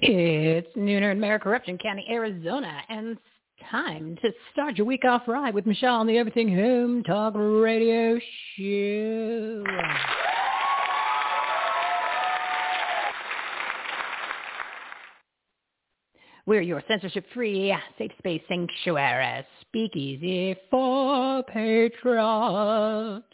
It's nooner in Maricopa, Corruption County, Arizona, and it's time to start your week off right with Michele on the Everything Home Talk Radio Show. We're your censorship-free, safe space sanctuary, speakeasy for patriots.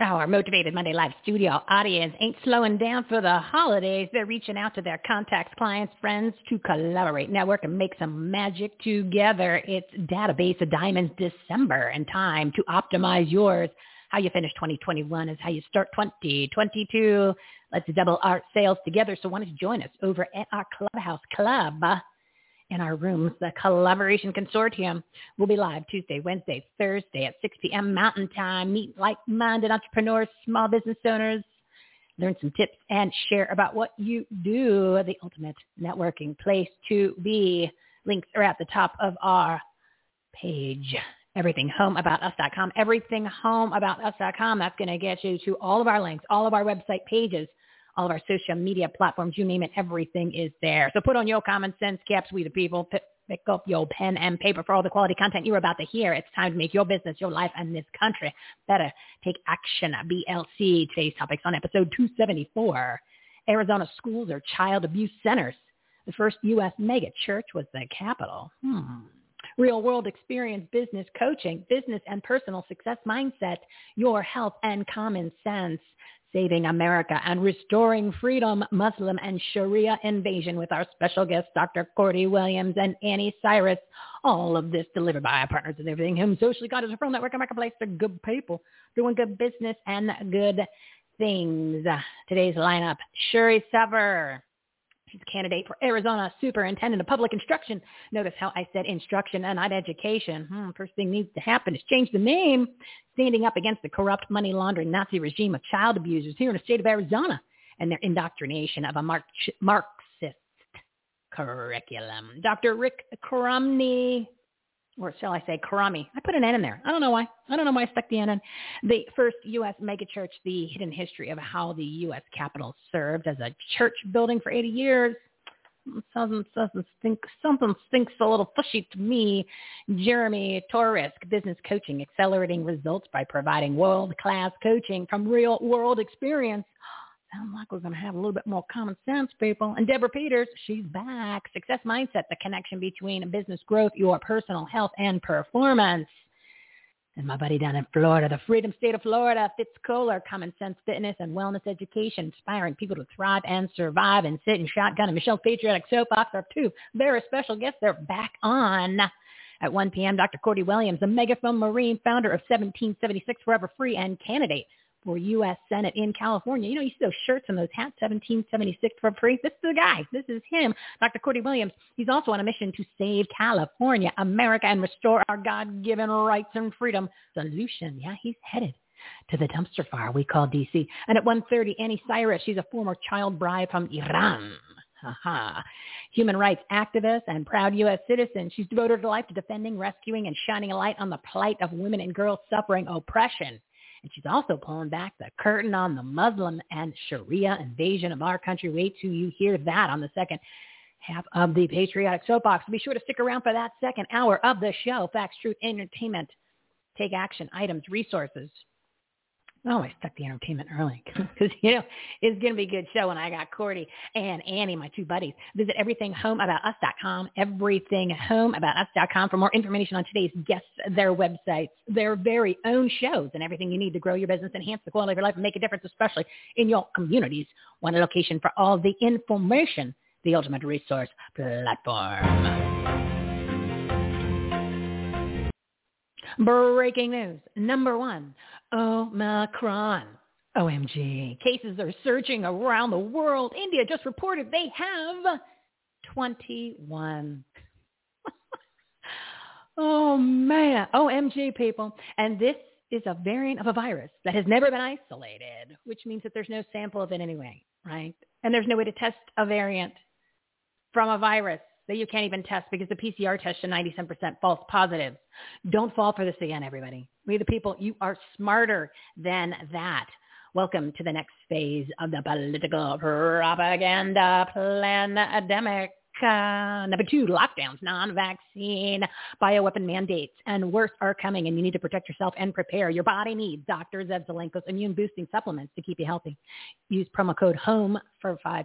Oh, our motivated Monday Live studio audience ain't slowing down for the holidays. They're reaching out to their contacts, clients, friends to collaborate, network, and make some magic together. It's Database of Diamonds December and time to optimize yours. How you finish 2021 is how you start 2022. Let's double our sales together. So why don't you join us over at our Clubhouse Club in our rooms. The Collaboration Consortium will be live Tuesday, Wednesday, Thursday at 6 p.m. Mountain Time. Meet like-minded entrepreneurs, small business owners, learn some tips, and share about what you do. The ultimate networking place to be. Links are at the top of our page. EverythingHomeAboutUs.com. EverythingHomeAboutUs.com. That's going to get you to all of our links, all of our website pages, all of our social media platforms, you name it, everything is there. So put on your common sense caps, we the people. Pick up your pen and paper for all the quality content you're about to hear. It's time to make your business, your life, and this country better. Take action. BLC. Today's topics on episode 274. Arizona schools are child abuse centers. The first U.S. mega church was the capital. Hmm. Real world experience, business coaching, business and personal success mindset, your health and common sense. Saving America and Restoring Freedom, Muslim and Sharia Invasion with our special guests, Dr. Cordie Williams and Anni Cyrus. All of this delivered by our partners and everything. Whom socially got as a Referral Network and Marketplace. They're good people doing good business and good things. Today's lineup, Shiry Sapir, She's a candidate for Arizona Superintendent of Public Instruction. Notice how I said instruction and not education. Hmm, first thing needs to happen is change the name. Standing up against the corrupt money laundering Nazi regime of child abusers here in the state of Arizona and their indoctrination of a Marxist curriculum. Dr. Rick Crumney or shall I say Karami. I put an N in there. I don't know why. I don't know why I stuck the N in. The first U.S. megachurch, the hidden history of how the U.S. Capitol served as a church building for 80 years. Something, something, stink, something stinks a little fishy to me. Jeremy Torres, business coaching, accelerating results by providing world-class coaching from real-world experience. Sounds like we're going to have a little bit more common sense, people. And Deborah Peters, she's back. Success Mindset, the connection between business growth, your personal health, and performance. And my buddy down in Florida, the freedom state of Florida, Fitz Koehler, common sense fitness and wellness education, inspiring people to thrive and survive and sit and shotgun. And Michele's Patriotic Soapbox are two very special guests. They're back on at 1 p.m. Dr. Cordie Williams, a megaphone Marine, founder of 1776 Forever Free and candidate for U.S. Senate in California. You know, you see those shirts and those hats, 1776 for free. This is the guy. This is him, Dr. Cordie Williams. He's also on a mission to save California, America, and restore our God-given rights and freedom. Solution. Yeah, he's headed to the dumpster fire we call DC. And at 1.30, Anni Cyrus, she's a former child bride from Iran. Aha. Human rights activist and proud U.S. citizen. She's devoted her life to defending, rescuing, and shining a light on the plight of women and girls suffering oppression. And she's also pulling back the curtain on the Muslim and Sharia invasion of our country. Wait till you hear that on the second half of the Patriotic Soapbox. Be sure to stick around for that second hour of the show. Facts, truth, entertainment, take action, items, resources, Oh, I stuck the entertainment early because, you know, it's going to be a good show. And I got Cordie and Anni, my two buddies. Visit everythinghomeaboutus.com, everythinghomeaboutus.com for more information on today's guests, their websites, their very own shows, and everything you need to grow your business, enhance the quality of your life, and make a difference, especially in your communities. One location for all the information, the ultimate resource platform. Breaking news. Number one, Omicron. OMG. Cases are surging around the world. India just reported they have 21. oh, man. OMG, people. And this is a variant of a virus that has never been isolated, which means that there's no sample of it anyway, right? And there's no way to test a variant from a virus that you can't even test because the PCR test is 97% false positives. Don't fall for this again, everybody. We the people, you are smarter than that. Welcome to the next phase of the political propaganda pandemic. Uh, number two, lockdowns, non-vaccine, bioweapon mandates, and worse are coming, and you need to protect yourself and prepare. Your body needs Dr. Zev Zelenko's immune-boosting supplements to keep you healthy. Use promo code HOME for 5%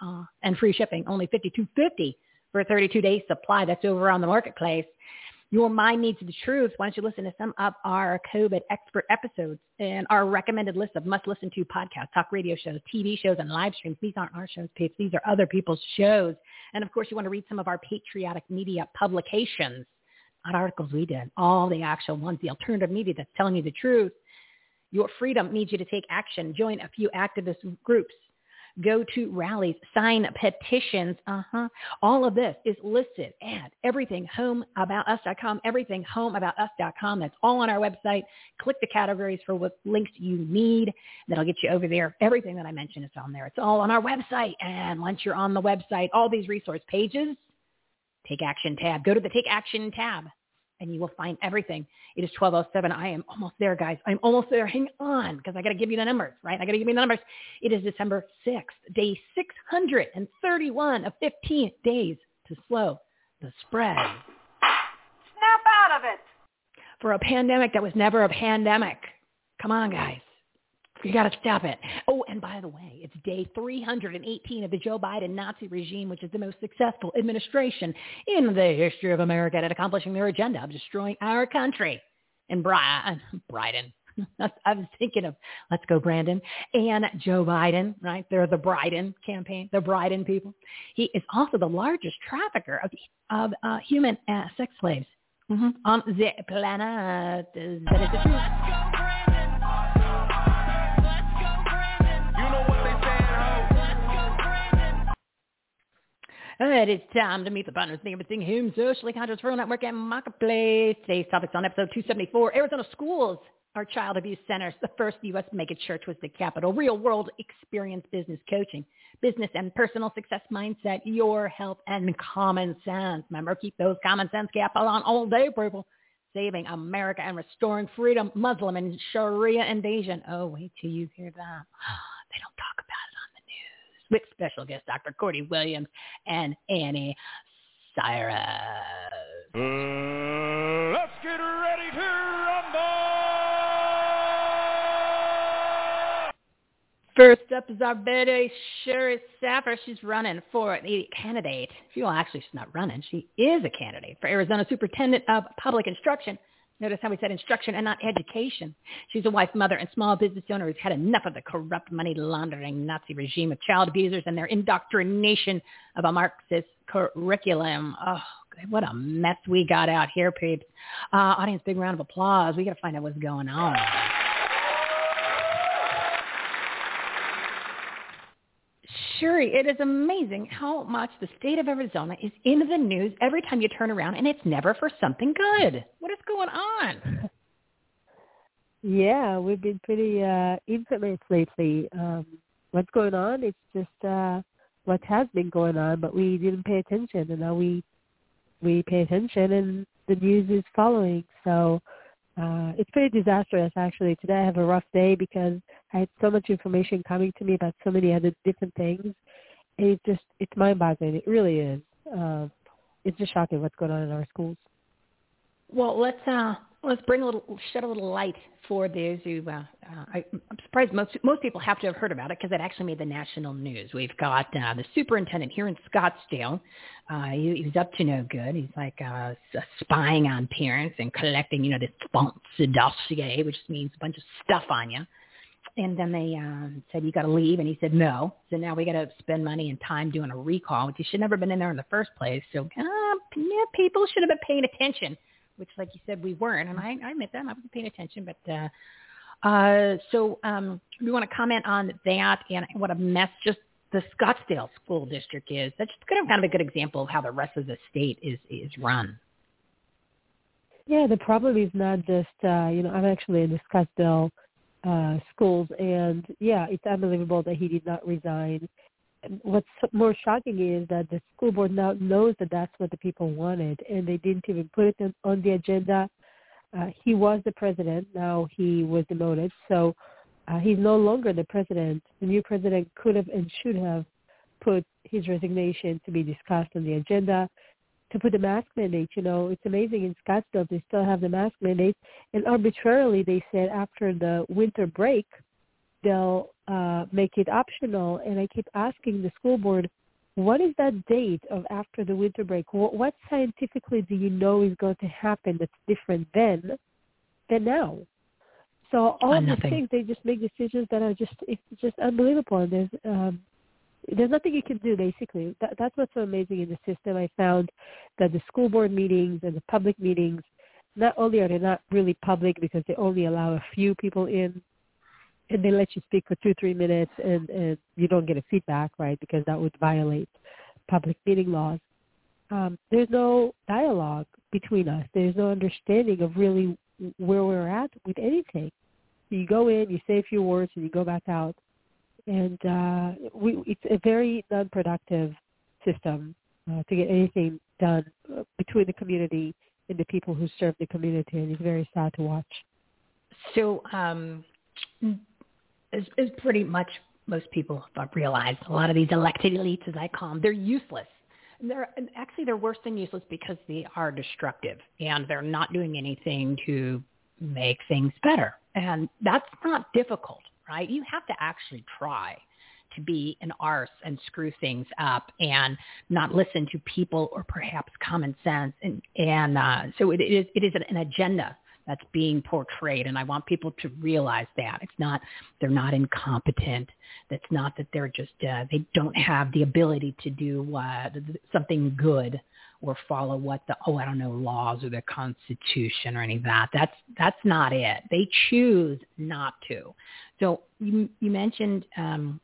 off and free shipping, only fifty-two fifty for a 32 day supply that's over on the marketplace. Your mind needs the truth. Why don't you listen to some of our COVID expert episodes and our recommended list of must listen to podcasts, talk radio shows, TV shows, and live streams. These aren't our shows, Peeps. These are other people's shows. And of course, you want to read some of our patriotic media publications, not articles we did, all the actual ones, the alternative media that's telling you the truth. Your freedom needs you to take action. Join a few activist groups go to rallies, sign petitions. Uh-huh. All of this is listed at everythinghomeaboutus.com, everythinghomeaboutus.com. That's all on our website. Click the categories for what links you need. That'll get you over there. Everything that I mentioned is on there. It's all on our website. And once you're on the website, all these resource pages, Take Action tab. Go to the Take Action tab and you will find everything. It is 1207. I am almost there, guys. I'm almost there. Hang on, because I got to give you the numbers, right? I got to give you the numbers. It is December 6th, day 631 of 15 days to slow the spread. Snap out of it. For a pandemic that was never a pandemic. Come on, guys. You got to stop it. Oh, and by the way, it's day 318 of the Joe Biden Nazi regime, which is the most successful administration in the history of America at accomplishing their agenda of destroying our country. And Brian, Biden, I was thinking of Let's Go Brandon and Joe Biden, right? They're the Biden campaign, the Biden people. He is also the largest trafficker of, of uh, human uh, sex slaves mm-hmm. on the planet. Is that is the truth? It is time to meet the partners of everything home, socially conscious rural network and marketplace. Today's topics on episode 274, Arizona schools are child abuse centers. The first U.S. mega church was the capital. Real world experience business coaching, business and personal success mindset, your health and common sense. Remember, keep those common sense cap on all day, people. Saving America and restoring freedom, Muslim and Sharia invasion. Oh, wait till you hear that. they don't talk about it with special guest Dr. Cordie Williams and Anni Cyrus. Uh, let's get ready to rumble! First up is our Betty Shiry Sapir. She's running for the candidate. She, well, actually, she's not running. She is a candidate for Arizona Superintendent of Public Instruction. Notice how we said instruction and not education. She's a wife, mother, and small business owner who's had enough of the corrupt money laundering Nazi regime of child abusers and their indoctrination of a Marxist curriculum. Oh, what a mess we got out here, peeps. Uh, audience, big round of applause. We got to find out what's going on. Shiry, it is amazing how much the state of Arizona is in the news every time you turn around, and it's never for something good. What is going on? Yeah, we've been pretty uh, infamous lately. Um, what's going on? It's just uh, what has been going on, but we didn't pay attention, and now we we pay attention, and the news is following. So uh, it's pretty disastrous, actually. Today I have a rough day because I had so much information coming to me about so many other different things. And it just it's mind-boggling. It really is. Uh, it's just shocking what's going on in our schools. Well, let's uh, let's bring a little, shed a little light for those who. Uh, uh, I, I'm surprised most most people have to have heard about it because it actually made the national news. We've got uh, the superintendent here in Scottsdale. Uh, he, he's up to no good. He's like uh, spying on parents and collecting, you know, this false dossier, which means a bunch of stuff on you. And then they um, said, you got to leave. And he said, no. So now we got to spend money and time doing a recall, which he should never have been in there in the first place. So uh, yeah, people should have been paying attention which, like you said, we weren't. And I, I admit that I wasn't paying attention. But uh, uh, so um, we want to comment on that and what a mess just the Scottsdale school district is. That's kind of, kind of a good example of how the rest of the state is is run. Yeah, the problem is not just uh, you know I'm actually in the Scottsdale uh, schools, and yeah, it's unbelievable that he did not resign what's more shocking is that the school board now knows that that's what the people wanted, and they didn't even put it on the agenda. Uh, he was the president. Now he was demoted, so uh, he's no longer the president. The new president could have and should have put his resignation to be discussed on the agenda. To put the mask mandate, you know, it's amazing in Scottsdale they still have the mask mandate, and arbitrarily they said after the winter break they'll uh, make it optional. And I keep asking the school board, what is that date of after the winter break? What, what scientifically do you know is going to happen that's different then than now? So all of these things, they just make decisions that are just it's just unbelievable. And there's um, there's nothing you can do basically. That, that's what's so amazing in the system. I found that the school board meetings and the public meetings, not only are they not really public because they only allow a few people in, and they let you speak for two three minutes and and you don't get a feedback right because that would violate public meeting laws. Um, there's no dialogue between us. There's no understanding of really where we're at with anything. You go in you say a few words and you go back out. And uh, we, it's a very non-productive system uh, to get anything done uh, between the community and the people who serve the community and it's very sad to watch. So um, is, is pretty much most people have realized. A lot of these elected elites, as I call them, they're useless. And they're and actually they're worse than useless because they are destructive and they're not doing anything to make things better. And that's not difficult, right? You have to actually try to be an arse and screw things up and not listen to people or perhaps common sense. And, and uh, so it is, it is an agenda that's being portrayed. And I want people to realize that it's not, they're not incompetent. That's not that they're just, uh, they don't have the ability to do uh, something good or follow what the, oh, I don't know, laws or the constitution or any of that. That's, that's not it. They choose not to. So you, you mentioned, um,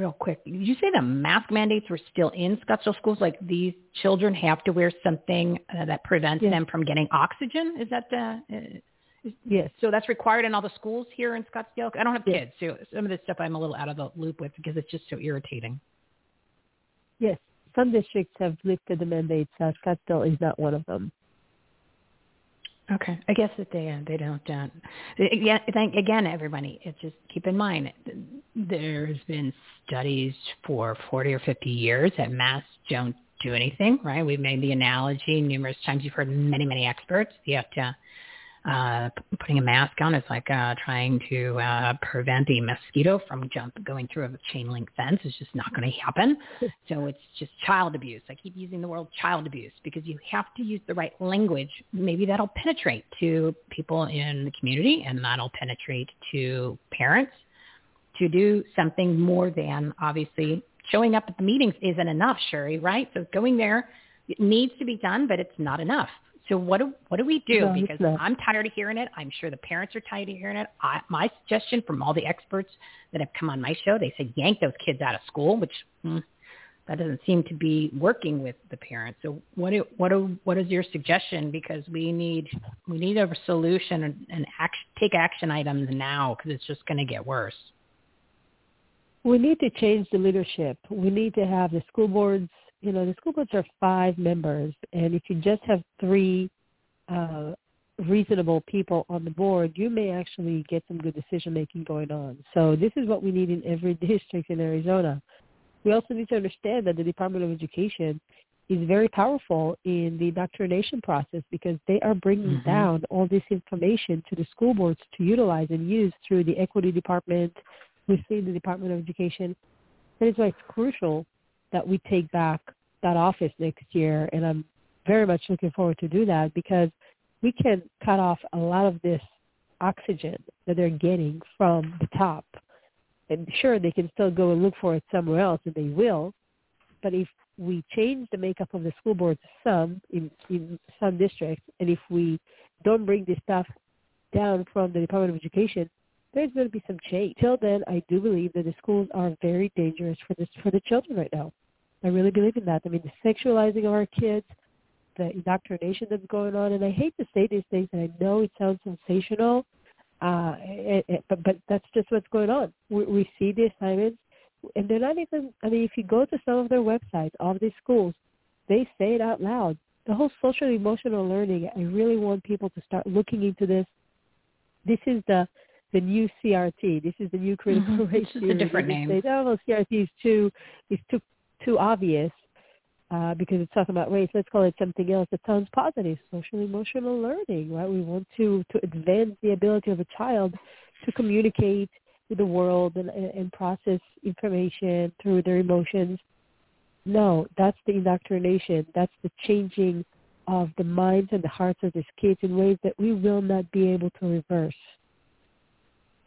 real quick, did you say the mask mandates were still in Scottsdale schools? Like these children have to wear something uh, that prevents them from getting oxygen? Is that the? Uh, is, yes. So that's required in all the schools here in Scottsdale. I don't have yes. kids, so some of this stuff I'm a little out of the loop with because it's just so irritating. Yes, some districts have lifted the mandates. Uh, Scottsdale is not one of them. Okay, I guess that they uh, they don't. Uh, again, thank again, everybody. It's just keep in mind there's been studies for 40 or 50 years that masks don't do anything. Right? We've made the analogy numerous times. You've heard many many experts. You have to uh, putting a mask on is like uh, trying to uh, prevent a mosquito from jump going through a chain link fence. It's just not going to happen. So it's just child abuse. I keep using the word child abuse because you have to use the right language. Maybe that'll penetrate to people in the community and that'll penetrate to parents to do something more than obviously showing up at the meetings isn't enough, Shiry, right? So going there it needs to be done, but it's not enough. So what do what do we do? No, because I'm tired of hearing it. I'm sure the parents are tired of hearing it. I, my suggestion from all the experts that have come on my show, they said yank those kids out of school, which mm, that doesn't seem to be working with the parents. So what do, what do, what is your suggestion? Because we need we need a solution and, and action, take action items now because it's just going to get worse. We need to change the leadership. We need to have the school boards. You know, the school boards are five members, and if you just have three uh, reasonable people on the board, you may actually get some good decision making going on. So this is what we need in every district in Arizona. We also need to understand that the Department of Education is very powerful in the indoctrination process because they are bringing mm-hmm. down all this information to the school boards to utilize and use through the equity department within the Department of Education. That is why it's crucial that we take back that office next year, and I'm very much looking forward to do that because we can cut off a lot of this oxygen that they're getting from the top. And sure they can still go and look for it somewhere else and they will but if we change the makeup of the school boards some in, in some districts and if we don't bring this stuff down from the department of education there's going to be some change. Till then i do believe that the schools are very dangerous for this for the children right now i really believe in that i mean the sexualizing of our kids the indoctrination that's going on and i hate to say these things and i know it sounds sensational uh, it, it, but but that's just what's going on. We, we see the assignments, and they're not even. I mean, if you go to some of their websites, all of these schools, they say it out loud. The whole social emotional learning. I really want people to start looking into this. This is the the new CRT. This is the new critical mm-hmm. race. It's a different name. Say, oh, well, CRT is too is too too obvious uh, because it's talking about race. Let's call it something else that sounds positive, social emotional learning, right? We want to, to advance the ability of a child to communicate with the world and, and process information through their emotions. No, that's the indoctrination. That's the changing of the minds and the hearts of these kids in ways that we will not be able to reverse.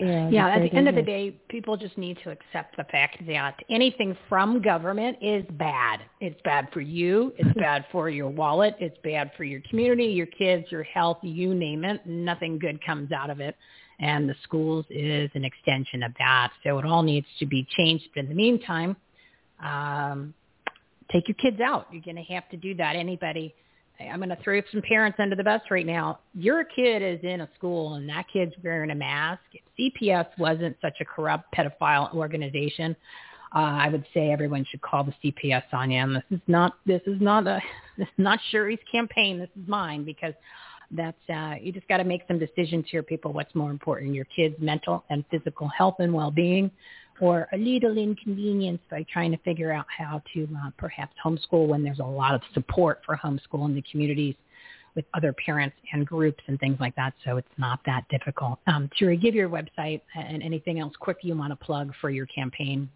And yeah, at the end of the day, people just need to accept the fact that anything from government is bad. It's bad for you. It's bad for your wallet. It's bad for your community, your kids, your health, you name it. Nothing good comes out of it. And the schools is an extension of that. So it all needs to be changed. But in the meantime, um, take your kids out. You're going to have to do that. Anybody I'm going to throw some parents under the bus right now. Your kid is in a school and that kid's wearing a mask. If CPS wasn't such a corrupt pedophile organization, uh, I would say everyone should call the CPS on you. And this is not this is not a this is not Shiry's campaign. This is mine because that's uh, you just got to make some decisions here, people. What's more important, your kid's mental and physical health and well-being, or a little inconvenience by trying to figure out how to uh, perhaps homeschool when there's a lot of support for homeschool in the communities with other parents and groups and things like that. So it's not that difficult. Um, give your website and anything else quick you want to plug for your campaign.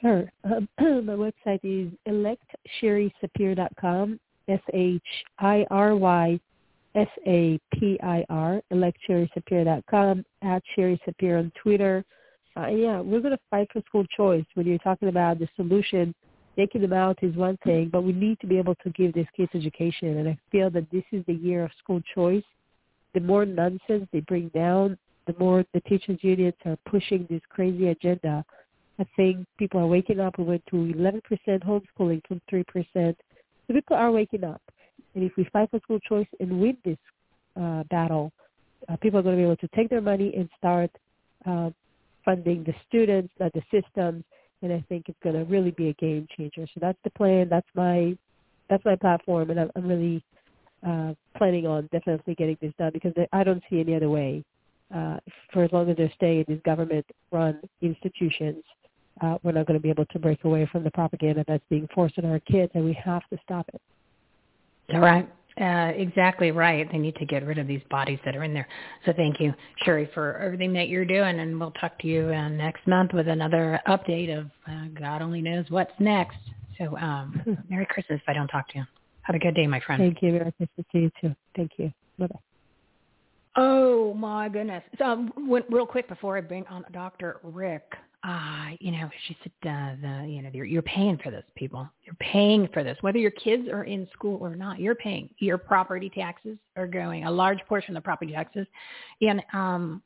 Sure. Um, my website is electshirysapir.com, S-H-I-R-Y S-A-P-I-R, electshirysapir.com, at Shiry Sapir on Twitter, uh, yeah, we're going to fight for school choice. When you're talking about the solution, taking them out is one thing, but we need to be able to give these kids education. And I feel that this is the year of school choice. The more nonsense they bring down, the more the teachers unions are pushing this crazy agenda. I think people are waking up. We went to 11% homeschooling from 3%. So people are waking up. And if we fight for school choice and win this uh, battle, uh, people are going to be able to take their money and start uh, funding the students, not the systems, and I think it's going to really be a game changer. So that's the plan. That's my that's my platform, and I'm, I'm really uh, planning on definitely getting this done because I don't see any other way. Uh, for as long as they're staying in these government-run institutions, uh, we're not going to be able to break away from the propaganda that's being forced on our kids, and we have to stop it. All right. Uh, exactly right. They need to get rid of these bodies that are in there. So thank you, Shiry, for everything that you're doing, and we'll talk to you uh, next month with another update of uh, God only knows what's next. So um, Merry Christmas if I don't talk to you. Have a good day, my friend. Thank you. Merry Christmas to you too. Thank you. Bye-bye. Oh my goodness. So um, real quick before I bring on Dr. Rick, uh, you know, she said, uh, the, you know, you're, you're paying for this, people. You're paying for this, whether your kids are in school or not. You're paying. Your property taxes are going. A large portion of the property taxes, and um,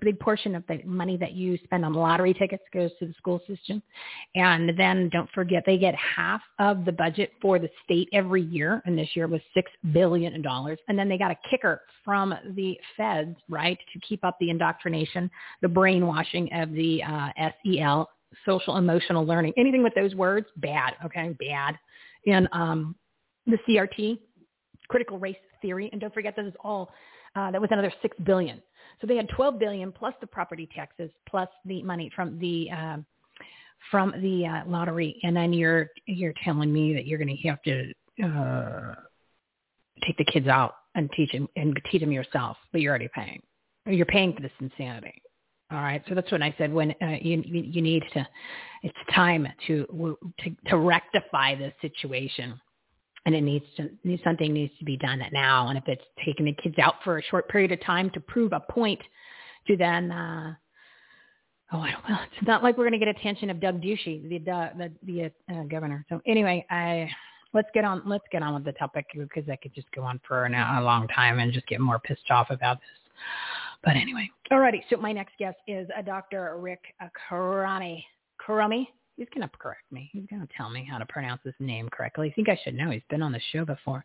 big portion of the money that you spend on lottery tickets goes to the school system. And then don't forget they get half of the budget for the state every year. And this year was six billion dollars. And then they got a kicker from the feds, right, to keep up the indoctrination, the brainwashing of the uh, SEL, social emotional learning. Anything with those words, bad. Okay, bad. And um, the CRT, critical race theory, and don't forget this is all uh, that was another six billion. So they had 12 billion plus the property taxes plus the money from the uh, from the uh, lottery, and then you're you're telling me that you're going to have to uh, take the kids out and teach them and teach them yourself, but you're already paying. You're paying for this insanity. All right, so that's when I said when uh, you you need to, it's time to to to rectify this situation and it needs to something needs to be done now. And if it's taking the kids out for a short period of time to prove a point, to then uh, oh I don't know, it's not like we're going to get attention of Doug Ducey, the the the uh, governor. So anyway, I let's get on let's get on with the topic because I could just go on for an, a long time and just get more pissed off about this. But anyway, alrighty. So my next guest is a Dr. Rick Karami. Karami he's going to correct me. He's going to tell me how to pronounce his name correctly. I think I should know. He's been on the show before.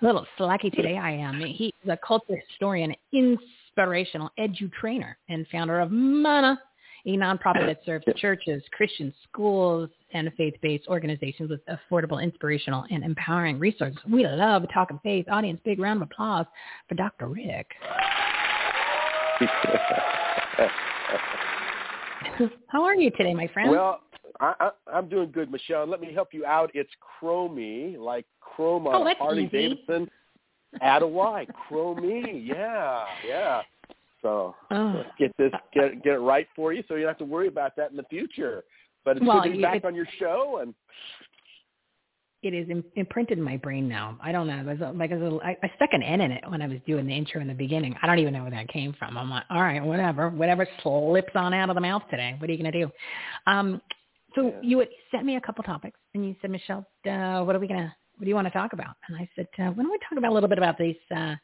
A little slacky today I am. He's a culture historian, inspirational edu trainer, and founder of Mana, a nonprofit that serves churches, Christian schools, and faith-based organizations with affordable, inspirational, and empowering resources. We love talking faith. Audience, big round of applause for Dr. Rick. How are you today, my friend? Well, I, I, am doing good, Michele. Let me help you out. It's Chromey, like Chrome on oh, Harley easy. Davidson. Add a Y, Chromey. Yeah, yeah. So oh. Let's get this, get get it right for you, so you don't have to worry about that in the future. But it's well, good to be back on your show and it is imprinted in my brain now. I don't know. It was like I, I stuck an N in it when I was doing the intro in the beginning. I don't even know where that came from. I'm like, all right, whatever, whatever slips on out of the mouth today. What are you going to do? Um, so yeah. you would sent me a couple topics, and you said, Michele, uh, what are we gonna? What do you want to talk about? And I said, uh, why don't we talk about a little bit about this uh,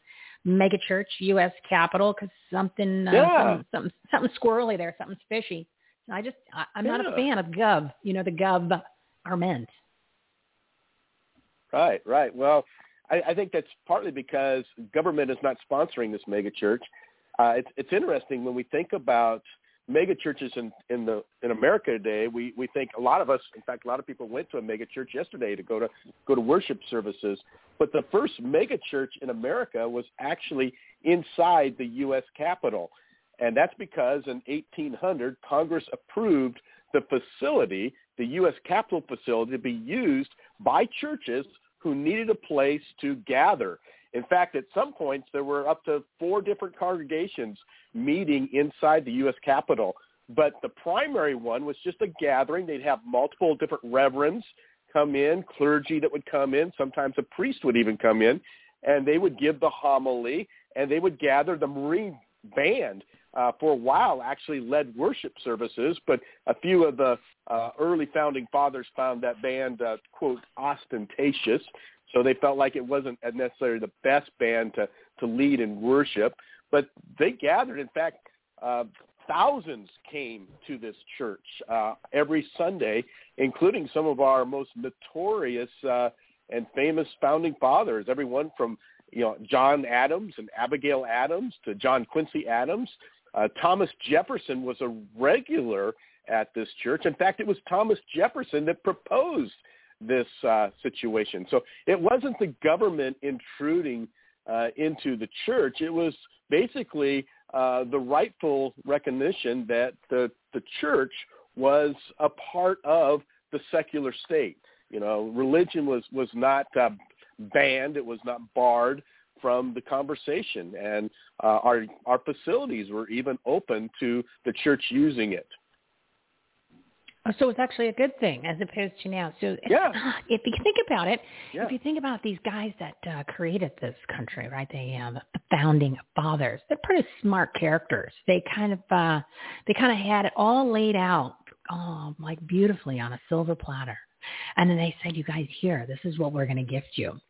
mega church, U.S. Capitol, because something, uh, yeah. something, something, something squirrely there, something's fishy. And I just, I, I'm yeah. not a fan of Gov. You know, the Gov are meant. Right, right. Well, I, I think that's partly because government is not sponsoring this mega church. Uh, it's, it's interesting when we think about mega churches in in the in America today, we we think a lot of us, in fact, a lot of people went to a mega church yesterday to go to go to worship services. But the first mega church in America was actually inside the U.S. Capitol, and that's because in 1800 Congress approved the facility, the U.S. Capitol facility, to be used by churches who needed a place to gather. In fact, at some points there were up to four different congregations meeting inside the U.S. Capitol. But the primary one was just a gathering. They'd have multiple different reverends come in, clergy that would come in. Sometimes a priest would even come in, and they would give the homily, and they would gather the Marine band. Uh, for a while, actually led worship services, but a few of the uh, early founding fathers found that band, uh, quote, ostentatious. So they felt like it wasn't necessarily the best band to, to lead in worship. But they gathered. In fact, uh, thousands came to this church uh, every Sunday, including some of our most notorious uh, and famous founding fathers. Everyone from you know John Adams and Abigail Adams to John Quincy Adams. Uh, Thomas Jefferson was a regular at this church. In fact, it was Thomas Jefferson that proposed this uh, situation. So it wasn't the government intruding uh, into the church. It was basically uh, the rightful recognition that the the church was a part of the secular state. You know, religion was was not uh, banned; it was not barred from the conversation, and uh, our our facilities were even open to the church using it. Oh, so it's actually a good thing as opposed to now. So yeah. if you think about it, yeah. if you think about these guys that uh, created this country, right? They uh, the founding fathers. They're pretty smart characters. They kind of uh, they kind of had it all laid out, oh, like beautifully on a silver platter. And then they said, "You guys here, this is what we're going to gift you."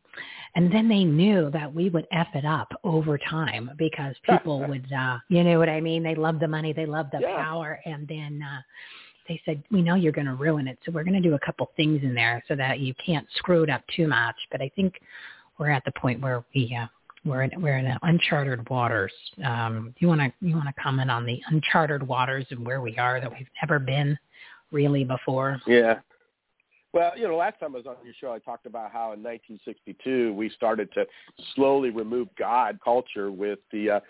and then they knew that we would f it up over time because people would, uh, you know what I mean? They love the money, they love the Yeah. power, and then uh, they said, we know you're going to ruin it, so we're going to do a couple things in there so that you can't screw it up too much. But I think we're at the point where we uh, we're in, we're in uncharted waters. Um, do you want to you want to comment on the uncharted waters and where we are that we've never been really before? Yeah. Well, you know, last time I was on your show, I talked about how in 1962 we started to slowly remove God culture with the uh,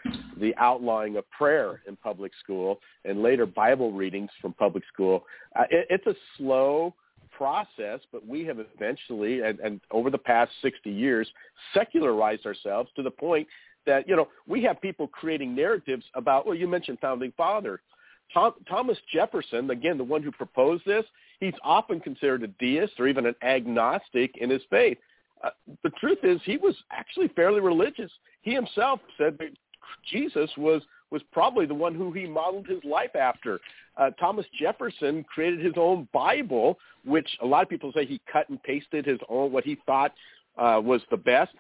the outlawing of prayer in public school and later Bible readings from public school. Uh, it, it's a slow process, but we have eventually, and, and over the past 60 years, secularized ourselves to the point that you know we have people creating narratives about. Well, you mentioned founding father. Tom, Thomas Jefferson, again, the one who proposed this, he's often considered a deist or even an agnostic in his faith. Uh, the truth is, he was actually fairly religious. He himself said that Jesus was was probably the one who he modeled his life after. Uh, Thomas Jefferson created his own Bible, which a lot of people say he cut and pasted his own what he thought uh, was the best.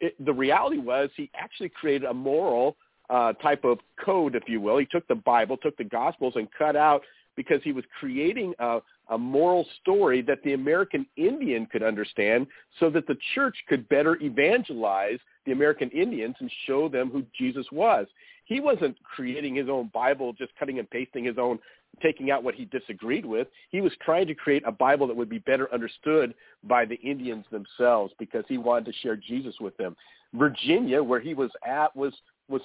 It, the reality was he actually created a moral uh, type of code, if you will. He took the Bible, took the Gospels, and cut out because he was creating a, a moral story that the American Indian could understand so that the church could better evangelize the American Indians and show them who Jesus was. He wasn't creating his own Bible, just cutting and pasting his own, taking out what he disagreed with. He was trying to create a Bible that would be better understood by the Indians themselves because he wanted to share Jesus with them. Virginia, where he was at, was was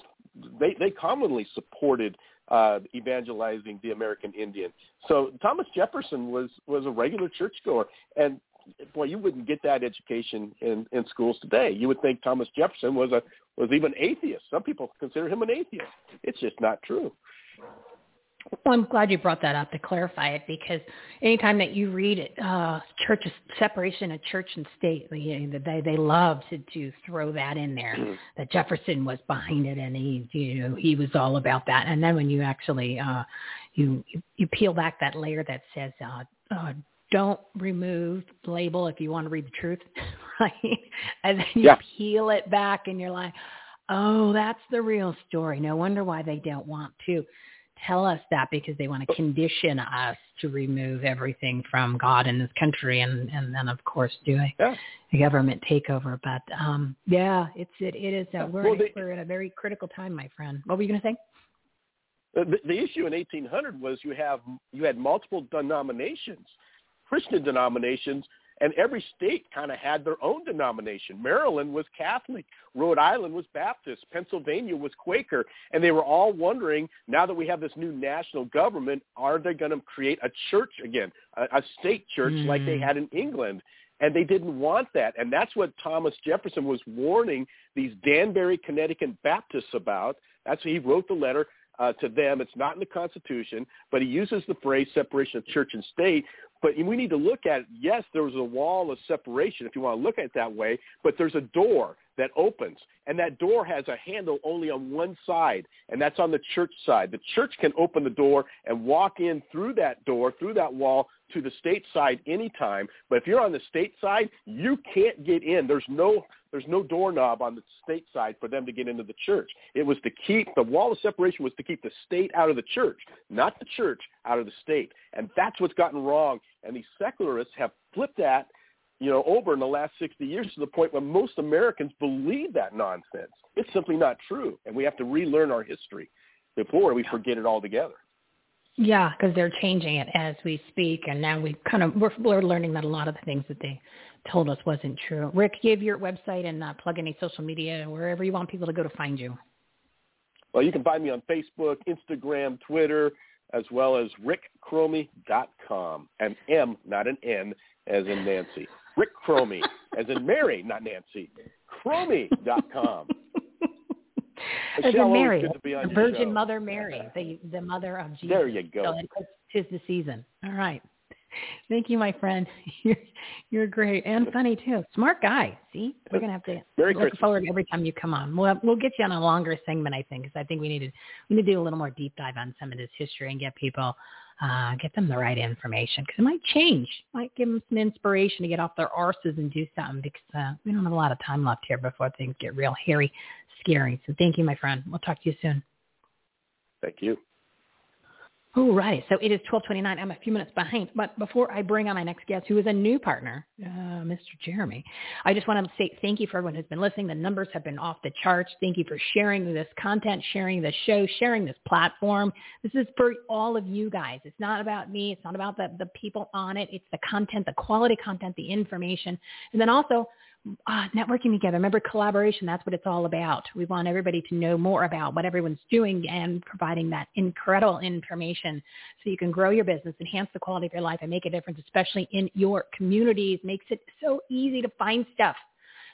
they they commonly supported uh, evangelizing the American Indian. So Thomas Jefferson was was a regular churchgoer, and boy, you wouldn't get that education in in schools today. You would think Thomas Jefferson was a was even atheist. Some people consider him an atheist. It's just not true. Well, I'm glad you brought that up to clarify it because anytime that you read uh, church separation of church and state, you know, they they love to to throw that in there. Mm-hmm. That Jefferson was behind it, and he you know he was all about that. And then when you actually uh, you you peel back that layer that says uh, uh, don't remove the label if you want to read the truth, right? And then you Yeah. peel it back, and you're like, oh, that's the real story. No wonder why they don't want to tell us that because they want to condition us to remove everything from God in this country and and then of course do a, Yeah. a government takeover. But um yeah, it's it it is uh, we're Well, we're at a very critical time, my friend. What were you going to say? The, the issue in 1800 was you have you had multiple denominations, Christian denominations, and every state kind of had their own denomination. Maryland was Catholic, Rhode Island was Baptist, Pennsylvania was Quaker, and they were all wondering now that we have this new national government, are they going to create a church again, a, a state church like they Mm. had in England? And they didn't want that. And that's what Thomas Jefferson was warning these Danbury, Connecticut Baptists about. That's what he wrote the letter uh, to them. It's not in the Constitution, but he uses the phrase separation of church and state. But we need to look at, yes, there was a wall of separation, if you want to look at it that way, but there's a door that opens, and that door has a handle only on one side, and that's on the church side. The church can open the door and walk in through that door, through that wall, to the state side anytime. But if you're on the state side, you can't get in. There's no there's no doorknob on the state side for them to get into the church. It was to keep the wall of separation was to keep the state out of the church, not the church out of the state. And that's what's gotten wrong. And these secularists have flipped that, you know, over in the last 60 years to the point where most Americans believe that nonsense. It's simply not true. And we have to relearn our history before we forget it altogether. Yeah, because they're changing it as we speak, and now we kind of we're, we're learning that a lot of the things that they told us wasn't true. Rick, give your website and uh, plug any social media wherever you want people to go to find you. Well, you can find me on Facebook, Instagram, Twitter, as well as rickchromey.com. An M, not an N, as in Nancy. Rick Chromey, as in Mary, not Nancy. Chromey.com. As Mary, good to be on the Virgin. Mother Mary, the the mother of Jesus. There you go. So it's, tis the season. All right. Thank you, my friend. You're, you're great and funny too. Smart guy. See, we're gonna have to Very look Christmas. forward every time you come on. We'll we'll get you on a longer segment, I think, because I think we need to we need to do a little more deep dive on some of this history and get people uh, get them the right information because it might change, might give them some inspiration to get off their arses and do something because uh, we don't have a lot of time left here before things get real hairy, scary. So thank you, my friend. We'll talk to you soon. Thank you. All right. So it is 1229. I'm a few minutes behind. But before I bring on my next guest, who is a new partner, uh, Mr. Jeremy, I just want to say thank you for everyone who's been listening. The numbers have been off the charts. Thank you for sharing this content, sharing the show, sharing this platform. This is for all of you guys. It's not about me. It's not about the, the people on it. It's the content, the quality content, the information. And then also uh, networking together. Remember, collaboration, that's what it's all about. We want everybody to know more about what everyone's doing and providing that incredible information so you can grow your business, enhance the quality of your life, and make a difference, especially in your communities. Makes it so easy to find stuff.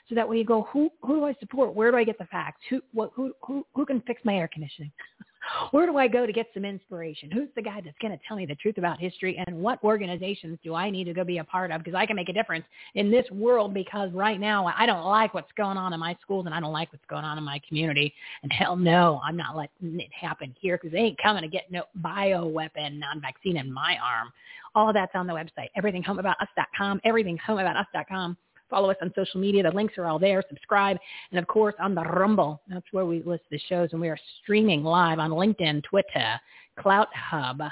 So that way you go, who who do I support? Where do I get the facts? Who what who who who can fix my air conditioning? Where do I go to get some inspiration? Who's the guy that's going to tell me the truth about history? And what organizations do I need to go be a part of? Because I can make a difference in this world because right now I don't like what's going on in my schools and I don't like what's going on in my community. And hell no, I'm not letting it happen here because they ain't coming to get no bioweapon non-vaccine in my arm. All that's on the website, everythinghomeaboutus.com, everythinghomeaboutus.com. Follow us on social media. The links are all there. Subscribe. And of course, on the Rumble, that's where we list the shows. And we are streaming live on LinkedIn, Twitter, Clout Hub,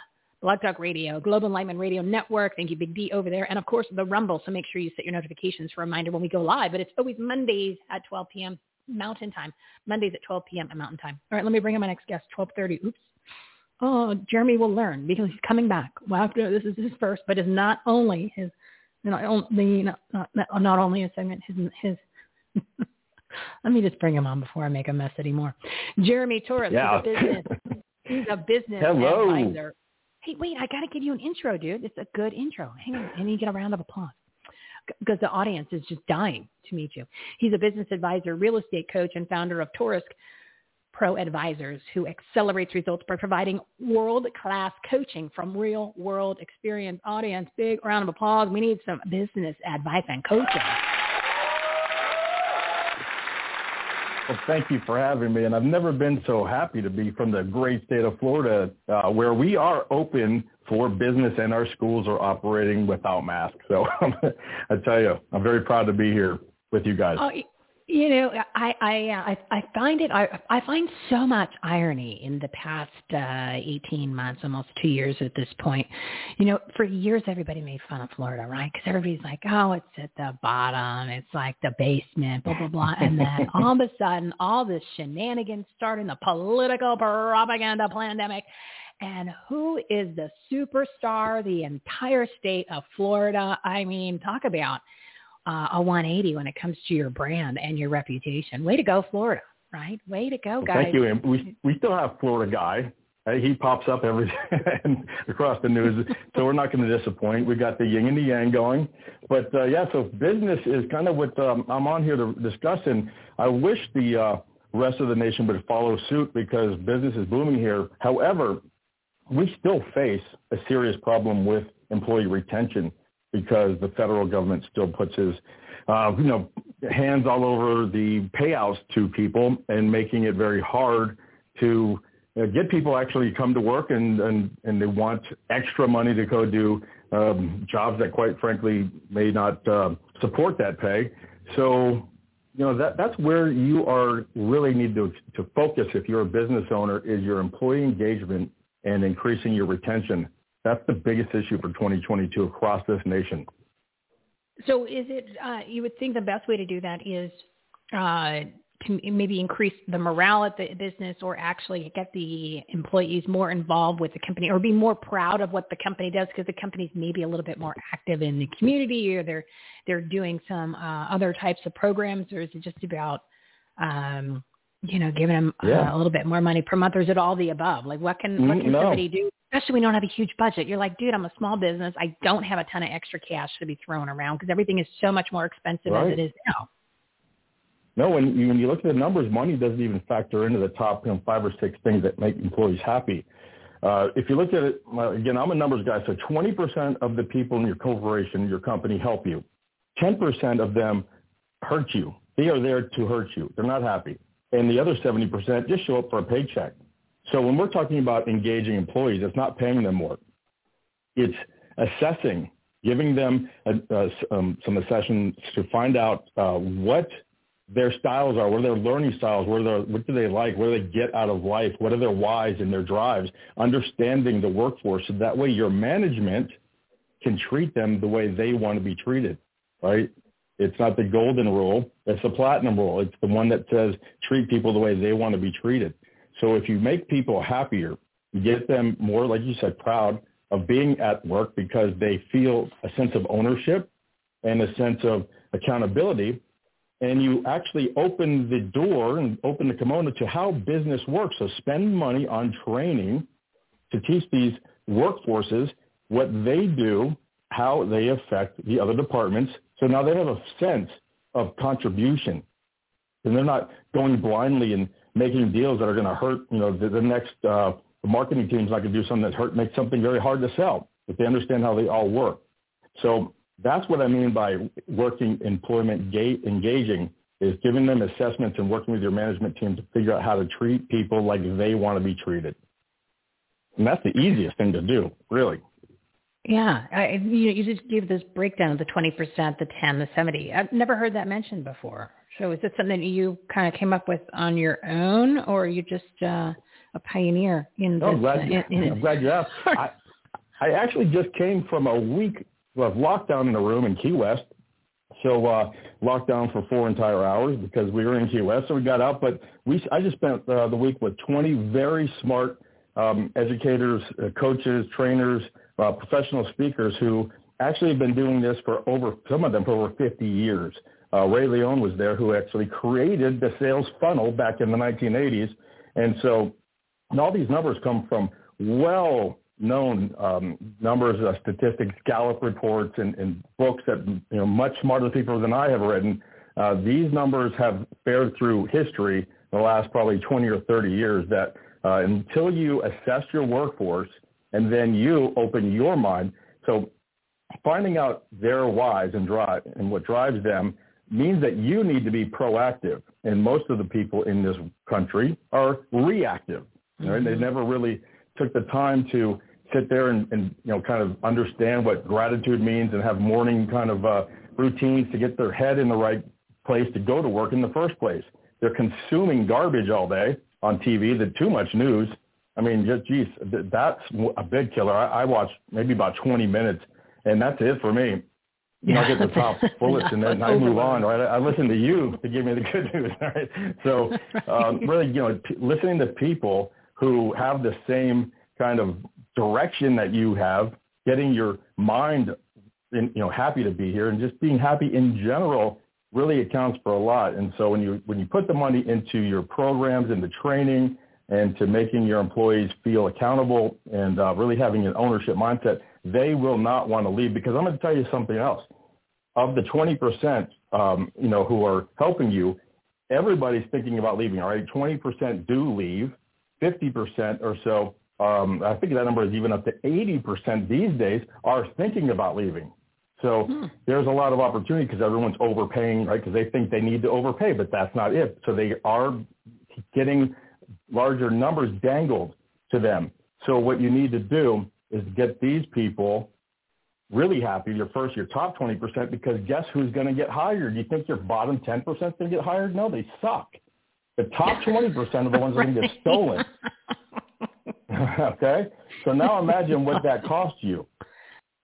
Blog Talk Radio, Global Enlightenment Radio Network. Thank you, Big D, over there. And of course, the Rumble. So make sure you set your notifications for a reminder when we go live. But it's always Mondays at 12 p.m. Mountain Time. Mondays at 12 p.m. Mountain Time. All right, let me bring in my next guest, 1230. Oops. Oh, Jeremy will learn because he's coming back. Well, after this is his first, but it's not only his not only not, not, not only a segment his his let me just bring him on before I make a mess anymore. Jeremy Torisk Yeah. is a business he's a business Hello. advisor. Hey, wait, I got to give you an intro, dude. It's a good intro. Hang on, I need to get a round of applause because the audience is just dying to meet you. He's a business advisor, real estate coach, and founder of Torisk Pro Advisors, who accelerates results by providing world-class coaching from real-world experience. Audience, big round of applause. We need some business advice and coaching. Well, thank you for having me. And I've never been so happy to be from the great state of Florida, uh, where we are open for business and our schools are operating without masks. So I tell you, I'm very proud to be here with you guys. Y- you know, I I uh, I, I find it I I find so much irony in the past uh, 18 months, almost two years at this point. You know, for years everybody made fun of Florida, right? Because everybody's like, oh, it's at the bottom, it's like the basement, blah blah blah, and then all of a sudden, all this shenanigans starting the political propaganda pandemic. And who is the superstar? The entire state of Florida. I mean, talk about uh, a 180 when it comes to your brand and your reputation. Way to go, Florida! Right? Way to go, Well, guys. Thank you. And we we still have Florida guy. Uh, He pops up every across the news, so we're not going to disappoint. We got the yin and the yang going, but uh, yeah. So business is kind of what um, I'm on here to discuss, and I wish the uh, rest of the nation would follow suit because business is booming here. However, we still face a serious problem with employee retention because the federal government still puts his, uh, you know, hands all over the payouts to people and making it very hard to uh, get people actually come to work and, and, and they want extra money to go do um, jobs that quite frankly may not uh, support that pay. So, you know, that, that's where you are really need to, to focus if you're a business owner is your employee engagement and increasing your retention. That's the biggest issue for 2022 across this nation. So, is it? Uh, you would think the best way to do that is uh, to maybe increase the morale at the business, or actually get the employees more involved with the company, or be more proud of what the company does, because the company's maybe a little bit more active in the community, or they're they're doing some uh, other types of programs, or is it just about um, you know, giving them Yeah. uh, a little bit more money per month, or is it all the above? Like, what can what Mm, can no. somebody do? Especially when you don't have a huge budget. You're like, dude, I'm a small business. I don't have a ton of extra cash to be thrown around because everything is so much more expensive as it is now. No, when you, when you look at the numbers, money doesn't even factor into the top you know, five or six things that make employees happy. uh, if you look at it, again, I'm a numbers guy, so 20% of the people in your corporation, your company help you. 10% of them hurt you. They are there to hurt you. They're not happy. And the other 70% just show up for a paycheck. So when we're talking about engaging employees, it's not paying them more. It's assessing, giving them a, um, some sessions to find out uh, what their styles are, what are their learning styles, what, are what do they like, what do they get out of life, what are their whys and their drives, understanding the workforce so that way your management can treat them the way they want to be treated, right? It's not the golden rule. It's the platinum rule. It's the one that says treat people the way they want to be treated. So if you make people happier, get them more, like you said, proud of being at work because they feel a sense of ownership and a sense of accountability, and you actually open the door and open the kimono to how business works. So spend money on training to teach these workforces what they do, how they affect the other departments. So now they have a sense of contribution. And they're not going blindly and making deals that are going to hurt, you know, the, the next uh, marketing team's not going to do something that hurt, makes something very hard to sell, If they understand how they all work. So that's what I mean by working employment ga- engaging is giving them assessments and working with your management team to figure out how to treat people like they want to be treated. And that's the easiest thing to do, really. Yeah, I, you, you just gave this breakdown of the 20%, the 10, the 70. I've never heard that mentioned before. So is this something you kind of came up with on your own, or are you just uh, a pioneer in this? I'm glad you, in, in I'm glad you asked. I, I actually just came from a week of lockdown in a room in Key West. So uh, locked down for four entire hours because we were in Key West. So we got out, but we I just spent uh, the week with 20 very smart um, educators, uh, coaches, trainers, uh, professional speakers who actually have been doing this for over some of them for over 50 years. Uh, Ray Leon was there, who actually created the sales funnel back in the 1980s, and so and all these numbers come from well-known um, numbers, uh, statistics, Gallup reports, and, and, books that you know much smarter people than I have written. Uh, these numbers have fared through history the last probably 20 or 30 years. That uh, until you assess your workforce and then you open your mind, so finding out their whys and drive and what drives them means that you need to be proactive. And most of the people in this country are reactive. Right? They never really took the time to sit there and, and you know kind of understand what gratitude means and have morning kind of uh, routines to get their head in the right place to go to work in the first place. They're consuming garbage all day on TV, the too much news. I mean, just geez, that's a big killer. I, I watch maybe about 20 minutes, and that's it for me. Know, I get the top bullets and then I move on, right? I listen to you to give me the good news, right? So um, really, you know, p- listening to people who have the same kind of direction that you have, getting your mind, in, you know, happy to be here and just being happy in general really accounts for a lot. And so when you when you put the money into your programs, into training, and to making your employees feel accountable and uh, really having an ownership mindset, they will not want to leave. Because I'm going to tell you something else. Of the 20%, um, you know, who are helping you, everybody's thinking about leaving. All right, 20% do leave, 50% or so, um, I think that number is even up to 80% these days, are thinking about leaving. So hmm. there's a lot of opportunity because everyone's overpaying, right? Because they think they need to overpay, but that's not it. So they are getting larger numbers dangled to them. So what you need to do is get these people really happy, your first, your top 20%, because guess who's going to get hired? You think your bottom 10% is going to get hired? No, they suck. The top 20% are the ones that are going to get stolen. okay? So now imagine what that costs you,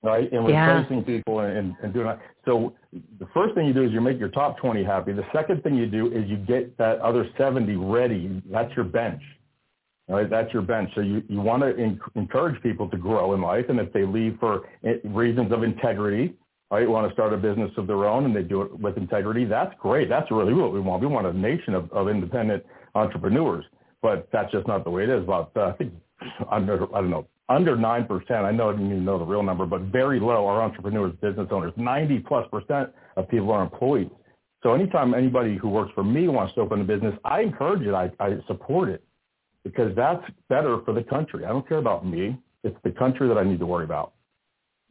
right? And replacing yeah. people and, and doing that. So the first thing you do is you make your top 20 happy. The second thing you do is you get that other 70 ready. That's your bench. Right, that's your bench. So you, you want to encourage people to grow in life, and if they leave for reasons of integrity, right, want to start a business of their own and they do it with integrity, that's great. That's really what we want. We want a nation of, of independent entrepreneurs, but that's just not the way it is. About uh, I think I don't know under nine percent. I know I didn't even know the real number, but very low are entrepreneurs, business owners. Ninety plus percent of people are employees. So anytime anybody who works for me wants to open a business, I encourage it. I, I support it because that's better for the country. I don't care about me. It's the country that I need to worry about.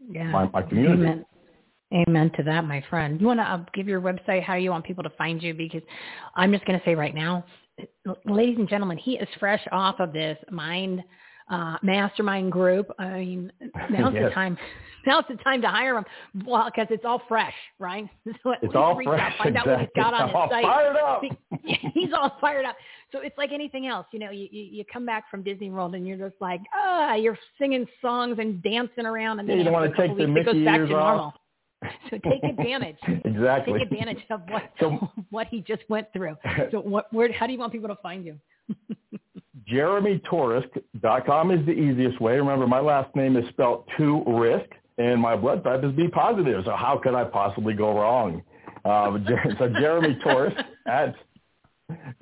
Yeah. My, my community. Amen. Amen to that, my friend. You want to uh, give your website how you want people to find you? Because I'm just going to say right now, ladies and gentlemen, he is fresh off of this mind uh, mastermind group. I mean, now's yes. the time. Now's the time to hire him. Well, because it's all fresh, right? So it's all fresh. Out, find exactly. out what he's got on all his site. Fired up. He's all fired up. So it's like anything else. You know, you, you, you come back from Disney World and you're just like, ah, you're singing songs and dancing around, and Yeah, then you don't want to take the it Mickey goes back ears to off. normal. So take advantage. exactly. Take advantage of what So- what he just went through. So what where how do you want people to find you? JeremyTorisk.com is the easiest way. Remember, my last name is spelled to risk, and my blood type is B positive. So how could I possibly go wrong? Uh, so Jeremy Torisk at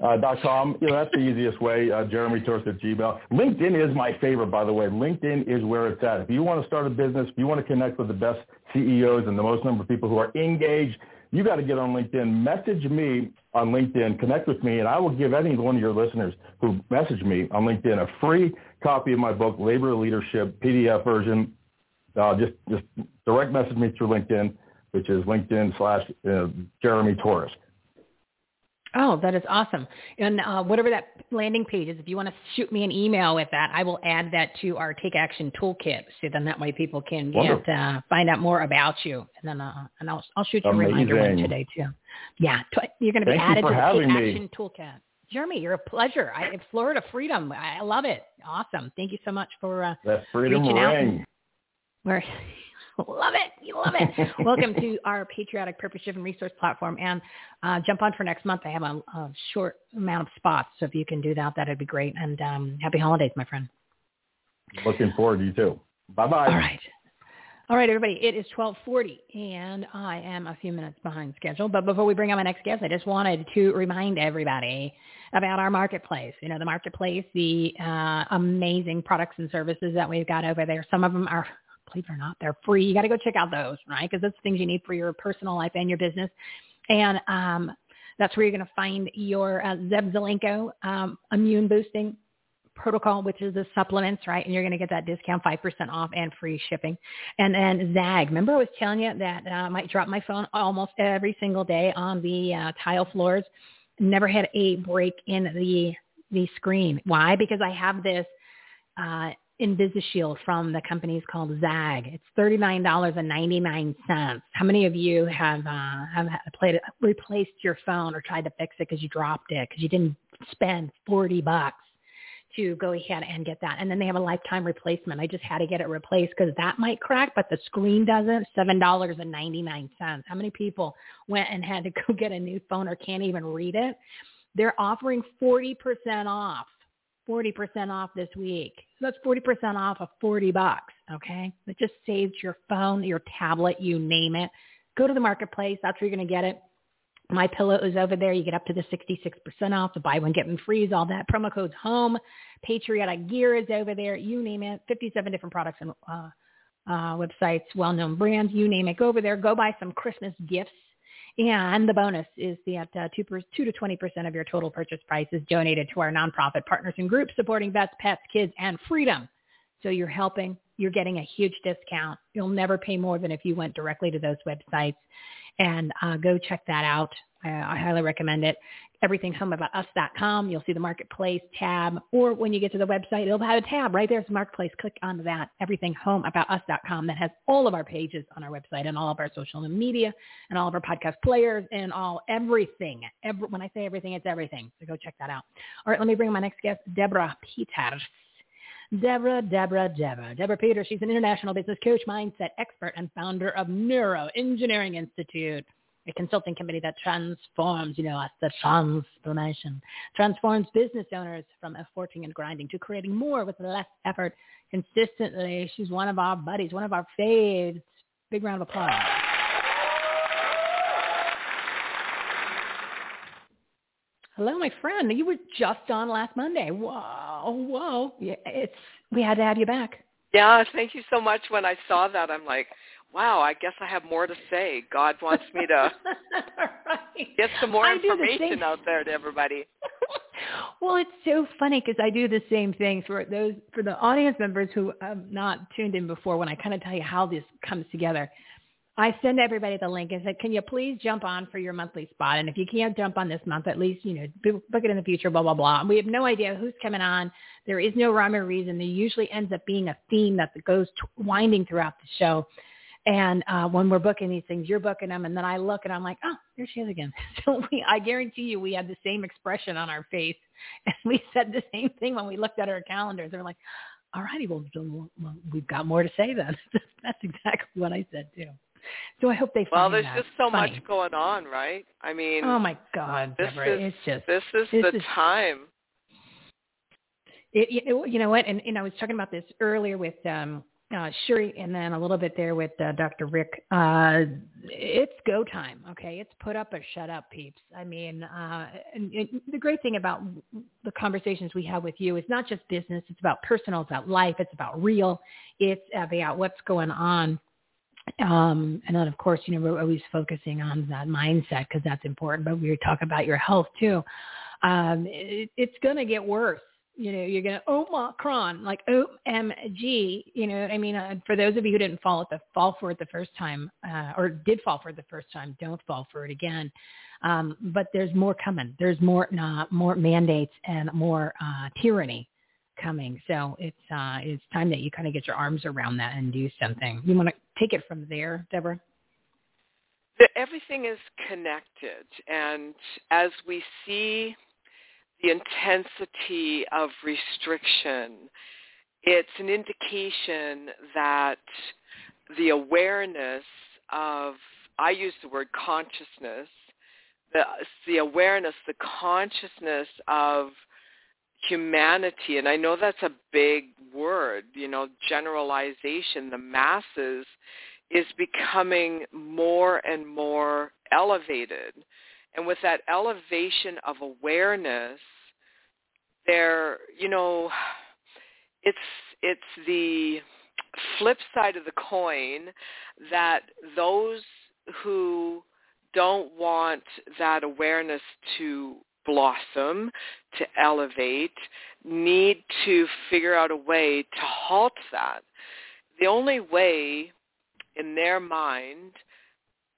uh, dot com. You know, that's the easiest way. Uh, Jeremy Torisk at Gmail. LinkedIn is my favorite, by the way. LinkedIn is where it's at. If you want to start a business, if you want to connect with the best CEOs and the most number of people who are engaged, you got to get on LinkedIn. Message me on LinkedIn. Connect with me, and I will give any one of your listeners who message me on LinkedIn a free copy of my book, Labor Leadership PDF version. Uh, just just direct message me through LinkedIn, which is LinkedIn slash uh, Jeremy Torisk. Oh, that is awesome. And uh, whatever that landing page is, if you want to shoot me an email with that, I will add that to our Take Action Toolkit. So then that way people can get uh, find out more about you. And then uh, and I'll I'll shoot you a reminder one Amazing. today too. Yeah, tw- you're going to be Thank added to the Take me. Action Toolkit. Jeremy, you're a pleasure. I, Florida Freedom. I love it. Awesome. Thank you so much for uh, That's freedom Reaching out. ring. Love it. You love it. Welcome to our patriotic purpose driven resource platform and uh, jump on for next month. I have a, a short amount of spots. So if you can do that, that'd be great. And um, happy holidays, my friend. Looking forward to you too. Bye bye. All right. All right, everybody. It is 1240 and I am a few minutes behind schedule. But before we bring on my next guest, I just wanted to remind everybody about our marketplace. You know, the marketplace, the uh, amazing products and services that we've got over there. Some of them are, believe it or not, they're free. You got to go check out those, right? Because that's things you need for your personal life and your business. And um, that's where you're going to find your uh, Zev Zelenko um, immune boosting protocol, which is the supplements, right? And you're going to get that discount, 5% off and free shipping. And then ZAGG. Remember I was telling you that uh, I might drop my phone almost every single day on the uh, tile floors. Never had a break in the the screen. Why? Because I have this uh, InvisiShield from the company's called ZAGG. It's thirty nine dollars and ninety nine cents. How many of you have uh, have played replaced your phone or tried to fix it because you dropped it because you didn't spend forty bucks to go ahead and get that. And then they have a lifetime replacement. I just had to get it replaced because that might crack, but the screen doesn't. Seven dollars and ninety nine cents. How many people went and had to go get a new phone or can't even read it? They're offering forty percent off. 40% off this week. So that's 40% off of 40 bucks. Okay. It just saves your phone, your tablet, you name it. Go to the marketplace. That's where you're going to get it. My pillow is over there. You get up to the 66% off. The buy one, get one free is all that. Promo code's home. Patriotic gear is over there. You name it. 57 different products and uh, uh, websites, well-known brands. You name it. Go over there. Go buy some Christmas gifts. Yeah, and the bonus is that uh, 2, per, 2 to 20% of your total purchase price is donated to our nonprofit partners and groups supporting vets, pets, kids, and freedom. So you're helping. You're getting a huge discount. You'll never pay more than if you went directly to those websites. And uh, go check that out. I, I highly recommend it. Everything's homeaboutus.com. You'll see the marketplace tab, or when you get to the website, it'll have a tab right there's the marketplace. Click on that. Everything homeaboutus.com that has all of our pages on our website and all of our social media and all of our podcast players and all everything. Every, when I say everything, it's everything. So go check that out. All right, let me bring my next guest, Deborah Peters. Deborah, Deborah, Deborah. Deborah Peters, she's an international business coach, mindset expert, and founder of Neuro Engineering Institute a consulting company that transforms, you know, the transformation, transforms business owners from efforting and grinding to creating more with less effort consistently. She's one of our buddies, one of our faves. Big round of applause. Hello, my friend. You were just on last Monday. Whoa, whoa. It's we had to have you back. Yeah, thank you so much. When I saw that, I'm like, wow, I guess I have more to say. God wants me to right. get some more I information out there to everybody. well, it's so funny because I do the same thing for those for the audience members who have not tuned in before. When I kind of tell you how this comes together, I send everybody the link and say, "Can you please jump on for your monthly spot? And if you can't jump on this month, at least you know book it in the future." Blah blah blah. And we have no idea who's coming on. There is no rhyme or reason. There usually ends up being a theme that goes t- winding throughout the show. And uh, when we're booking these things, you're booking them, and then I look and I'm like, oh, there she is again. So we, I guarantee you, we had the same expression on our face, and we said the same thing when we looked at our calendars. They're like, all righty, well, we've got more to say then. That's exactly what I said too. So I hope they find that. Well, there's just so funny. much going on, right? I mean, Oh my God, this Deborah, is just this is this the is- time. It, you, you know what? And, and I was talking about this earlier with um, uh, Shiry, and then a little bit there with uh, Dr. Rick. Uh, it's go time. Okay, it's put up or shut up, peeps. I mean, uh, and, and the great thing about the conversations we have with you is not just business. It's about personal. It's about life. It's about real. It's about what's going on. Um, and then, of course, you know, we're always focusing on that mindset because that's important. But we talk about your health too. Um, it, it's going to get worse you know, you're going to Omicron, like OMG, you know what I mean? Uh, for those of you who didn't fall at the fall for it the first time, uh, or did fall for it the first time, don't fall for it again. Um, but there's more coming. There's more, uh, more mandates and more uh, tyranny coming. So it's uh, it's time that you kind of get your arms around that and do something. You want to take it from there, Deborah? Everything is connected, and as we see the intensity of restriction, it's an indication that the awareness of, I use the word consciousness, the, the awareness, the consciousness of humanity, and I know that's a big word, you know, generalization, the masses is becoming more and more elevated. And with that elevation of awareness, there, you know, it's it's the flip side of the coin that those who don't want that awareness to blossom, to elevate, need to figure out a way to halt that. The only way in their mind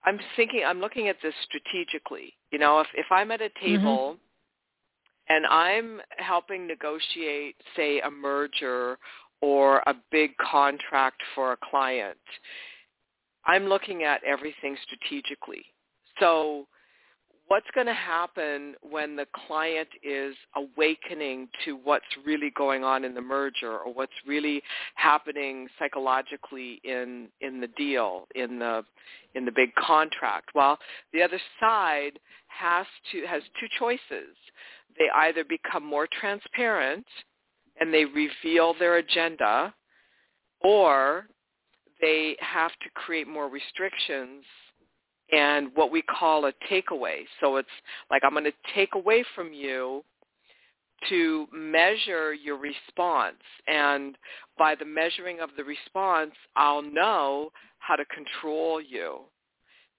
I'm thinking, I'm looking at this strategically. You know, if, if I'm at a table mm-hmm. and I'm helping negotiate, say, a merger or a big contract for a client, I'm looking at everything strategically. So what's going to happen when the client is awakening to what's really going on in the merger or what's really happening psychologically in in the deal in the in the big contract? Well the other side has to has two choices. They either become more transparent and they reveal their agenda or they have to create more restrictions and what we call a takeaway. So it's like I'm going to take away from you to measure your response. And by the measuring of the response, I'll know how to control you.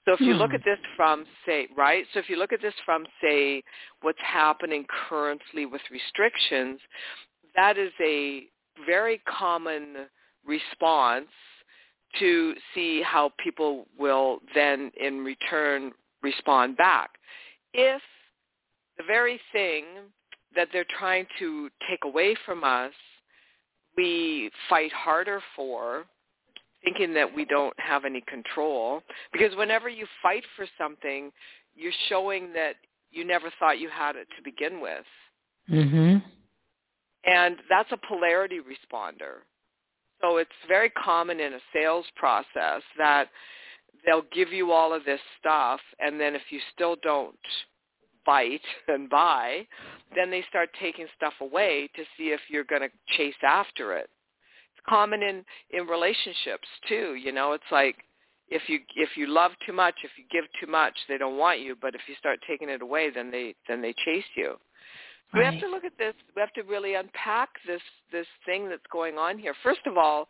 So if you look hmm. at this from, say, right? So if you look at this from, say, what's happening currently with restrictions, that is a very common response to see how people will then in return respond back. If the very thing that they're trying to take away from us, we fight harder for, thinking that we don't have any control, because whenever you fight for something, you're showing that you never thought you had it to begin with. Mhm. And that's a polarity responder. So it's very common in a sales process that they'll give you all of this stuff and then if you still don't bite and buy, then they start taking stuff away to see if you're going to chase after it. It's common in in relationships too, you know, it's like if you if you love too much, if you give too much, they don't want you, but if you start taking it away, then they then they chase you. We have to look at this. We have to really unpack this this thing that's going on here. First of all,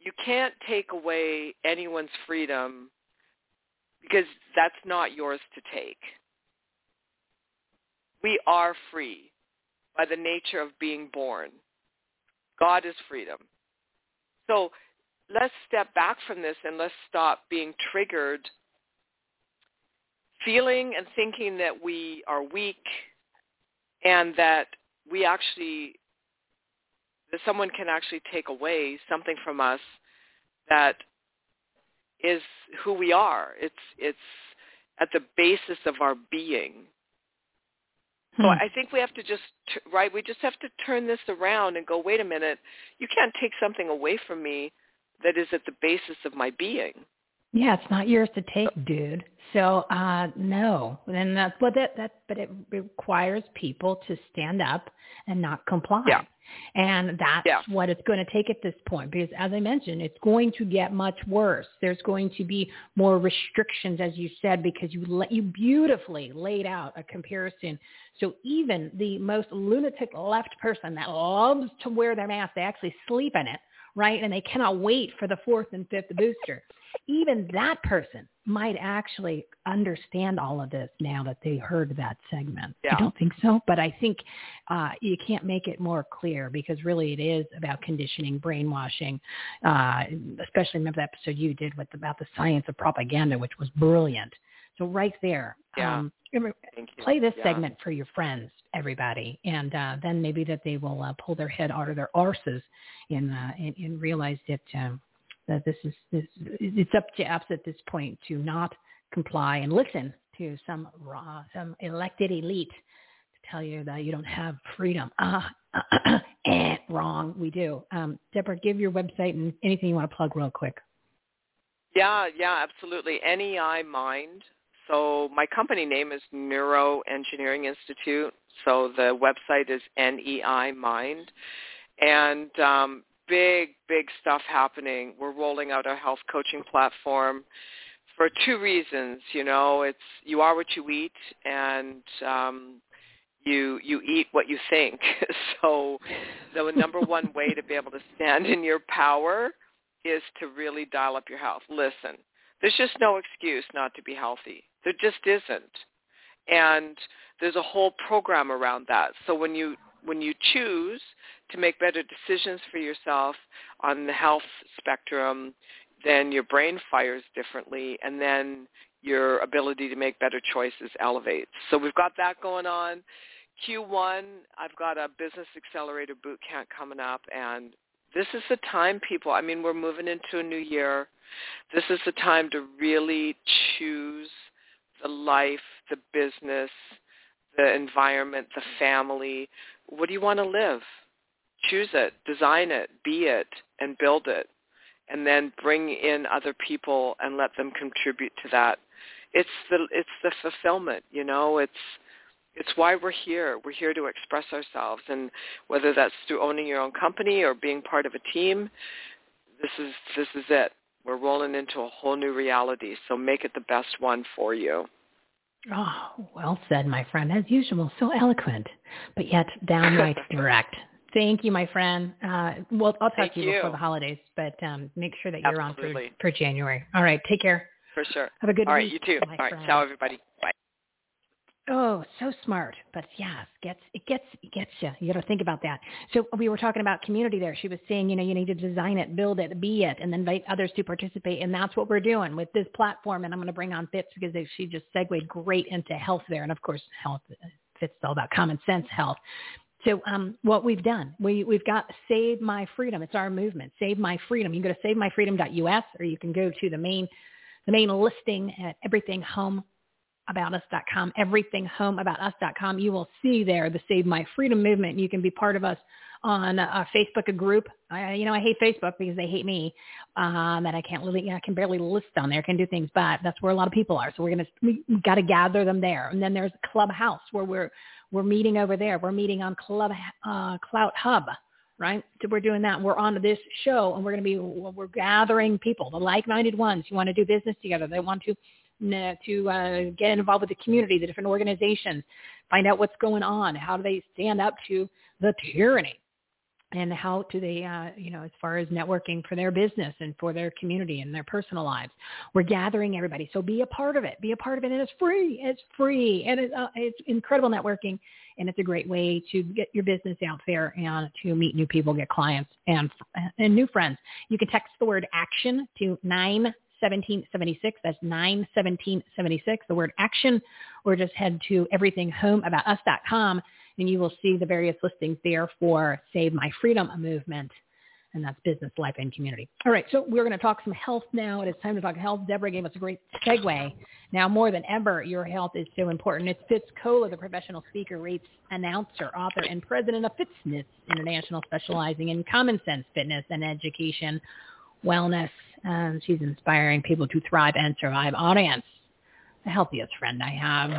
you can't take away anyone's freedom because that's not yours to take. We are free by the nature of being born. God is freedom. So let's step back from this and let's stop being triggered feeling and thinking that we are weak and that we actually that someone can actually take away something from us that is who we are. It's it's at the basis of our being. Hmm. So I think we have to just right. We just have to turn this around and go. Wait a minute. You can't take something away from me that is at the basis of my being. Yeah, it's not yours to take, dude. So uh no. And that's what that that but it requires people to stand up and not comply. Yeah. And that's yeah. what it's going to take at this point because as I mentioned, it's going to get much worse. There's going to be more restrictions as you said because you let you beautifully laid out a comparison. So even the most lunatic left person that loves to wear their mask, they actually sleep in it, right? And they cannot wait for the fourth and fifth booster even that person might actually understand all of this now that they heard that segment. Yeah. I don't think so, but I think uh, you can't make it more clear because really it is about conditioning, brainwashing, uh, especially remember the episode you did with about the science of propaganda, which was brilliant. So right there, yeah. um, play this yeah. segment for your friends, everybody, and uh, then maybe that they will uh, pull their head out of their arses and, uh, and, and realize that um, that this is this, it's up to us at this point to not comply and listen to some raw, some elected elite to tell you that you don't have freedom. Ah, uh, wrong. We do. Um, Deborah, give your website and anything you want to plug real quick. Yeah, yeah, absolutely. NEI Mind. So my company name is Neuro Engineering Institute. So the website is NEI Mind. And um, big, big stuff happening. We're rolling out our health coaching platform for two reasons. You know, it's you are what you eat, and um, you you eat what you think. so the number one way to be able to stand in your power is to really dial up your health. Listen, there's just no excuse not to be healthy. There just isn't. And there's a whole program around that. So when you when you choose to make better decisions for yourself on the health spectrum, then your brain fires differently and then your ability to make better choices elevates. So we've got that going on. Q1, I've got a business accelerator boot camp coming up and this is the time people, I mean, we're moving into a new year. This is the time to really choose the life, the business, the environment, the family. What do you want to live? Choose it, design it, be it, and build it. And then bring in other people and let them contribute to that. It's the it's the fulfillment, you know, it's it's why we're here. We're here to express ourselves and whether that's through owning your own company or being part of a team, this is this is it. We're rolling into a whole new reality, so make it the best one for you. Oh, well said, my friend. As usual, so eloquent, but yet downright direct. Thank you, my friend. Uh, well, I'll talk Thank to you, you, before the holidays, but um, make sure that you're Absolutely. on for, for January. All right, take care. For sure. Have a good All week. right, you too. All right, friend. ciao, everybody. Bye. Oh, so smart. But it gets it gets it gets you. You got to think about that. So we were talking about community there. She was saying, you know, you need to design it, build it, be it, and invite others to participate. And that's what we're doing with this platform. And I'm going to bring on Fitz because they, she just segued great into health there. And of course, health Fitz is all about common sense health. So um, what we've done, we, we've got Save My Freedom. It's our movement, Save My Freedom. You can go to savemyfreedom.us or you can go to the main the main listing at Everything Home aboutus.com, everythinghomeaboutus.com. You will see there the Save My Freedom movement. You can be part of us on a Facebook, a group. I, you know, I hate Facebook because they hate me. Um, and I can't really, you know, I can barely list on there, can do things, but that's where a lot of people are. So we're to, we, we got to gather them there. And then there's Clubhouse where we're, we're meeting over there. We're meeting on Club, uh, Clout Hub right? So we're doing that. We're on this show and we're going to be, we're gathering people, the like-minded ones who want to do business together. They want to to uh, get involved with the community, the different organizations, find out what's going on, how do they stand up to the tyranny. and how do they, uh, you know, as far as networking for their business and for their community and their personal lives. We're gathering everybody, so be a part of it. Be a part of it, and it's free. It's free, and it's, uh, it's incredible networking, and it's a great way to get your business out there and to meet new people, get clients, and and new friends. You can text the word action to nine 1776. That's 91776, the word action, or just head to everythinghomeaboutus.com and you will see the various listings there for Save My Freedom movement. And that's business, life, and community. All right, so we're going to talk some health now. It is time to talk health. Deborah gave us a great segue. Now, more than ever, your health is so important. It's Fitz Koehler, the professional speaker, rates announcer, author, and president of Fitness International, specializing in common sense fitness and education, wellness. And she's inspiring people to thrive and survive. Audience, the healthiest friend I have.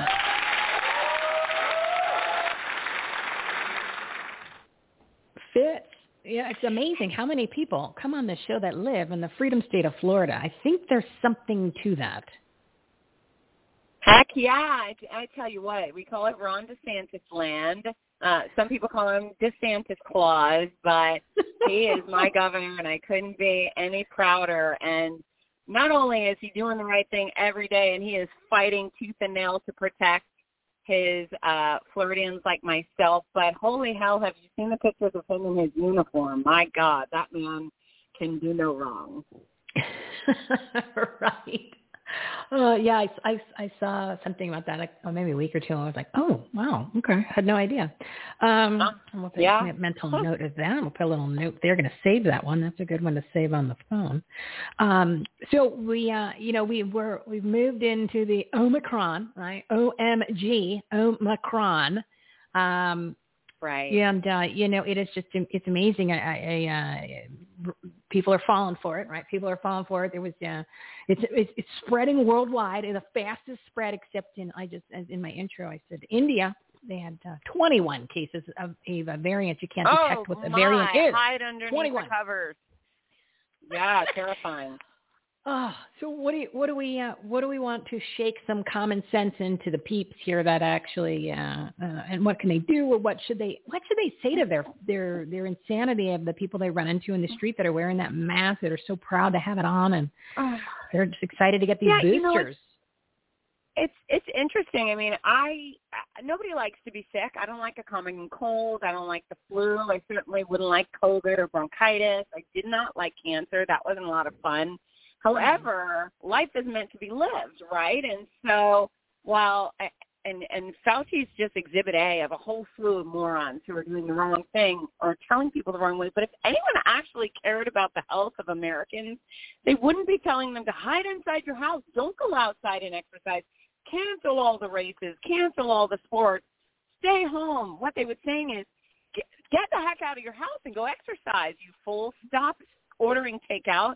Fitz. Yeah, it's amazing how many people come on the show that live in the Freedom State of Florida. I think there's something to that. Heck yeah! I, I tell you what, we call it Ron DeSantis land. Uh, some people call him DeSantis Claus, but he is my governor, and I couldn't be any prouder. And not only is he doing the right thing every day, and he is fighting tooth and nail to protect his uh Floridians like myself, but holy hell, have you seen the pictures of him in his uniform? My God, that man can do no wrong. right. Uh, yeah, I, I, I saw something about that like, oh, maybe a week or two. I was like, oh, wow, okay, I had no idea. Um, huh? we'll put yeah. a mental huh. note of that. We'll put a little note there. Going to save that one. That's a good one to save on the phone. Um, so we, uh, you know, we were we've moved into the Omicron, right? O M G, Omicron. Um, Right. And uh, you know, it is just it's amazing. I, I, uh, people are falling for it, right? People are falling for it. There was, yeah, it's, it's it's spreading worldwide, It's the fastest spread. Except in, I just in my intro, I said India. They had uh, 21 cases of a, variant you can't oh, detect what the my. variant is. Hide underneath 21. the covers. Yeah, terrifying. Oh, so what do you, what do we uh, what do we want to shake some common sense into the peeps here that actually uh, uh, and what can they do or what should they what should they say to their their their insanity of the people they run into in the street that are wearing that mask that are so proud to have it on and oh. they're just excited to get these yeah, boosters. You know, it's, it's it's interesting. I mean, I nobody likes to be sick. I don't like a common cold. I don't like the flu. I certainly wouldn't like COVID or bronchitis. I did not like cancer. That wasn't a lot of fun However, life is meant to be lived, right? And so while and and Fauci's just exhibit A of a whole slew of morons who are doing the wrong thing or telling people the wrong way. But if anyone actually cared about the health of Americans, they wouldn't be telling them to hide inside your house. Don't go outside and exercise. Cancel all the races. Cancel all the sports. Stay home. What they were saying is, get, get the heck out of your house and go exercise. You fool. Stop ordering takeout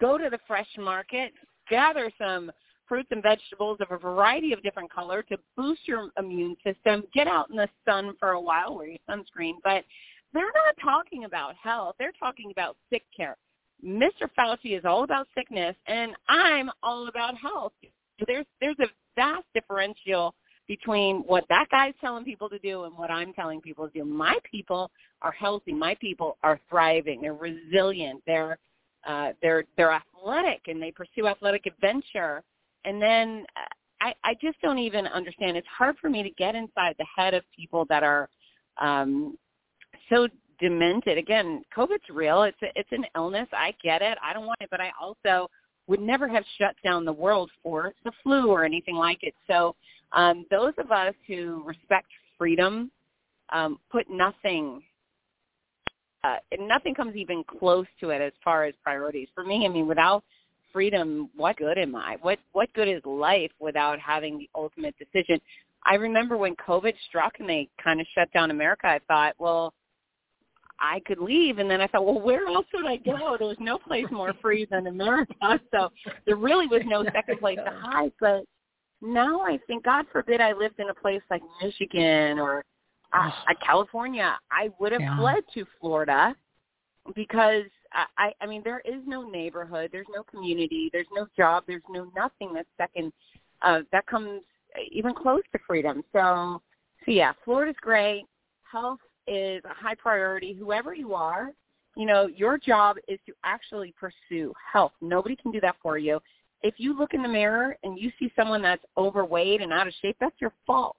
go to the fresh market, gather some fruits and vegetables of a variety of different color to boost your immune system, get out in the sun for a while, wear your sunscreen. But they're not talking about health. They're talking about sick care. Mr. Fauci is all about sickness, and I'm all about health. There's there's a vast differential between what that guy's telling people to do and what I'm telling people to do. My people are healthy. My people are thriving. They're resilient. They're uh, they're they're athletic and they pursue athletic adventure. And then uh, I, I just don't even understand. It's hard for me to get inside the head of people that are um, so demented. Again, COVID's real. It's a, it's an illness. I get it. I don't want it, but I also would never have shut down the world for the flu or anything like it. So um, those of us who respect freedom um, put nothing uh, nothing comes even close to it as far as priorities. For me, I mean, without freedom, what good am I? What what good is life without having the ultimate decision? I remember when COVID struck and they kind of shut down America. I thought, well, I could leave, and then I thought, well, where else would I go? There was no place more free than America, so there really was no second place to hide. But now I think, God forbid, I lived in a place like Michigan or uh, California, I would have yeah. fled to Florida because I, I mean there is no neighborhood, there's no community, there's no job, there's no nothing that's second uh, that comes even close to freedom. So, so yeah, Florida's great. Health is a high priority. Whoever you are, you know, your job is to actually pursue health. Nobody can do that for you. If you look in the mirror and you see someone that's overweight and out of shape, that's your fault.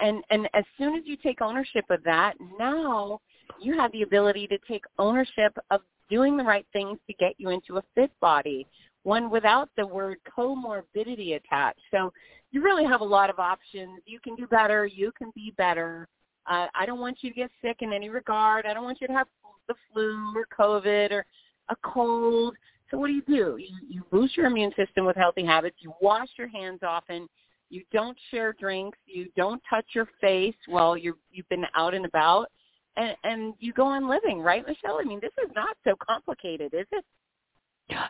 And and as soon as you take ownership of that, now you have the ability to take ownership of doing the right things to get you into a fit body, one without the word comorbidity attached. So you really have a lot of options. You can do better. You can be better. Uh, I don't want you to get sick in any regard. I don't want you to have the flu or COVID or a cold. So what do you do? You, you boost your immune system with healthy habits. You wash your hands often. You don't share drinks. You don't touch your face while you're, you've been out and about and, and you go on living, right, Michelle? I mean, this is not so complicated, is it?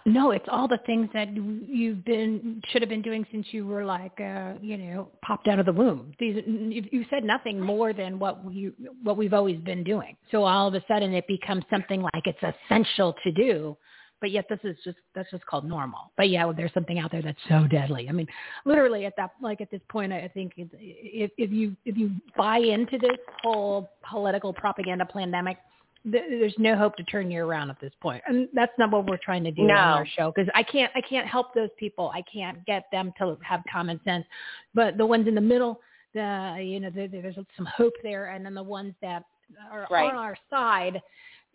No, it's all the things that you've been should have been doing since you were like, uh, you know, popped out of the womb. These you said nothing more than what you what we've always been doing. So all of a sudden, it becomes something like it's essential to do but yet this is just that's just called normal. But yeah, there's something out there that's so deadly. I mean, literally at that like at this point, I think if if you if you buy into this whole political propaganda pandemic, there's no hope to turn you around at this point. and that's not what we're trying to do no. on our show because I can't I can't help those people. I can't get them to have common sense, but the ones in the middle, the you know there's some hope there, and then the ones that are right. on our side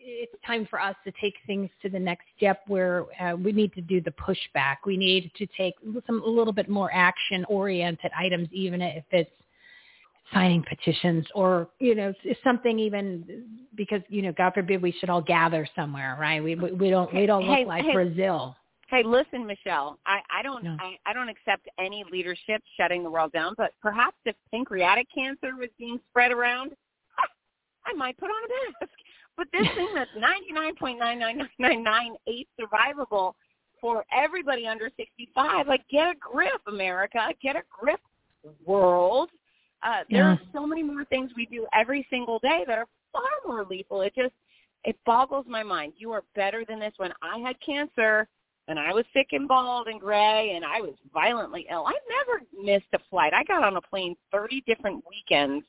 it's time for us to take things to the next step where uh, we need to do the pushback. We need to take some a little bit more action oriented items, even if it's signing petitions or you know something even because you know God forbid we should all gather somewhere, right? We we, we don't we don't look hey, like hey, Brazil. Hey, listen, Michele. I, I don't No. I, I don't accept any leadership shutting the world down, but perhaps if pancreatic cancer was being spread around, I might put on a mask. But this thing that's 99.99998 survivable for everybody under 65, like get a grip, America. Get a grip, world. Uh, there Yeah. are so many more things we do every single day that are far more lethal. It just, it boggles my mind. You are better than this. When I had cancer and I was sick and bald and gray and I was violently ill, I never missed a flight. I got on a plane 30 different weekends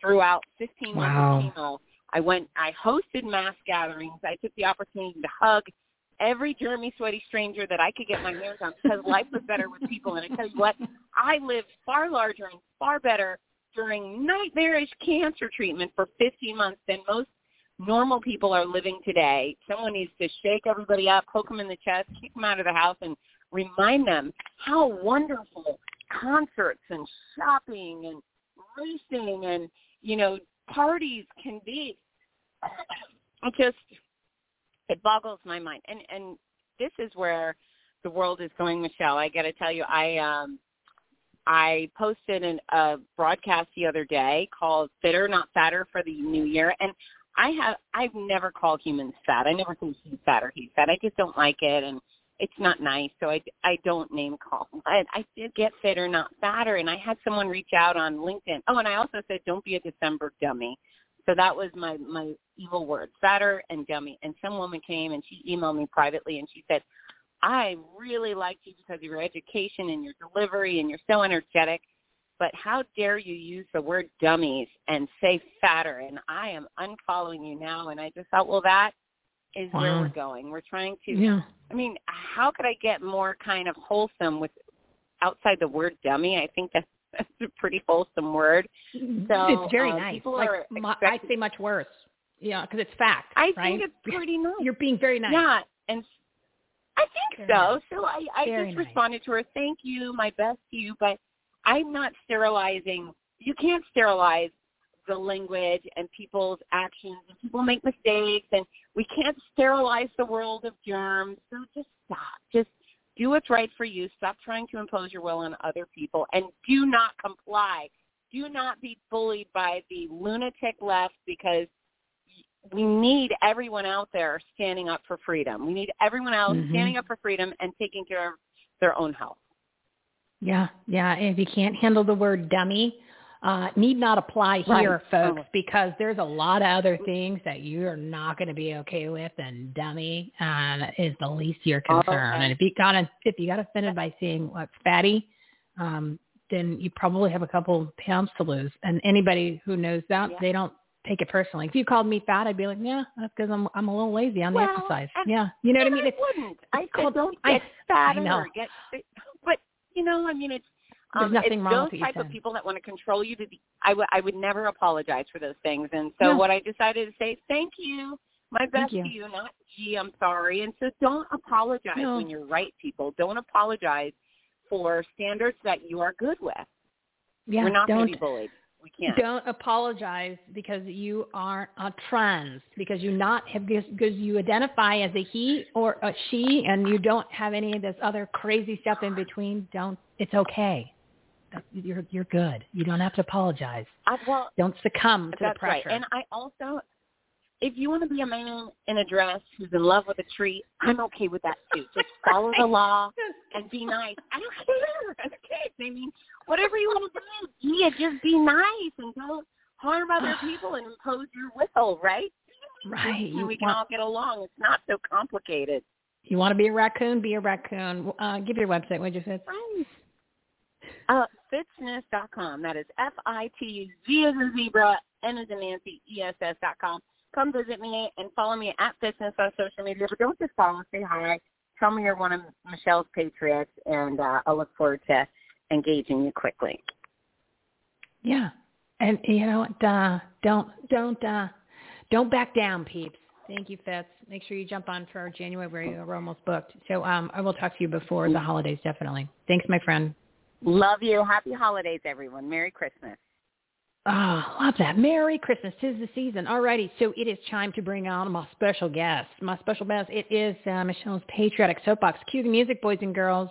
throughout 15 Wow. months of chemo. I went, I hosted mass gatherings. I took the opportunity to hug every germy, sweaty stranger that I could get my hands on because life was better with people. And I tell you what, I lived far larger and far better during nightmarish cancer treatment for 15 months than most normal people are living today. Someone needs to shake everybody up, poke them in the chest, kick them out of the house, and remind them how wonderful concerts and shopping and racing and, you know, parties can be. Just it boggles my mind. And and this is where the world is going, Michele. I got to tell you, I um I posted an, a broadcast the other day called "Fitter Not Fatter" for the new year, and I have I've never called humans fat. I never think he's fat or he's fat. I just don't like it, and it's not nice, so I I don't name call. But I did get fitter, not fatter, and I had someone reach out on LinkedIn. Oh, and I also said don't be a December dummy. So that was my my evil word, fatter and dummy. And some woman came and she emailed me privately and she said, I really liked you because of your education and your delivery and you're so energetic. But how dare you use the word dummies and say fatter? And I am unfollowing you now. And I just thought, well, that is where we're going. We're trying to. Yeah. I mean, how could I get more kind of wholesome with outside the word dummy? I think that's, that's a pretty wholesome word. So it's very uh, nice. people Like, are mu- I expecting- say much worse. Yeah, because it's fact. I right? think it's pretty nice. You're being very nice. Yeah, and I think Very so. nice. So I, I Very just nice. responded to her, thank you, my best to you, but I'm not sterilizing. You can't sterilize the language and people's actions, and people make mistakes, and we can't sterilize the world of germs. So just stop. Just do what's right for you. Stop trying to impose your will on other people, and do not comply. Do not be bullied by the lunatic left because we need everyone out there standing up for freedom. We need everyone else Mhm. standing up for freedom and taking care of their own health. Yeah, yeah. And if you can't handle the word dummy, uh, need not apply Right. here, folks, Oh. because there's a lot of other things that you're not going to be okay with, and dummy uh, is the least your concern. Okay. And if you got if you got offended by seeing what fatty, um, then you probably have a couple pounds to lose. And anybody who knows that, Yeah. they don't take it personally. If you called me fat, I'd be like, yeah, that's because I'm I'm a little lazy on the Well, exercise. Yeah, you know what I mean? I It's, wouldn't. I it's said called- don't I- get fatter I know. or get. But you know, I mean, it's There's um, nothing it's wrong those with what you type of people that want to control you. To I would I would never apologize for those things. And so No. what I decided to say, thank you, my best you. to you, not gee, I'm sorry. And so don't apologize No. when you're right, people. Don't apologize for standards that you are good with. yeah, We're not going don't to be bullied. We can't. don't apologize because you aren't a trans because you not have because you identify as a he or a she and you don't have any of this other crazy stuff in between. Don't. It's okay. You're you're good. You don't have to apologize. I, well, Don't succumb to That's the pressure. right. And I also, if you want to be a man in a dress who's in love with a tree, I'm okay with that too. Just follow the law and be nice. I don't care. Okay. I mean, whatever you want to do, yeah, just be nice and don't harm other people and impose your will, right? right. So we can all get along. It's not so complicated. you want to be a raccoon? Be a raccoon. Uh, give your website. What'd you say? Right. Uh, fitzness.com. That is F-I-T-Z as in zebra, N as in Nancy, E-S-S dot com. Come visit me and follow me at Fitzness on social media. But don't just follow, say hi. Tell me you're one of Michele's patriots, and uh, I'll look forward to engaging you quickly. Yeah. And you know? Uh, don't don't uh, don't back down, peeps. Thank you, Fitz. Make sure you jump on for January. We're almost booked. So um, I will talk to you before the holidays, definitely. Thanks, my friend. Love you. Happy holidays, everyone. Merry Christmas. Oh, love that. Merry Christmas. Tis the season. Alrighty, so it is time to bring on my special guest. My special guest, it is uh, Michele's Patriotic Soapbox. Cue the music, boys and girls.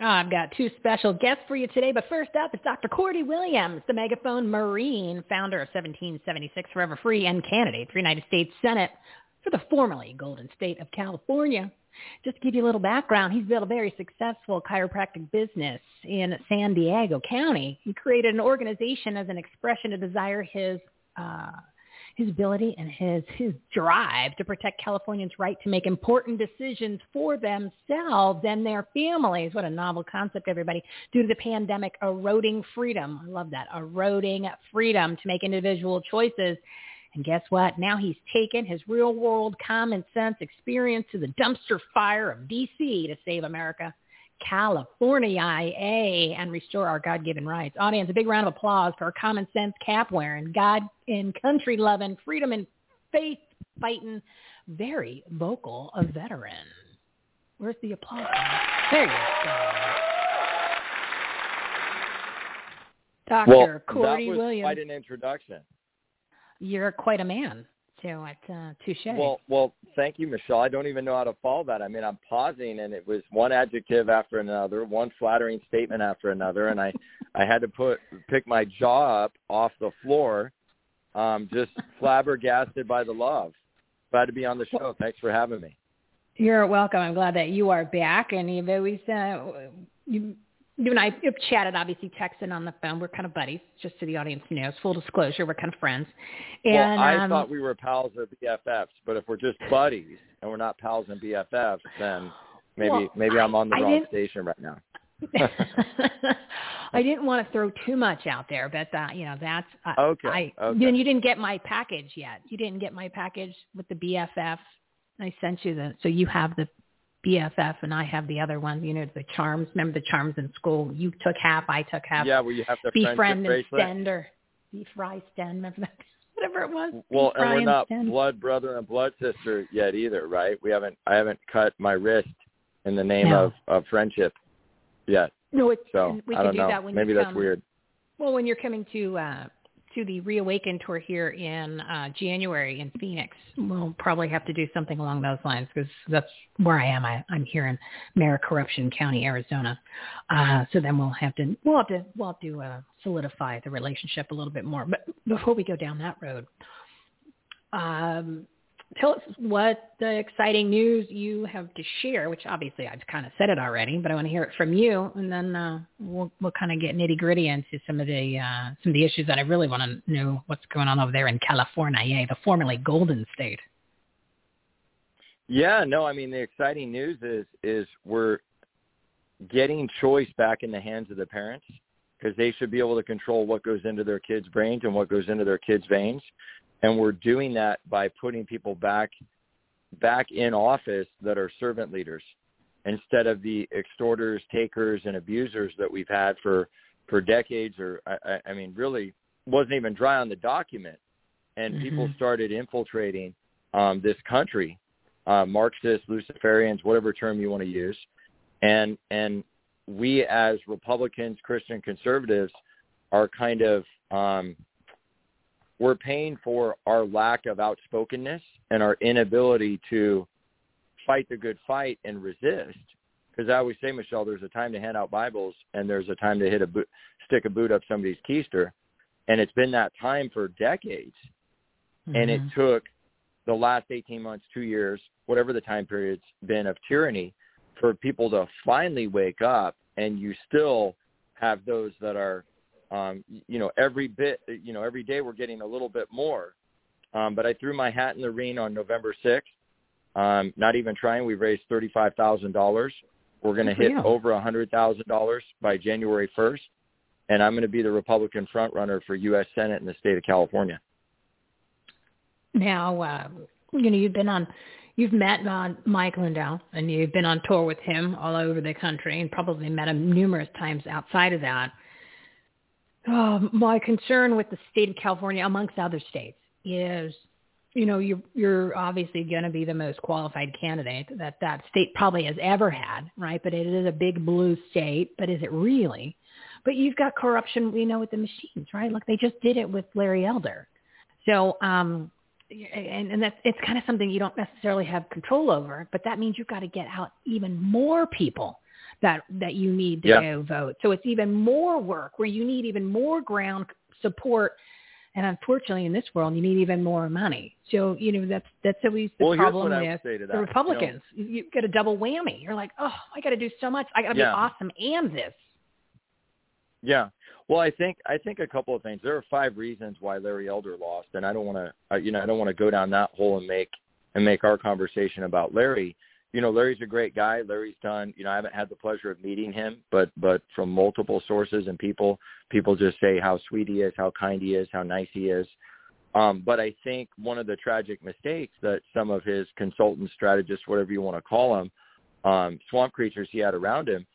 I've got two special guests for you today, but first up is Dr. Cordie Williams, the Megaphone Marine, founder of 1776 Forever Free and candidate for United States Senate for the formerly Golden State of California. Just to give you a little background, he's built a very successful chiropractic business in San Diego County. He created an organization as an expression to desire his uh, his ability and his his drive to protect Californians' right to make important decisions for themselves and their families. What a novel concept, everybody. Due to the pandemic, eroding freedom. I love that. Eroding freedom to make individual choices. And guess what? Now he's taken his real world common sense experience to the dumpster fire of DC to save America. California IA and restore our God-given rights. Audience, a big round of applause for our common sense cap wearing, God and country loving, freedom and faith fighting, very vocal a veteran. Where's the applause? There you go. Dr. Well, was Williams, quite an introduction. you're quite a man. So it's uh, touche. Well, well, thank you, Michele. I don't even know how to follow that. I mean, I'm pausing, and it was one adjective after another, one flattering statement after another, and I, I had to put pick my jaw up off the floor, um, just flabbergasted by the love. Glad to be on the show. Thanks for having me. You're welcome. I'm glad that you are back, and you've always uh, you. You and I have chatted, obviously, texting on the phone. We're kind of buddies, just so the audience knows. Full disclosure, we're kind of friends. And, well, I um, thought we were pals or BFFs, but if we're just buddies and we're not pals and BFFs, then maybe Well, maybe I'm on the I wrong station right now. I didn't want to throw too much out there, but uh, you know that's uh, Okay, I, okay. You, you didn't get my package yet. You didn't get my package with the BFF. I sent you the so you have the BFF and I have the other one. You know the charms. Remember the charms in school? You took half, I took half. Yeah, well, you have the befriend friendship and bracelet. stand or be fry stand. Remember that? Whatever it was. Well, and we're not blood brother and blood sister yet either, right? We haven't. I haven't cut my wrist in the name No. of of friendship yet. No, it's So we I don't do know. that when Maybe you that's weird. Well, when you're coming to uh, to the Reawaken tour here in uh, January in Phoenix, we'll probably have to do something along those lines because that's where I am. I, I'm here in Corruption County, Arizona. Uh, so then we'll have to we'll have to we'll to uh, solidify the relationship a little bit more. But before we go down that road, um, tell us what the exciting news you have to share, which obviously I've kind of said it already, but I want to hear it from you, and then uh, we'll we'll kind of get nitty gritty into some of the uh, some of the issues that I really want to know what's going on over there in California, yeah, the formerly Golden State. Yeah, no, I mean the exciting news is is we're getting choice back in the hands of the parents because they should be able to control what goes into their kids' brains and what goes into their kids' veins and we're doing that by putting people back back in office that are servant leaders instead of the extorters, takers, and abusers that we've had for for decades, or I, I mean, really wasn't even dry on the document, and mm-hmm. people started infiltrating um, this country, uh, Marxists, Luciferians, whatever term you want to use, and and we as Republicans, Christian conservatives, are kind of um, we're paying for our lack of outspokenness and our inability to fight the good fight and resist. Because I always say, Michele, there's a time to hand out Bibles and there's a time to hit a boot, stick a boot up somebody's keister, and it's been that time for decades. Mm-hmm. And it mm-hmm. took the last 18 months, two years, whatever the time period's been of tyranny, for people to finally wake up. And you still have those that are um, you know, every bit, you know, every day we're getting a little bit more. Um, but I threw my hat in the ring on November 6th. Um, not even trying. We've raised $35,000. We're going to hit you. over $100,000 by January 1st. And I'm going to be the Republican frontrunner for U.S. Senate in the state of California. Now, uh, you know, you've been on, you've met uh, Mike Lindell, and you've been on tour with him all over the country, and probably met him numerous times outside of that. Uh, my concern with the state of California, amongst other states, is you know you're you're obviously going to be the most qualified candidate that that state probably has ever had, right? But it is a big blue state, but is it really? But you've got corruption, we know, with the machines, right? Like they just did it with Larry Elder. So, um, and, and that's it's kind of something you don't necessarily have control over, but that means you've got to get out even more people that that you need to yeah. go vote. So it's even more work where you need even more ground support. And unfortunately, in this world, you need even more money. So you know that's that's always the well, problem with the Republicans. You, know, you get a double whammy. You're like, oh, I got to do so much. I got to yeah. be awesome and this. Yeah. Well, I think I think a couple of things. There are five reasons why Larry Elder lost, and I don't want to, you know, I don't want to go down that hole and make and make our conversation about Larry you know, Larry's a great guy. Larry's done, you know, I haven't had the pleasure of meeting him, but but from multiple sources and people, people just say how sweet he is, how kind he is, how nice he is. Um, but I think one of the tragic mistakes that some of his consultants, strategists, whatever you want to call them, um, swamp creatures he had around him,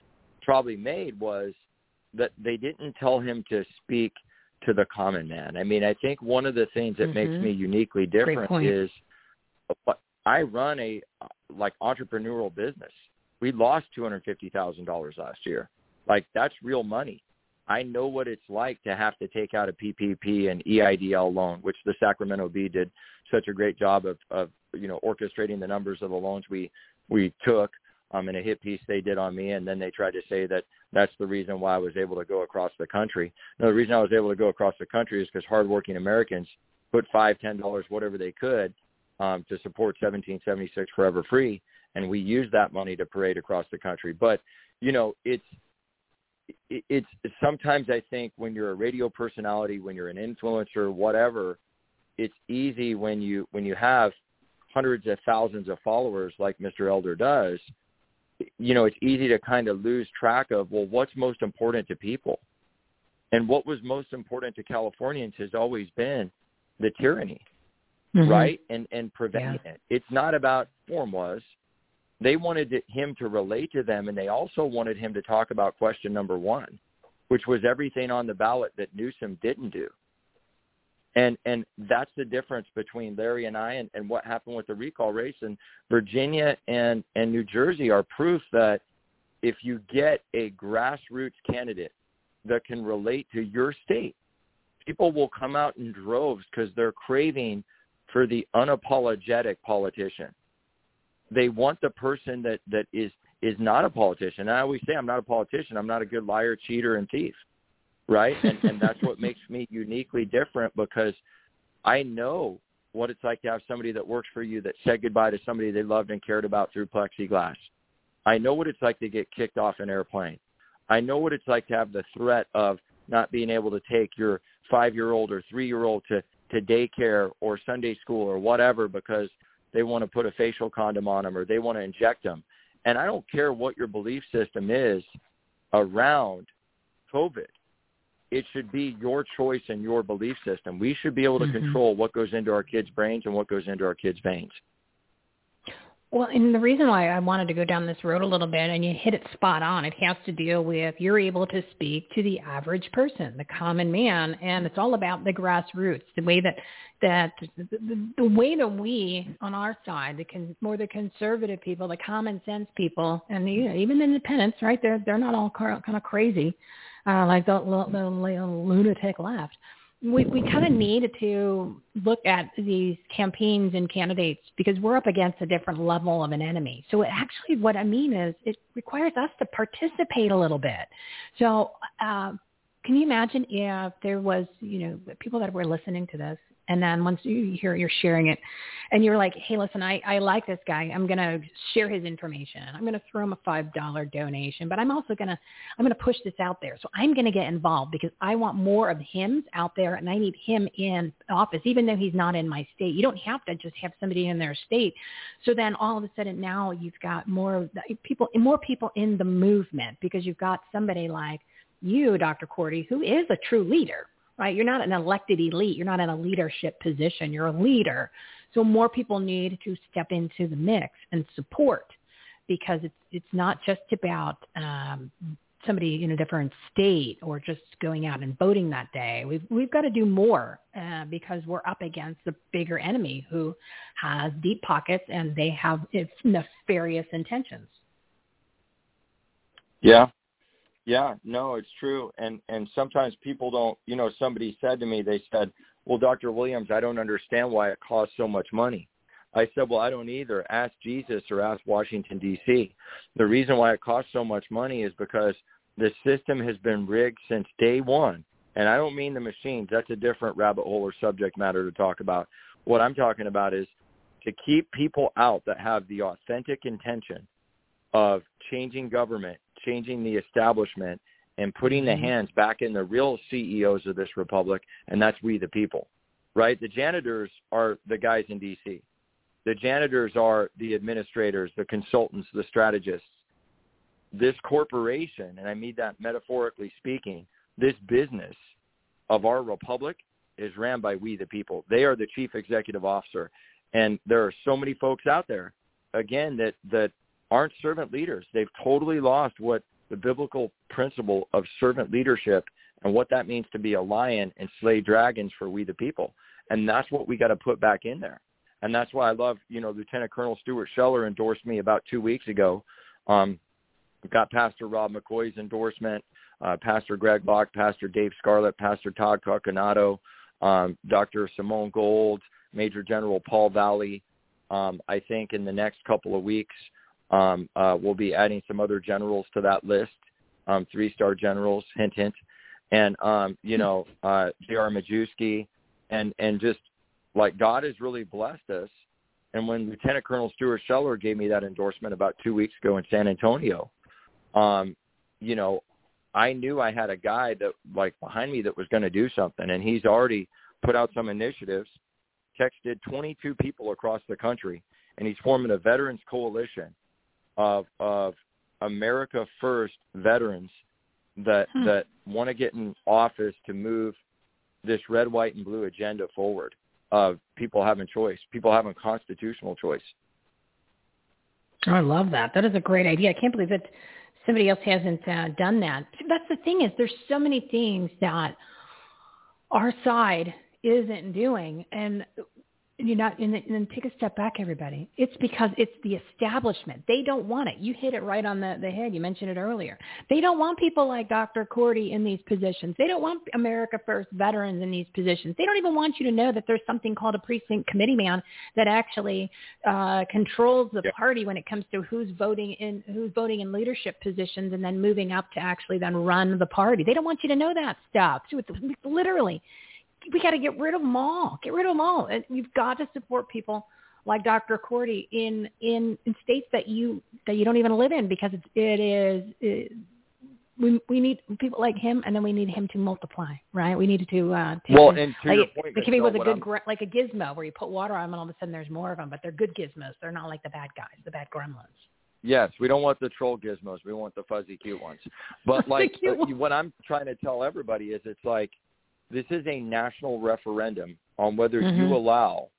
probably made was that they didn't tell him to speak to the common man. I mean, I think one of the things that mm-hmm. makes me uniquely different is I run a like entrepreneurial business. We lost two hundred fifty thousand dollars last year. Like that's real money. I know what it's like to have to take out a PPP and EIDL loan, which the Sacramento Bee did such a great job of, of you know orchestrating the numbers of the loans we we took um, in a hit piece they did on me, and then they tried to say that that's the reason why I was able to go across the country. No, the reason I was able to go across the country is because hardworking Americans put five, ten dollars, whatever they could, um, to support 1776 Forever Free, and we use that money to parade across the country. But you know, it's it's sometimes I think when you're a radio personality, when you're an influencer, whatever, it's easy when you when you have hundreds of thousands of followers like Mr. Elder does. You know, it's easy to kind of lose track of well, what's most important to people, and what was most important to Californians has always been the tyranny mm-hmm. right? And and preventing yeah. it. It's not about form was. They wanted to, him to relate to them, and they also wanted him to talk about question number one, which was everything on the ballot that Newsom didn't do. And and that's the difference between Larry and I and, and what happened with the recall race. And Virginia and, and New Jersey are proof that if you get a grassroots candidate that can relate to your state, people will come out in droves because they're craving for the unapologetic politician. They want the person that that is is not a politician. And I always say I'm not a politician. I'm not a good liar, cheater, and thief. Right? And and that's what makes me uniquely different because I know what it's like to have somebody that works for you that said goodbye to somebody they loved and cared about through plexiglass. I know what it's like to get kicked off an airplane. I know what it's like to have the threat of not being able to take your five-year-old or three-year-old to to daycare or Sunday school or whatever because they want to put a facial condom on them or they want to inject them. And I don't care what your belief system is around COVID. It should be your choice and your belief system. We should be able to mm-hmm. control what goes into our kids' brains and what goes into our kids' veins. Well, and the reason why I wanted to go down this road a little bit, and you hit it spot on, it has to deal with you're able to speak to the average person, the common man, and it's all about the grassroots, the way that that the, the way that we on our side, the con, more the conservative people, the common sense people, and even the independents, right? They're they're not all kind of crazy, uh, like the, the, the lunatic left we, we kind of need to look at these campaigns and candidates because we're up against a different level of an enemy. So actually what I mean is it requires us to participate a little bit. So uh, can you imagine if there was, you know, people that were listening to this and then once you hear you're sharing it and you're like, hey, listen, I, I like this guy. I'm going to share his information. I'm going to throw him a $5 donation, but I'm also going to, I'm going to push this out there. So I'm going to get involved because I want more of him out there and I need him in office, even though he's not in my state. You don't have to just have somebody in their state. So then all of a sudden now you've got more people, more people in the movement because you've got somebody like you, Dr. Cordie, who is a true leader right? You're not an elected elite. You're not in a leadership position. You're a leader. So more people need to step into the mix and support because it's it's not just about um, somebody in a different state or just going out and voting that day. We've we've got to do more uh, because we're up against the bigger enemy who has deep pockets and they have nefarious intentions. Yeah, yeah, no, it's true. And and sometimes people don't, you know, somebody said to me, they said, "Well, Dr. Williams, I don't understand why it costs so much money." I said, "Well, I don't either. Ask Jesus or ask Washington D.C. The reason why it costs so much money is because the system has been rigged since day 1. And I don't mean the machines. That's a different rabbit hole or subject matter to talk about. What I'm talking about is to keep people out that have the authentic intention of changing government changing the establishment and putting the mm-hmm. hands back in the real CEOs of this republic, and that's we the people, right? The janitors are the guys in D.C. The janitors are the administrators, the consultants, the strategists. This corporation, and I mean that metaphorically speaking, this business of our republic is ran by we the people. They are the chief executive officer. And there are so many folks out there, again, that, that aren't servant leaders. They've totally lost what the biblical principle of servant leadership and what that means to be a lion and slay dragons for we the people. And that's what we got to put back in there. And that's why I love, you know, Lieutenant Colonel Stuart Scheller endorsed me about two weeks ago. Um, got Pastor Rob McCoy's endorsement, uh, Pastor Greg Locke, Pastor Dave Scarlett, Pastor Todd Coconato, um, Dr. Simone Gold, Major General Paul Vallely. Um, I think in the next couple of weeks, um, uh, we'll be adding some other generals to that list, um, three-star generals, hint, hint. And, um, you know, uh, J.R. Majewski, and, and just like God has really blessed us. And when Lieutenant Colonel Stuart Scheller gave me that endorsement about two weeks ago in San Antonio, um, you know, I knew I had a guy that like behind me that was going to do something, and he's already put out some initiatives, texted 22 people across the country, and he's forming a veterans coalition of of America First veterans that hmm. that want to get in office to move this red, white, and blue agenda forward of people having choice, people having constitutional choice. I love that. That is a great idea. I can't believe that somebody else hasn't uh, done that. That's the thing is there's so many things that our side isn't doing, and you know, and, and take a step back, everybody. It's because it's the establishment. They don't want it. You hit it right on the, the head. You mentioned it earlier. They don't want people like Dr. Cordie in these positions. They don't want America First veterans in these positions. They don't even want you to know that there's something called a precinct committee man that actually uh, controls the yeah. party when it comes to who's voting in who's voting in leadership positions and then moving up to actually then run the party. They don't want you to know that stuff. Literally we got to get rid of them all. Get rid of them all. And you've got to support people like Dr. Cordie in in, in states that you that you don't even live in because it's, it is. It, we we need people like him, and then we need him to multiply, right? We need to uh, take well, him, and to like, your point, be with a good gr- like a gizmo where you put water on them, and all of a sudden there's more of them, but they're good gizmos. They're not like the bad guys, the bad gremlins. Yes, we don't want the troll gizmos. We want the fuzzy cute ones. But like uh, what I'm trying to tell everybody is it's like this is a national referendum on whether Mhm. you allow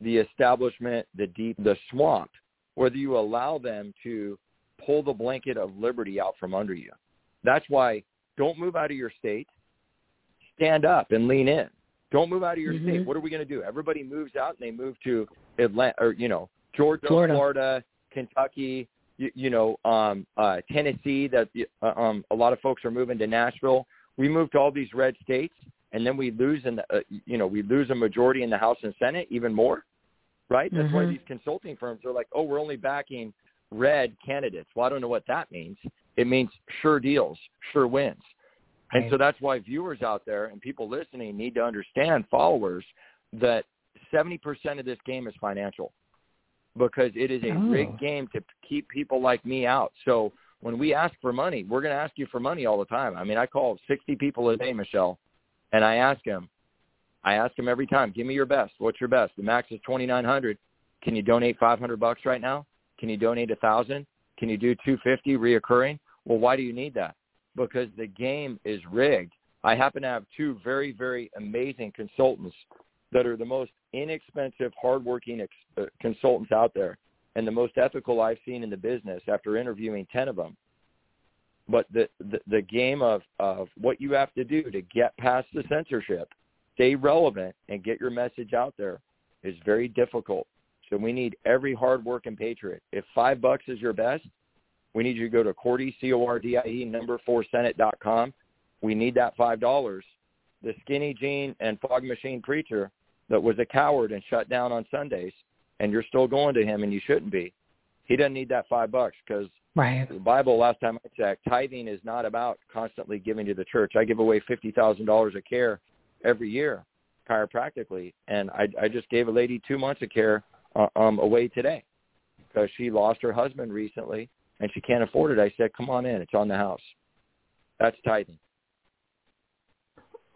the establishment, the deep, the swamp, whether you allow them to pull the blanket of liberty out from under you. That's why don't move out of your state. Stand up and lean in. Don't move out of your Mhm. state. What are we going to do? Everybody moves out and they move to Atlanta or you know Georgia, Florida. Florida Kentucky, you, you know, um, uh, Tennessee. That uh, um, a lot of folks are moving to Nashville. We move to all these red states, and then we lose in the, uh, you know, we lose a majority in the House and Senate, even more, right? That's why Mhm. these consulting firms are like, oh, we're only backing red candidates. Well, I don't know what that means. It means sure deals, sure wins. And Right. so that's why viewers out there and people listening need to understand, followers, that 70% of this game is financial because it is a Oh. rigged game to keep people like me out. So when we ask for money, we're going to ask you for money all the time. I mean, I call 60 people a day, Michele, and I ask them, I ask them every time, give me your best. What's your best? The max is 2,900. Can you donate 500 bucks right now? Can you donate a thousand? Can you do 250 reoccurring? Well, why do you need that? Because the game is rigged. I happen to have two very, very amazing consultants that are the most inexpensive, hardworking ex- uh, consultants out there, and the most ethical I've seen in the business after interviewing ten of them. But the the, the game of of what you have to do to get past the censorship, stay relevant, and get your message out there is very difficult. So we need every hardworking patriot. If five bucks is your best, we need you to go to Cordie C O R D I E number four Senate dot com. We need that five dollars. The skinny jean and fog machine preacher that was a coward and shut down on Sundays, and you're still going to him and you shouldn't be. He doesn't need that five bucks because Right. the Bible, last time I checked, tithing is not about constantly giving to the church. I give away fifty thousand dollars of care every year, chiropractically, and I, I just gave a lady two months of care uh, um, away today because she lost her husband recently and she can't afford it. I said, "Come on in, it's on the house." That's tithing.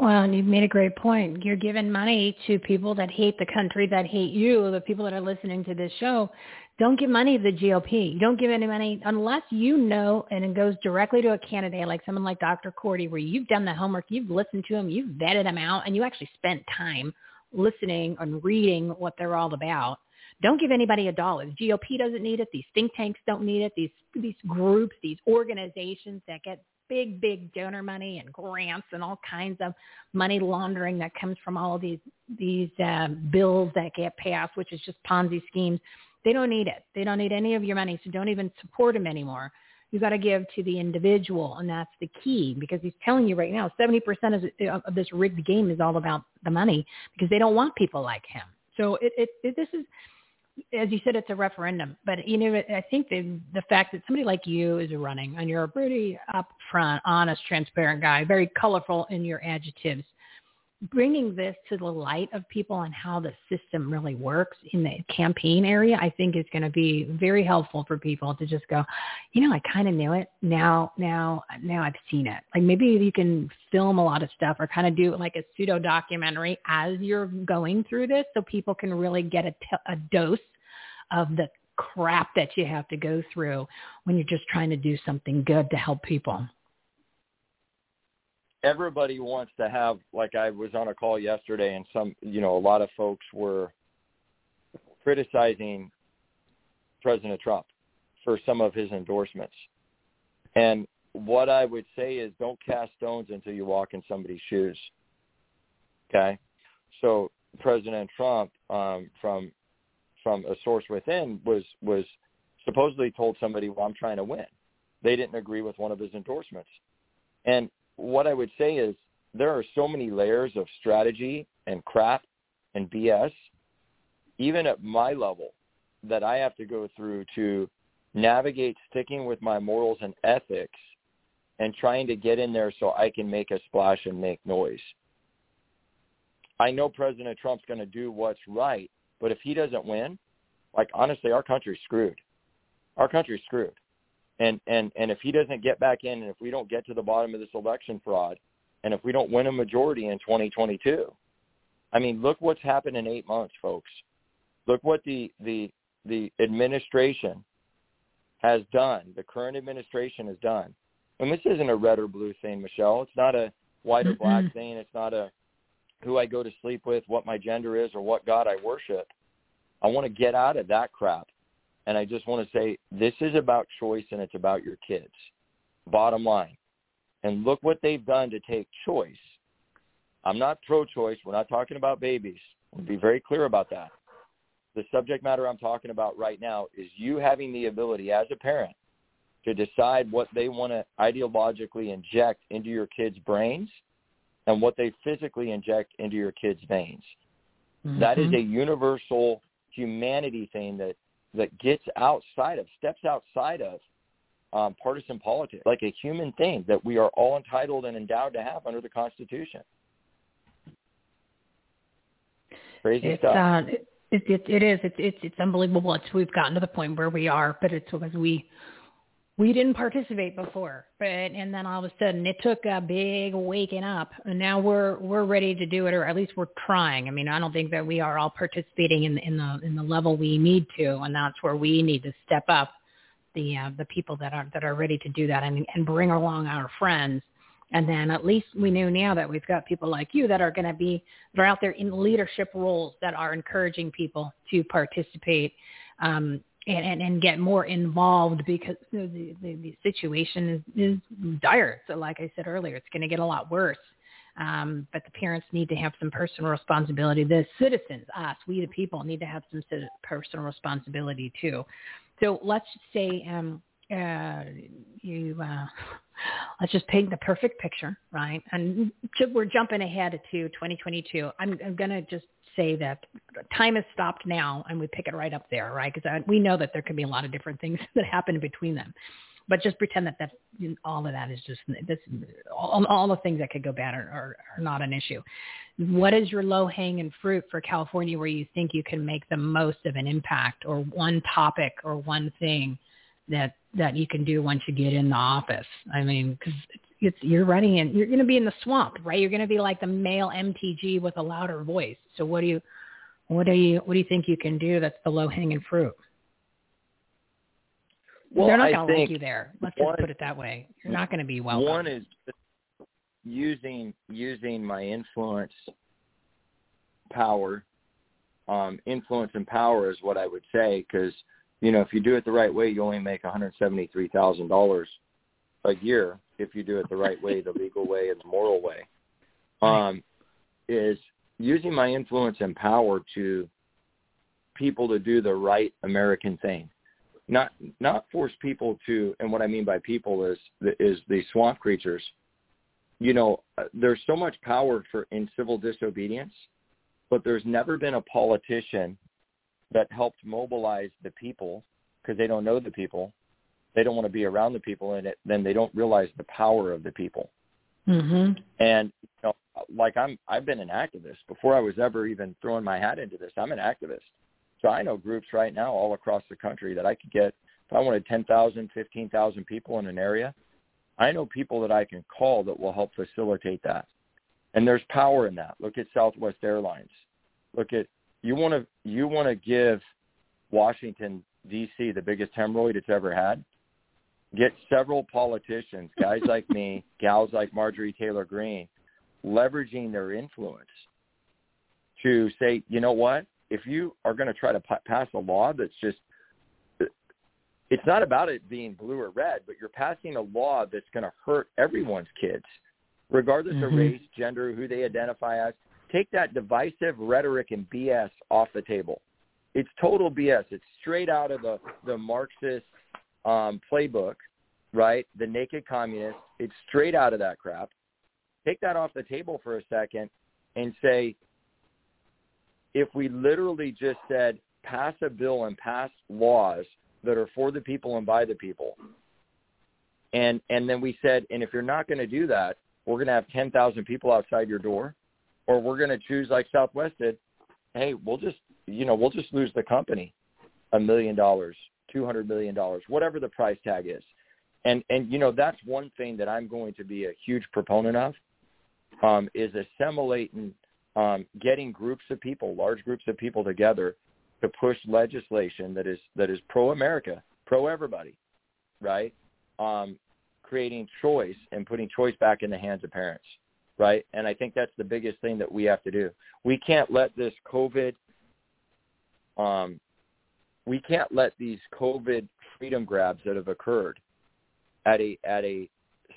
Well, and you've made a great point. You're giving money to people that hate the country, that hate you, the people that are listening to this show. Don't give money to the GOP. You don't give any money unless you know and it goes directly to a candidate like someone like Dr. Cordie where you've done the homework, you've listened to him, you've vetted him out, and you actually spent time listening and reading what they're all about. Don't give anybody a dollar. The GOP doesn't need it. These think tanks don't need it. These these groups, these organizations that get big, big donor money and grants and all kinds of money laundering that comes from all of these these uh, bills that get passed, which is just Ponzi schemes. They don't need it. They don't need any of your money, so don't even support them anymore. You got to give to the individual, and that's the key because he's telling you right now, 70% of, of this rigged game is all about the money because they don't want people like him. So it, it, it this is as you said, it's a referendum. But you know, I think the the fact that somebody like you is running and you're a pretty upfront, honest, transparent guy, very colorful in your adjectives, bringing this to the light of people on how the system really works in the campaign area, I think is going to be very helpful for people to just go, you know, I kind of knew it. Now, now, now I've seen it. Like maybe you can film a lot of stuff or kind of do like a pseudo documentary as you're going through this so people can really get a, t- a dose of the crap that you have to go through when you're just trying to do something good to help people. Everybody wants to have like I was on a call yesterday and some you know a lot of folks were criticizing President Trump for some of his endorsements. And what I would say is don't cast stones until you walk in somebody's shoes. Okay? So President Trump um, from from a source within was was supposedly told somebody, "Well, I'm trying to win." They didn't agree with one of his endorsements. And what I would say is there are so many layers of strategy and crap and BS, even at my level, that I have to go through to navigate sticking with my morals and ethics and trying to get in there so I can make a splash and make noise. I know President Trump's going to do what's right, but if he doesn't win, like honestly, our country's screwed. Our country's screwed. And and and if he doesn't get back in, and if we don't get to the bottom of this election fraud, and if we don't win a majority in 2022, I mean, look what's happened in eight months, folks. Look what the the the administration has done. The current administration has done. And this isn't a red or blue thing, Michele. It's not a white or black thing. It's not a who I go to sleep with, what my gender is, or what God I worship. I want to get out of that crap. And I just want to say this is about choice and it's about your kids. Bottom line. And look what they've done to take choice. I'm not pro-choice. We're not talking about babies. We'll be very clear about that. The subject matter I'm talking about right now is you having the ability as a parent to decide what they want to ideologically inject into your kids' brains and what they physically inject into your kids' veins. That is Mhm. a universal humanity thing that that gets outside of, steps outside of um, partisan politics, like a human thing that we are all entitled and endowed to have under the Constitution. Crazy it's stuff. uh it, it it is it's it's it's unbelievable it's we've gotten to the point where we are but it's because we we didn't participate before but and then all of a sudden it took a big waking up and now we're we're ready to do it or at least we're trying. I mean i don't think that we are all participating in in the in the level we need to and that's where we need to step up the uh, the people that are that are ready to do that and and bring along our friends. And then at least we know now that we've got people like you that are going to be that are out there in leadership roles that are encouraging people to participate um, and, and, and get more involved because the, the, the situation is, is dire. So like I said earlier, it's going to get a lot worse. Um, but the parents need to have some personal responsibility. The citizens, us, we the people, need to have some personal responsibility too. So let's say um, uh, you uh, let's just paint the perfect picture, right? And we're jumping ahead to 2022. I'm, I'm going to just say that time has stopped now, and we pick it right up there, right? Because uh, we know that there could be a lot of different things that happen between them. But just pretend that that all of that is just this, all, all the things that could go bad are, are, are not an issue. What is your low hanging fruit for California where you think you can make the most of an impact, or one topic, or one thing that that you can do once you get in the office. I mean, because it's you're running in, you're going to be in the swamp, right? You're going to be like the male MTG with a louder voice. So what do you, what do you, what do you think you can do that's the low hanging fruit? Well, They're not going to like you there. Let's one- just put it that way. You're not going to be welcome. One is using using my influence power. Um, influence and power is what I would say because you know if you do it the right way, you only make one hundred seventy three thousand dollars a year if you do it the right way, the legal way, and the moral way. Um, is using my influence and power to people to do the right American thing not not force people to and what i mean by people is is the swamp creatures you know uh, there's so much power for in civil disobedience but there's never been a politician that helped mobilize the people because they don't know the people they don't want to be around the people and it then they don't realize the power of the people Mm-hmm. and you know like i'm i've been an activist before i was ever even throwing my hat into this i'm an activist so I know groups right now all across the country that I could get if I wanted 10,000, 15,000 people in an area. I know people that I can call that will help facilitate that. And there's power in that. Look at Southwest Airlines. Look at you want to you want to give Washington D.C. the biggest hemorrhoid it's ever had. Get several politicians, guys like me, gals like Marjorie Taylor Greene, leveraging their influence to say, you know what? if you are going to try to p- pass a law that's just it's not about it being blue or red, but you're passing a law that's going to hurt everyone's kids, regardless of Mhm. race, gender, who they identify as. Take that divisive rhetoric and BS off the table. It's total BS. It's straight out of the the Marxist um, playbook, right? The naked communist. It's straight out of that crap. Take that off the table for a second and say, if we literally just said pass a bill and pass laws that are for the people and by the people and and then we said and if you're not going to do that we're going to have 10,000 people outside your door or we're going to choose like Southwest did. Hey, we'll just you know we'll just lose the company a million dollars, two hundred million dollars, whatever the price tag is. And and you know that's one thing that I'm going to be a huge proponent of um, is assimilating, um, getting groups of people, large groups of people together to push legislation that is that is pro America, pro everybody, right? Um, creating choice and putting choice back in the hands of parents, right? And I think that's the biggest thing that we have to do. We can't let this COVID, um, we can't let these COVID freedom grabs that have occurred at a at a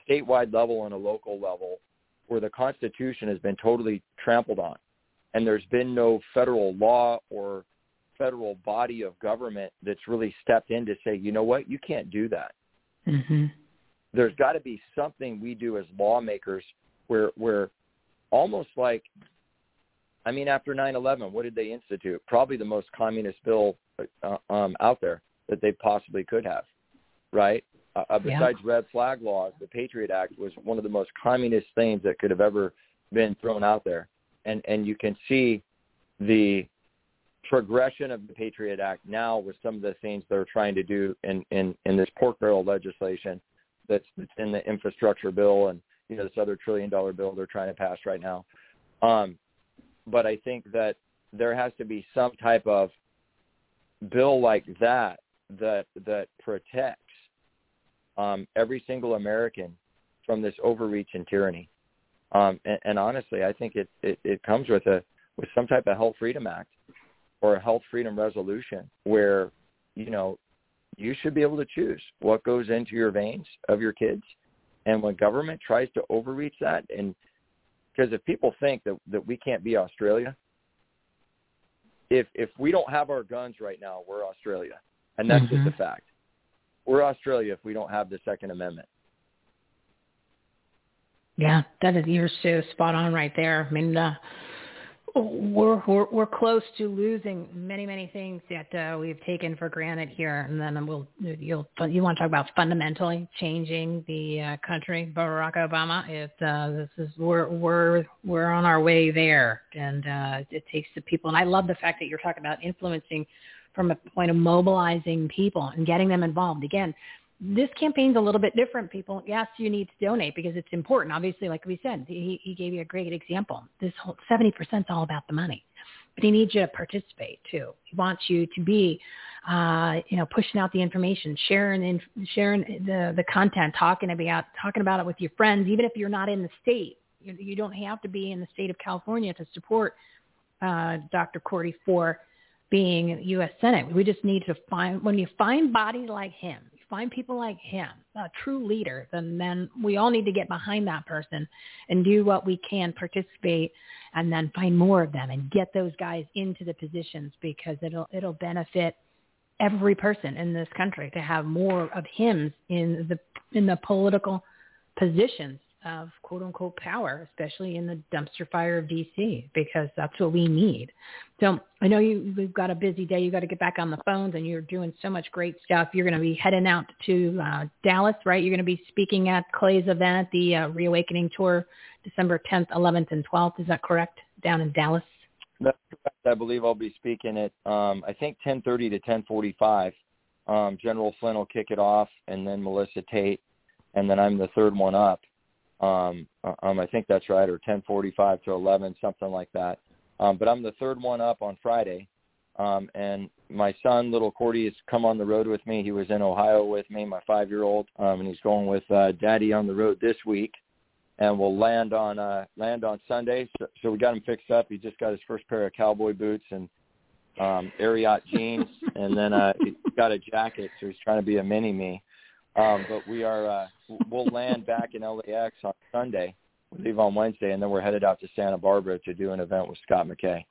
statewide level and a local level where the Constitution has been totally trampled on, and there's been no federal law or federal body of government that's really stepped in to say, you know what, you can't do that. Mm-hmm. There's got to be something we do as lawmakers where where almost like I mean after 9/11 what did they institute? Probably the most communist bill uh, um out there that they possibly could have. Right? Uh, besides yeah. red flag laws, the Patriot Act was one of the most communist things that could have ever been thrown out there. And and you can see the progression of the Patriot Act now with some of the things they're trying to do in, in, in this pork barrel legislation that's, that's in the infrastructure bill and you know this other trillion dollar bill they're trying to pass right now. Um, but I think that there has to be some type of bill like that that that protects um, every single American from this overreach and tyranny. Um, and, and honestly, I think it, it, it comes with a with some type of health freedom act or a health freedom resolution where you know you should be able to choose what goes into your veins of your kids. And when government tries to overreach that, and because if people think that that we can't be Australia, if if we don't have our guns right now, we're Australia, and that's mm-hmm. just a fact. We're Australia if we don't have the Second Amendment. Yeah, that is you're so spot on right there. I mean, uh, we're, we're we're close to losing many many things that uh, we've taken for granted here, and then we'll you'll you want to talk about fundamentally changing the uh, country. Barack Obama, it uh, this is we're we're we're on our way there, and uh, it takes the people. And I love the fact that you're talking about influencing from a point of mobilizing people and getting them involved. Again, this campaign's a little bit different, people. Yes, you need to donate because it's important. Obviously, like we said, he, he gave you a great example. This whole 70% is all about the money. But he needs you to participate too. He wants you to be, uh, you know, pushing out the information, sharing, in, sharing the, the content, talking about, talking about it with your friends, even if you're not in the state. You, you don't have to be in the state of California to support uh, Dr. Cordie for being U.S. Senate. We just need to find, when you find bodies like him, find people like him, a true leader, then then we all need to get behind that person and do what we can, participate, and then find more of them and get those guys into the positions because it'll it'll benefit every person in this country to have more of him in the in the political positions of quote unquote power, especially in the dumpster fire of DC, because that's what we need. So I know you we've got a busy day. You got to get back on the phones, and you're doing so much great stuff. You're going to be heading out to uh, Dallas, right? You're going to be speaking at Clay's event, the uh, Reawakening Tour, December 10th, 11th, and 12th. Is that correct? Down in Dallas. I believe I'll be speaking at um, I think 10:30 to 10:45. Um, General Flynn will kick it off, and then Melissa Tate, and then I'm the third one up. Um, uh, um, I think that's right, or 10:45 to 11, something like that. Um, but I'm the third one up on Friday, um, and my son, little Cordie, has come on the road with me. He was in Ohio with me, my five-year-old, um, and he's going with uh, Daddy on the road this week, and we'll land on uh, land on Sunday. So, so we got him fixed up. He just got his first pair of cowboy boots and um, Ariat jeans, and then uh, he got a jacket, so he's trying to be a mini me. Um, but we are uh, we'll land back in LAX on Sunday. We leave on Wednesday, and then we're headed out to Santa Barbara to do an event with Scott McKay.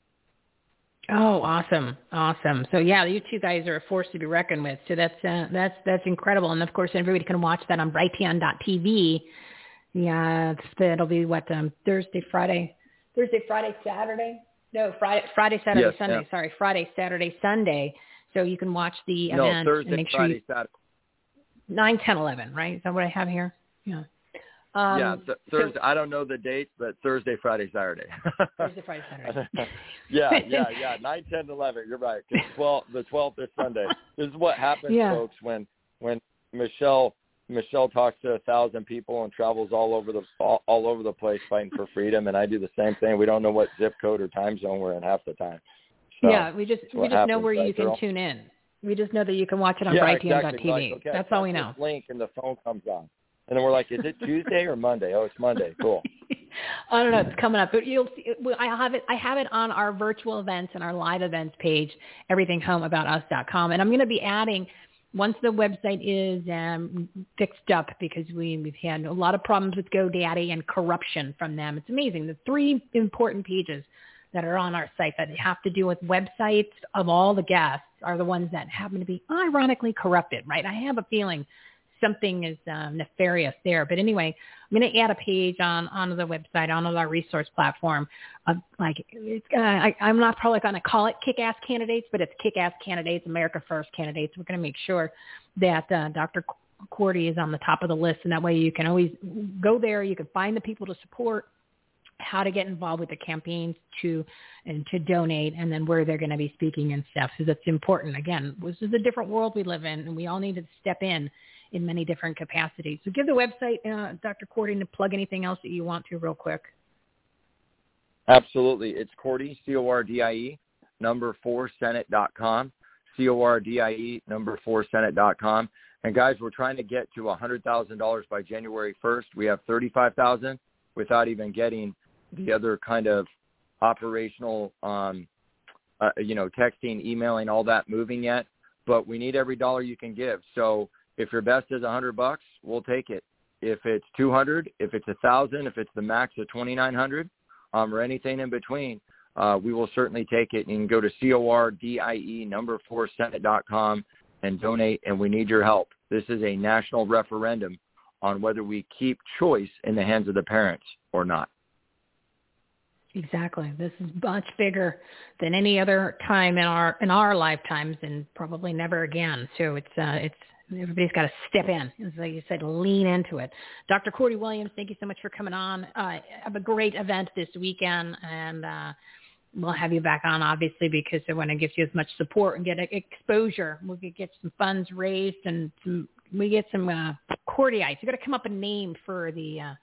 Oh, awesome, awesome! So yeah, you two guys are a force to be reckoned with. So that's uh, that's that's incredible, and of course everybody can watch that on Brighteon.tv. Yeah, it'll be what um, Thursday, Friday, Thursday, Friday, Saturday. No, Friday, Friday, Saturday, yes, Sunday. Yeah. Sorry, Friday, Saturday, Sunday. So you can watch the no, event Thursday, and make sure Friday, you, Saturday. Nine, ten, eleven, right? Is that what I have here? Yeah. Um, yeah, th- Thursday. I don't know the dates, but Thursday, Friday, Saturday. Thursday, Friday, Saturday. yeah, yeah, yeah. Nine, ten, eleven. You're right. 'Cause twelve, the twelfth is Sunday. This is what happens, Yeah. folks, when when Michele Michele talks to a thousand people and travels all over the all, all over the place fighting for freedom, and I do the same thing. We don't know what zip code or time zone we're in half the time. So, yeah, we just we what just know where right, you can girl? tune in. We just know that you can watch it on yeah, exactly. Like, okay, That's all we know. Link and the phone comes on, and then we're like, "Is it Tuesday or Monday?" Oh, it's Monday. Cool. I don't know. It's coming up, but you'll see. I have it. I have it on our virtual events and our live events page, everythinghomeaboutus.com, and I'm going to be adding once the website is um, fixed up because we, we've had a lot of problems with GoDaddy and corruption from them. It's amazing. The three important pages that are on our site that have to do with websites of all the guests are the ones that happen to be ironically corrupted, right? I have a feeling something is um, nefarious there. But anyway, I'm going to add a page on onto the website, onto our resource platform. Of, like, it's, uh, I, I'm not probably going to call it kick-ass candidates, but it's kick-ass candidates, America First candidates. We're going to make sure that uh, Dr. Cordie is on the top of the list, and that way you can always go there. You can find the people to support how to get involved with the campaigns to and to donate and then where they're going to be speaking and stuff because it's important again this is a different world we live in and we all need to step in in many different capacities so give the website uh, dr Cordie to plug anything else that you want to real quick Absolutely. It's Cordie, C-O-R-D-I-E, number four Senate dot com, C-O-R-D-I-E, number four Senate dot com. And guys, we're trying to get to a $100,000 by January 1st. We have 35,000 without even getting the other kind of operational, um, uh, you know, texting, emailing, all that moving yet. But we need every dollar you can give. So if your best is a hundred bucks, we'll take it. If it's 200, if it's a thousand, if it's the max of 2,900, um, or anything in between, uh, we will certainly take it. You can go to C-O-R-D-I-E number four Senate dot com and donate, and we need your help. This is a national referendum on whether we keep choice in the hands of the parents or not. Exactly. This is much bigger than any other time in our in our lifetimes, and probably never again. So it's uh, it's everybody's got to step in, as like you said, lean into it. Dr. Cordie Williams, thank you so much for coming on. Uh, have a great event this weekend, and uh, we'll have you back on, obviously, because I want to give you as much support and get exposure. We could get some funds raised, and some, we get some uh, Cordyites. You got to come up a name for the uh,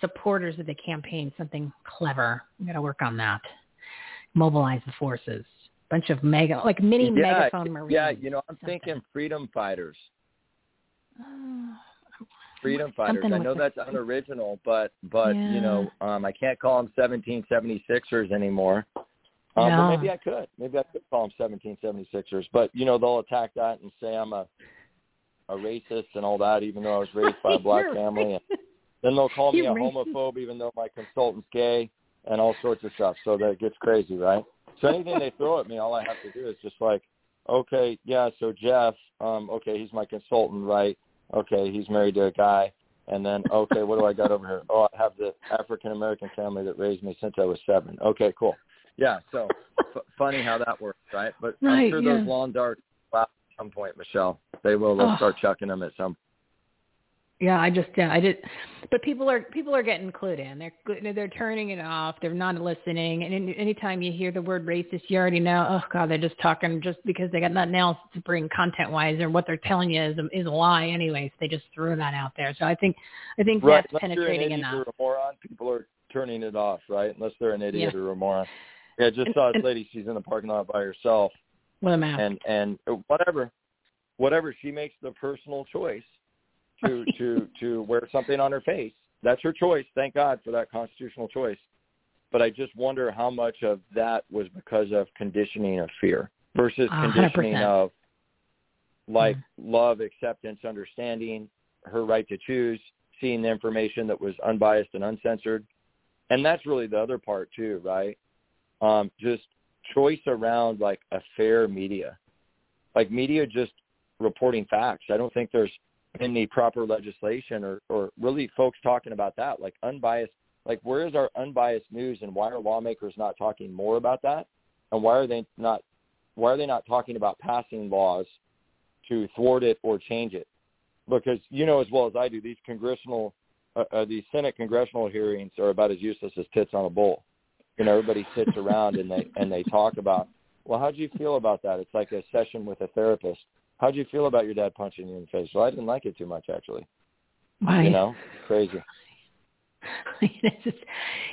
supporters of the campaign, something clever. We got to work on that. Mobilize the forces. Bunch of mega, like mini yeah, megaphone marines. Yeah, you know, I'm thinking freedom fighters. Freedom fighters. Something I know that's the- unoriginal, but but Yeah. you know, um, I can't call them 1776ers anymore. Um, No. But maybe I could. Maybe I could call them 1776ers. But you know, they'll attack that and say I'm a a racist and all that, even though I was raised by a black family. And then they'll call me a homophobe, even though my consultant's gay, and all sorts of stuff. So that gets crazy, right? So anything they throw at me, all I have to do is just like, okay, yeah, so Jeff, um, okay, he's my consultant, right? Okay, he's married to a guy. And then, okay, what do I got over here? Oh, I have the African American family that raised me since I was seven. Okay, cool. Yeah, so f- funny how that works, right? But I'm sure yeah. those lawn darts will at some point, Michele. They will. They'll Oh. start chucking them at some. Yeah, I just yeah, I did, but people are people are getting clued in. They're they're turning it off. They're not listening. And any, anytime you hear the word racist, you already know. Oh God, they're just talking just because they got nothing else to bring content wise, or what they're telling you is a, is a lie. Anyways, they just threw that out there. So I think I think Right. that's Unless you're an penetrating idiot enough. or a moron, people are turning it off, right? Unless they're an idiot Yeah. or a moron. Yeah, just And- saw this and- lady. She's in the parking lot by herself, With a mask. and and whatever, whatever she makes the personal choice to to to wear something on her face. That's her choice. Thank God for that constitutional choice. But I just wonder how much of that was because of conditioning of fear versus conditioning percent. of like love, acceptance, understanding, her right to choose, seeing the information that was unbiased and uncensored. And that's really the other part too, right? Um, just choice around like a fair media. Like media just reporting facts. I don't think there's any proper legislation or, or really folks talking about that, like unbiased like where is our unbiased news and why are lawmakers not talking more about that? And why are they not why are they not talking about passing laws to thwart it or change it? Because you know as well as I do, these congressional uh, uh, these Senate congressional hearings are about as useless as tits on a bowl. You know, everybody sits around and they and they talk about, well, how do you feel about that? It's like a session with a therapist. How do you feel about your dad punching you in the face? Well, I didn't like it too much actually. Right. You know, crazy. it's just,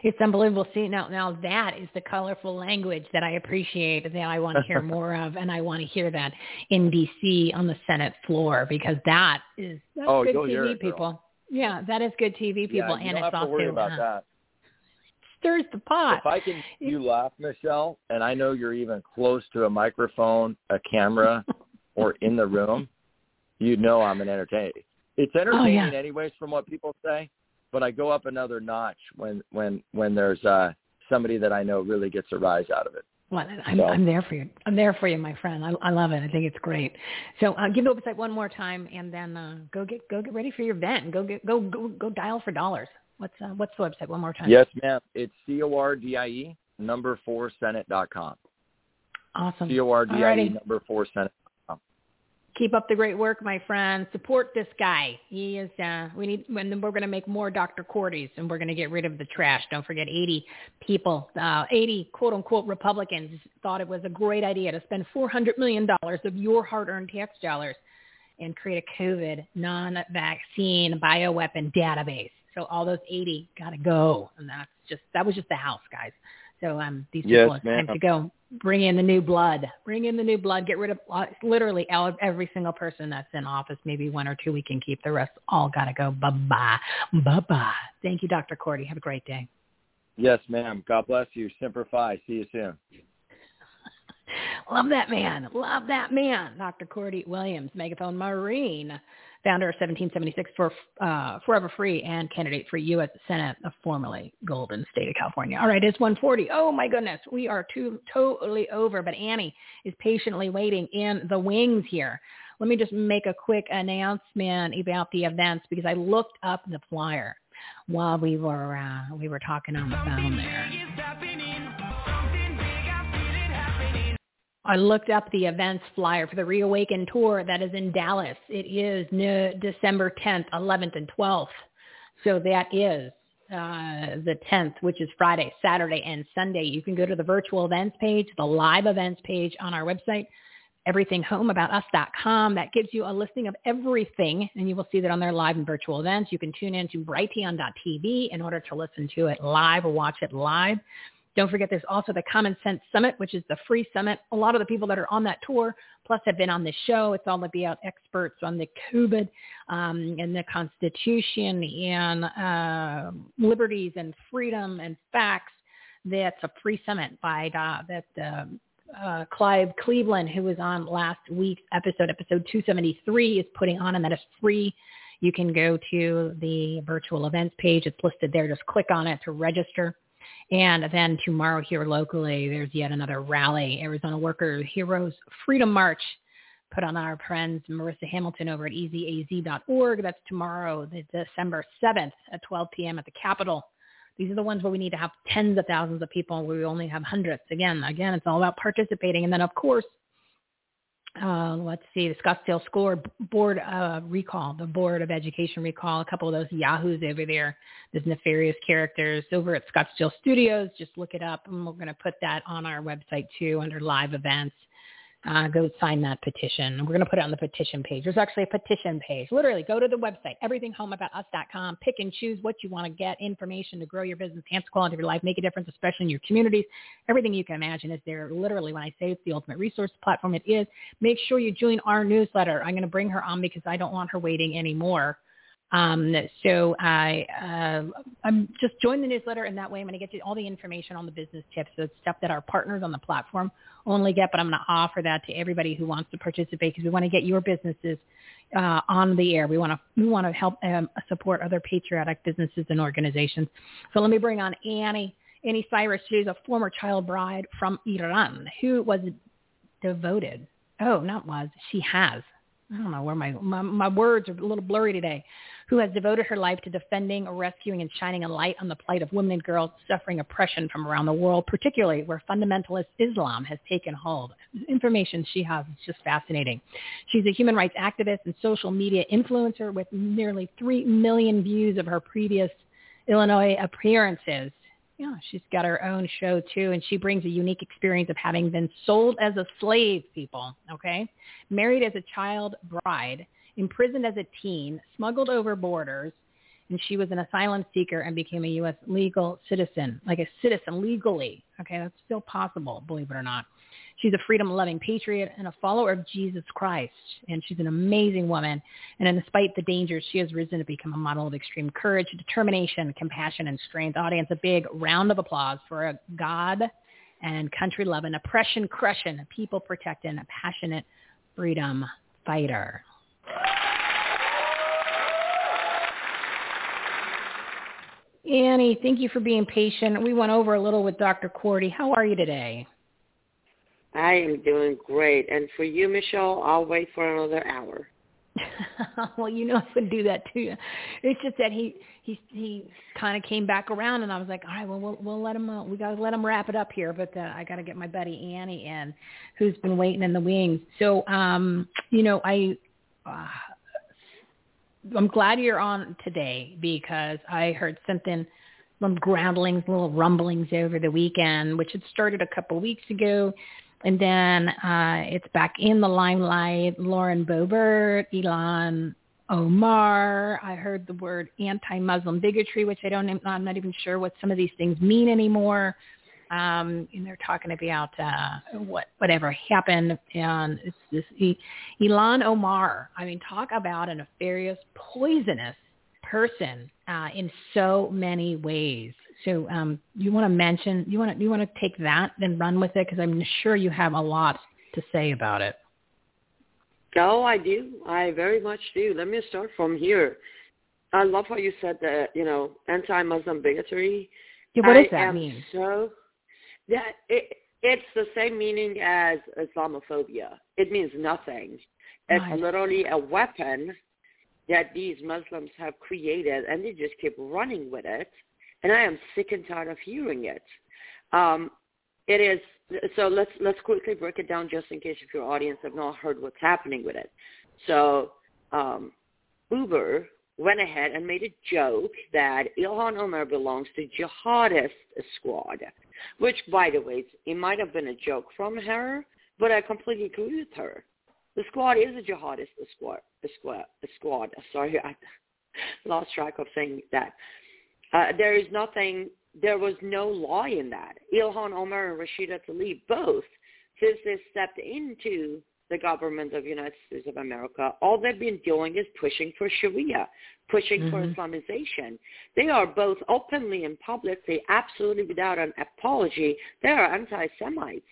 it's unbelievable. See now, now that is the colorful language that I appreciate that I want to hear more of, and I want to hear that in DC on the Senate floor because that is that's oh, good TV it, girl. people. Yeah, that is good TV people, yeah, and don't it's have to also worry about uh, that. stirs the pot. If I can you laugh, Michele, and I know you're even close to a microphone, a camera, or in the room, you know I'm an entertainer. It's entertaining Oh, yeah. anyways from what people say, but I go up another notch when when when there's uh somebody that I know really gets a rise out of it. Well, I'm, So- I'm there for you. I'm there for you, my friend. I, I love it. I think it's great. So uh, give the website one more time, and then uh, go get go get ready for your event. Go get go go go dial for dollars. What's uh, what's the website one more time? Yes, ma'am. It's C O R D I E number four senate dot com. Awesome. C O R D I E number four senate. Keep up the great work, my friend. Support this guy. He is. Uh, we need. And then we're going to make more Dr. Cordie's, and we're going to get rid of the trash. Don't forget, 80 people, uh, 80 quote unquote Republicans thought it was a great idea to spend 400 million dollars of your hard-earned tax dollars and create a COVID non-vaccine bioweapon database. So all those 80 got to go, and that's just that was just the House, guys. So um, these Yes, people, ma'am. to go. Bring in the new blood. Bring in the new blood. Get rid of uh, literally all- every single person that's in office. Maybe one or two we can keep. The rest all got to go. Bye bye. Bye bye. Thank you, Dr. Cordie. Have a great day. Yes, ma'am. God bless you. Semper Fi. See you soon. Love that man. Love that man. Dr. Cordie Williams, Megaphone Marine, founder of 1776 for uh, Forever Free and candidate for U.S. Senate, of formerly Golden State of California. All right, it's 140. Oh my goodness, we are too totally over, but Anni is patiently waiting in the wings here. Let me just make a quick announcement about the events because I looked up the flyer while we were uh, we were talking on the phone there. I looked up the events flyer for the Reawaken tour that is in Dallas. It is December 10th, 11th, and 12th. So that is uh, the 10th, which is Friday, Saturday, and Sunday. You can go to the virtual events page, the live events page on our website, everythinghomeaboutus.com. That gives you a listing of everything, and you will see that on their live and virtual events. You can tune in to Brighteon.tv in order to listen to it live or watch it live. Don't forget there's also the Common Sense Summit, which is the free summit. A lot of the people that are on that tour plus have been on the show. It's all about experts on the COVID um, and the Constitution and uh, liberties and freedom and facts. That's a free summit by uh, that uh, uh, Clive Cleveland, who was on last week's episode, episode 273, is putting on, and that is free. You can go to the virtual events page. It's listed there. Just click on it to register. And then tomorrow here locally, there's yet another rally, Arizona Worker Heroes Freedom March, put on our friends Marissa Hamilton over at easyaz.org. That's tomorrow, the December 7th at 12 p.m. at the Capitol. These are the ones where we need to have tens of thousands of people where we only have hundreds. Again, again, it's all about participating. And then, of course, uh, let's see, the Scottsdale School Board uh, recall, the Board of Education recall, a couple of those yahoos over there, those nefarious characters over at Scottsdale Studios. Just look it up, and we're going to put that on our website too under live events. Uh, go sign that petition. We're going to put it on the petition page. There's actually a petition page. Literally, go to the website, everythinghomeaboutus.com. Pick and choose what you want to get, information to grow your business, enhance the quality of your life, make a difference, especially in your communities. Everything you can imagine is there. Literally, when I say it's the ultimate resource platform, it is. Make sure you join our newsletter. I'm going to bring her on because I don't want her waiting anymore. Um, so I, uh, I'm just join the newsletter and that way I'm going to get you all the information on the business tips. It's stuff that our partners on the platform only get, but I'm going to offer that to everybody who wants to participate because we want to get your businesses uh, on the air. We want to we want to help um, support other patriotic businesses and organizations. So let me bring on Anni Anni Cyrus. She's a former child bride from Iran who was devoted. Oh, not was she has I don't know where my, my my words are a little blurry today, who has devoted her life to defending, rescuing, and shining a light on the plight of women and girls suffering oppression from around the world, particularly where fundamentalist Islam has taken hold. Information she has is just fascinating. She's a human rights activist and social media influencer with nearly three million views of her previous Illinois appearances yeah, she's got her own show too, and she brings a unique experience of having been sold as a slave, people, okay? Married as a child bride, imprisoned as a teen, smuggled over borders, and she was an asylum seeker and became a U.S. legal citizen, like a citizen legally. Okay, that's still possible, believe it or not. She's a freedom-loving patriot and a follower of Jesus Christ, and she's an amazing woman. And in despite the dangers, she has risen to become a model of extreme courage, determination, compassion, and strength. Audience, a big round of applause for a God and country loving, oppression crushing, people protecting, a passionate freedom fighter. Anni, thank you for being patient. We went over a little with Dr. Cordie. How are you today? I am doing great. And for you, Michele, I'll wait for another hour. well, you know I would do that too. It's just that he he he kind of came back around, and I was like, all right, well we'll we'll let him uh, we got to let him wrap it up here, but uh, I got to get my buddy Anni in, who's been waiting in the wings. So um, you know I. Uh, I'm glad you're on today because I heard something, some groundlings, little rumblings over the weekend, which had started a couple weeks ago and then uh, it's back in the limelight. Lauren Boebert, Ilhan Omar. I heard the word anti-Muslim bigotry, which I don't. I'm not even sure what some of these things mean anymore. Um, and they're talking about uh, what whatever happened, and it's this Ilhan Omar. I mean, talk about a nefarious, poisonous person uh, in so many ways. So um, you want to mention, you want to, you want to take that and run with it because I'm sure you have a lot to say about it. Oh, I do. I very much do. Let me start from here. I love how you said that, you know, anti-Muslim bigotry. Yeah, what does I that mean? So that it, it's the same meaning as Islamophobia. It means nothing. It's literally a weapon that these Muslims have created, and they just keep running with it. And I am sick and tired of hearing it. Um, it is so. Let's let's quickly break it down, just in case if your audience have not heard what's happening with it. So um, Boebert went ahead and made a joke that Ilhan Omar belongs to jihadist squad, which, by the way, it might have been a joke from her, but I completely agree with her. The squad is a jihadist squad. A squad. A squad. Sorry, I lost track of saying that. Uh, there is nothing. There was no lie in that. Ilhan Omar and Rashida Tlaib both, since they stepped into the government of the United States of America, all they've been doing is pushing for Sharia, pushing for Mhm. Islamization. They are both openly and publicly, absolutely without an apology, they are anti-Semites.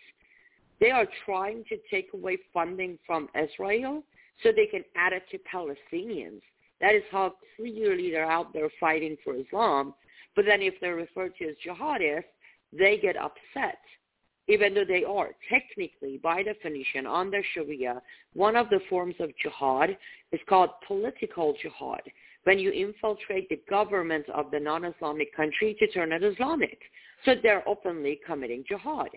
They are trying to take away funding from Israel so they can add it to Palestinians. That is how clearly they're out there fighting for Islam. But then if they're referred to as jihadists, they get upset even though they are technically, by definition, under Sharia, one of the forms of jihad is called political jihad, when you infiltrate the government of the non-Islamic country to turn it Islamic. So they're openly committing jihad.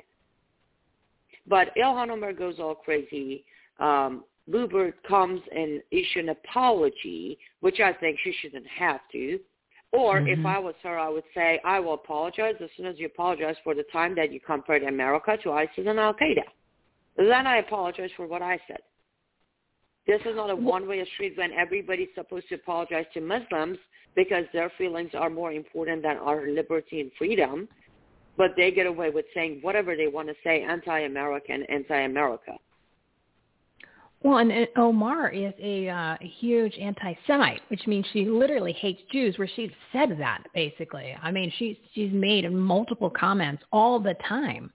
But Ilhan Omar goes all crazy. Um, Boebert comes and issue an apology, which I think she shouldn't have to. Or if Mhm. I was her, I would say, I will apologize as soon as you apologize for the time that you compared America to ISIS and Al-Qaeda. Then I apologize for what I said. This is not a one-way street when everybody's supposed to apologize to Muslims because their feelings are more important than our liberty and freedom. But they get away with saying whatever they want to say, anti-American, anti-America. Well, and, Omar is a, uh, huge anti-Semite, which means she literally hates Jews. Where she's said that basically. I mean, she's she's made multiple comments all the time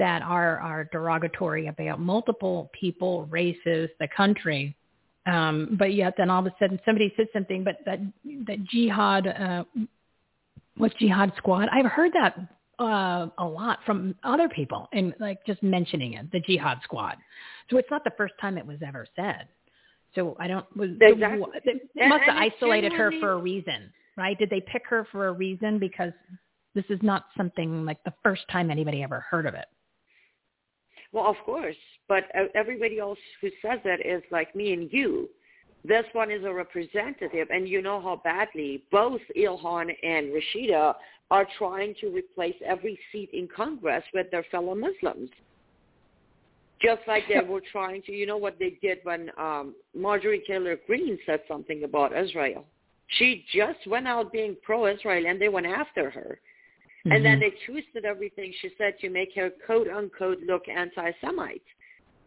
that are are derogatory about multiple people, races, the country. Um, but yet, then all of a sudden, somebody said something. But that that jihad, uh, what's jihad squad? I've heard that uh, a lot from other people, and like just mentioning it, the jihad squad. So it's not the first time it was ever said. So I don't. Was, exactly. They and, must have and isolated her for a reason, right? Did they pick her for a reason because this is not something like the first time anybody ever heard of it? Well, of course, but everybody else who says that is like me and you. This one is a representative, and you know how badly both Ilhan and Rashida are trying to replace every seat in Congress with their fellow Muslims. Just like they were trying to, you know what they did when um, Marjorie Taylor Greene said something about Israel. She just went out being pro-Israel, and they went after her. Mm-hmm. And then they twisted everything she said to make her quote unquote look anti-Semite.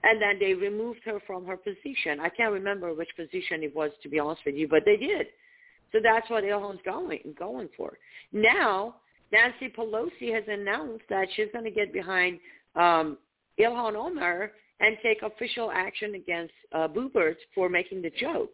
And then they removed her from her position. I can't remember which position it was to be honest with you, but they did. So that's what Ilhan's going going for. Now Nancy Pelosi has announced that she's going to get behind um, Ilhan Omar and take official action against uh, Boebert for making the joke.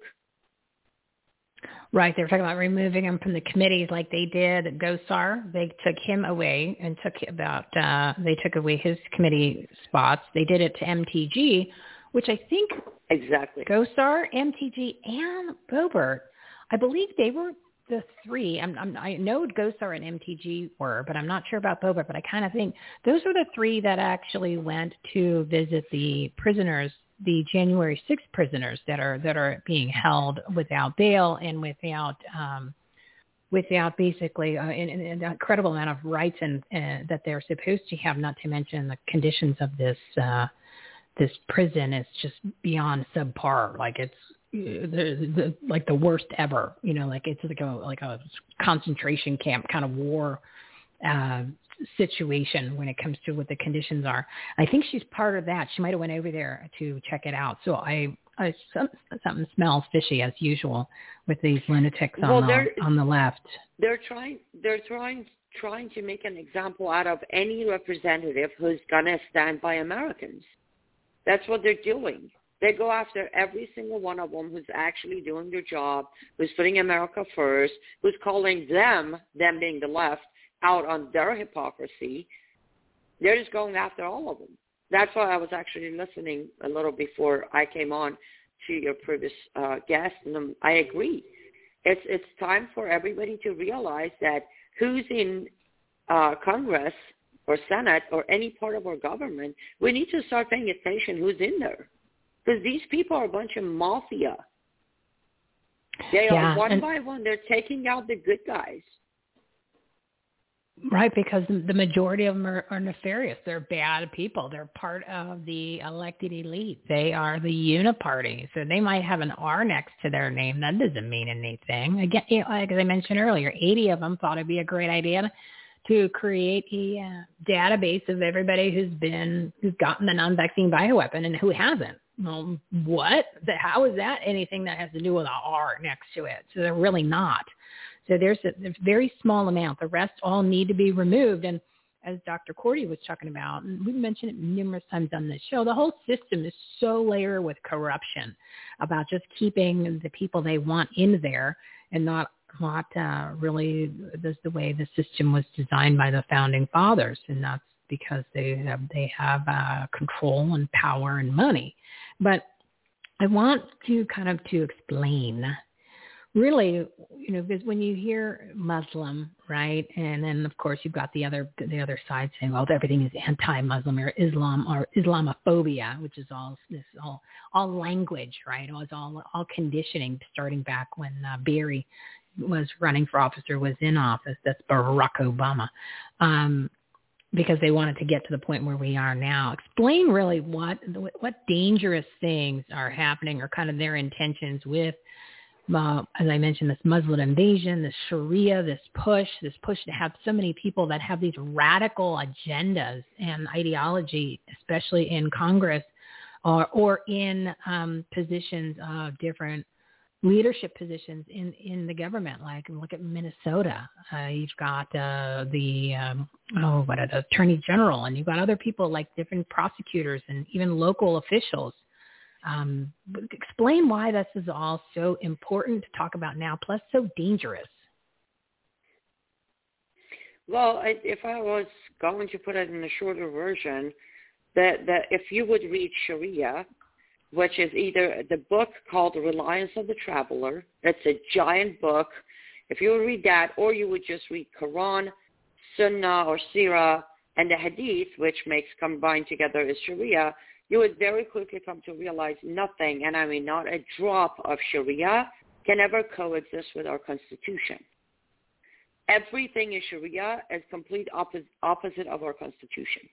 Right. They were talking about removing him from the committees like they did Gosar. They took him away and took about uh they took away his committee spots. They did it to MTG, which I think exactly Gosar, MTG, and Boebert. I believe they were the three. I'm, I'm, I know Gosar and MTG were, but I'm not sure about Boebert. But I kind of think those were the three that actually went to visit the prisoners the January 6th prisoners that are that are being held without bail and without um, without basically uh, an, an incredible amount of rights and uh, that they're supposed to have. Not to mention the conditions of this uh, this prison is just beyond subpar. Like it's the, the like the worst ever. You know, like it's like a like a concentration camp kind of war uh, situation when it comes to what the conditions are. I think she's part of that. She might have went over there to check it out. So I, I some, something smells fishy as usual with these lunatics well, on the on the left. They're trying. They're trying trying to make an example out of any representative who's gonna stand by Americans. That's what they're doing. They go after every single one of them who's actually doing their job, who's putting America first, who's calling them, them being the left, out on their hypocrisy, they're just going after all of them. That's why I was actually listening a little before I came on to your previous uh, guest, and I agree. It's it's time for everybody to realize that who's in uh, Congress or Senate or any part of our government, we need to start paying attention who's in there, because these people are a bunch of mafia. They yeah, are one and- by one. They're taking out the good guys. Right, because the majority of them are, are nefarious. They're bad people. They're part of the elected elite. They are the uniparty. So they might have an R next to their name. That doesn't mean anything. Again, like I mentioned earlier, 80 of them thought it'd be a great idea to create a uh, database of everybody who's been who's gotten the non-vaccine bioweapon and who hasn't. Well, what? How is that anything that has to do with a R next to it? So they're really not. So there's a, a very small amount. The rest all need to be removed. And as Dr. Cordie was talking about, and we've mentioned it numerous times on this show, the whole system is so layered with corruption about just keeping the people they want in there and not not uh, really the, the way the system was designed by the founding fathers, and that's because they have they have uh, control and power and money. But I want to kind of to explain really, you know, because when you hear Muslim, right, and then of course you've got the other the other side saying, well, everything is anti-Muslim or Islam or Islamophobia, which is all this all all language, right? It was all all conditioning starting back when uh, Barry was running for officer, was in office. That's Barack Obama. Um, because they wanted to get to the point where we are now. Explain really what what dangerous things are happening or kind of their intentions with uh, as I mentioned, this Muslim invasion, this Sharia, this push, this push to have so many people that have these radical agendas and ideology, especially in Congress or, or in um, positions of different leadership positions in, in the government. Like look at Minnesota. Uh, you've got uh, the, um, oh, what the attorney general, and you've got other people like different prosecutors and even local officials um, explain why this is all so important to talk about now, plus so dangerous. Well, if I was going to put it in a shorter version, that that if you would read Sharia, which is either the book called The Reliance of the Traveler. It's a giant book. If you would read that, or you would just read Quran, Sunnah, or Sirah, and the Hadith, which makes combined together is Sharia, you would very quickly come to realize nothing, and I mean not a drop of Sharia, can ever coexist with our Constitution. Everything in Sharia is complete opposite of our Constitution.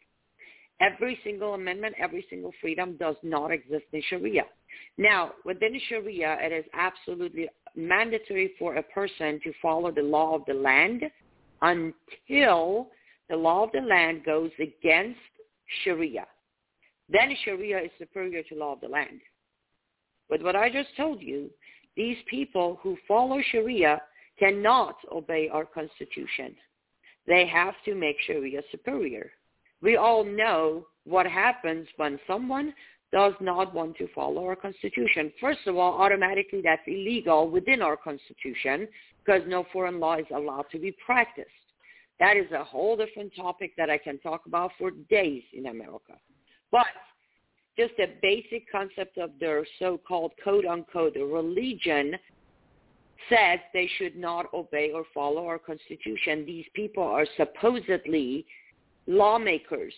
Every single amendment, every single freedom does not exist in Sharia. Now, within Sharia, it is absolutely mandatory for a person to follow the law of the land until the law of the land goes against Sharia. Then Sharia is superior to law of the land. But what I just told you, these people who follow Sharia cannot obey our constitution. They have to make Sharia superior. We all know what happens when someone does not want to follow our constitution. First of all, automatically that's illegal within our constitution because no foreign law is allowed to be practiced. That is a whole different topic that I can talk about for days in America. But just a basic concept of their so-called quote-unquote religion says they should not obey or follow our constitution. These people are supposedly lawmakers.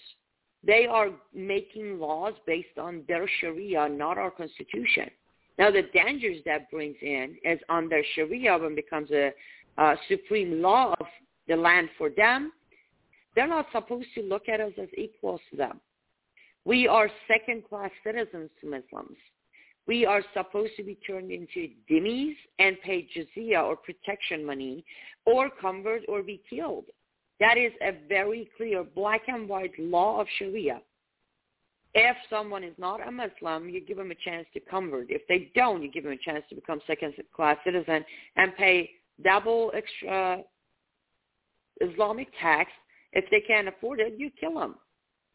They are making laws based on their Sharia, not our constitution. Now, the dangers that brings in is on their Sharia when becomes a, a supreme law of the land for them. They're not supposed to look at us as equals to them. We are second-class citizens to Muslims we are supposed to be turned into dhimmis and pay jizya or protection money or convert or be killed. That is a very clear black and white law of Sharia. If someone is not a Muslim, you give them a chance to convert. If they don't, you give them a chance to become second-class citizen and pay double extra Islamic tax. If they can't afford it, you kill them.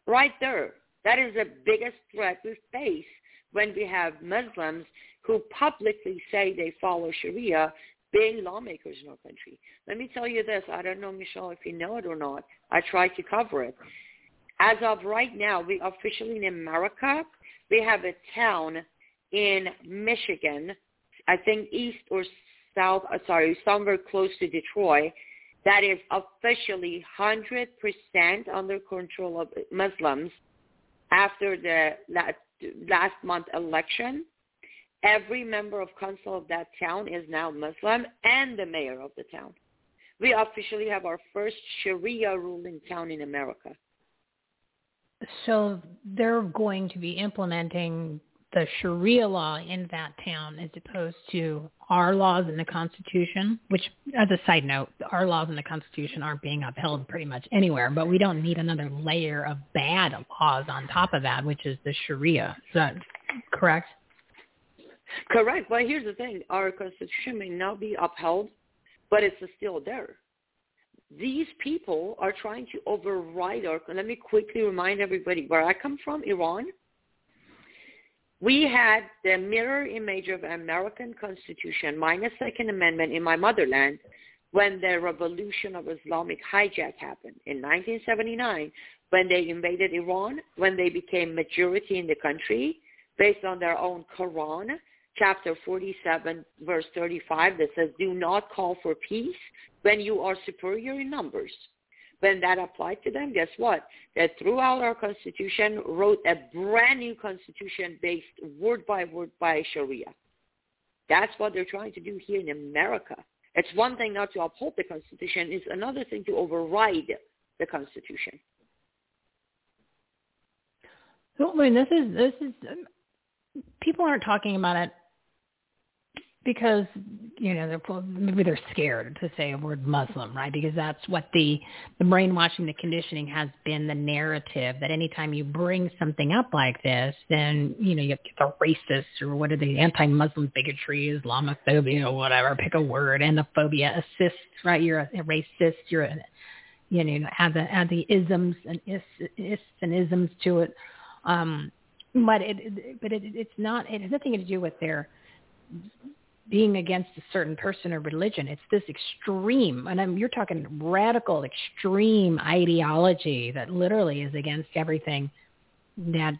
Right there. That is the biggest threat we face when we have Muslims who publicly say they follow Sharia being lawmakers in our country. Let me tell you this. I don't know, Michele, if you know it or not. I try to cover it. As of right now, we officially in America, we have a town in Michigan, I think east or south, uh, sorry, somewhere close to Detroit, that is officially 100% under control of Muslims after the last, last month election, every member of council of that town is now Muslim and the mayor of the town. We officially have our first Sharia ruling town in America. So they're going to be implementing the Sharia law in that town as opposed to our laws in the Constitution, which, as a side note, our laws in the Constitution aren't being upheld pretty much anywhere, but we don't need another layer of bad laws on top of that, which is the Sharia. Is that correct? Correct. But here's the thing. Our Constitution may not be upheld, but it's still there. These people are trying to override our, let me quickly remind everybody where I come from, Iran we had the mirror image of American Constitution minus Second Amendment in my motherland when the revolution of Islamic hijack happened in 1979 when they invaded Iran, when they became majority in the country based on their own Quran, chapter 47, verse 35 that says, do not call for peace when you are superior in numbers when that applied to them, guess what? They threw out our constitution, wrote a brand new constitution based word by word by Sharia. That's what they're trying to do here in America. It's one thing not to uphold the Constitution. It's another thing to override the Constitution. I mean, this is this is people aren't talking about it because you know they're maybe they're scared to say a word Muslim, right? Because that's what the the brainwashing, the conditioning has been the narrative that anytime you bring something up like this, then you know you get the racist or what are the anti-Muslim bigotry, Islamophobia, or whatever. Pick a word, and the phobia assists, right? You're a, racist. You're a you know add the add the isms and is, is and isms to it. Um, but it, but it, it's not. It has nothing to do with their being against a certain person or religion. It's this extreme, and I'm, you're talking radical, extreme ideology that literally is against everything that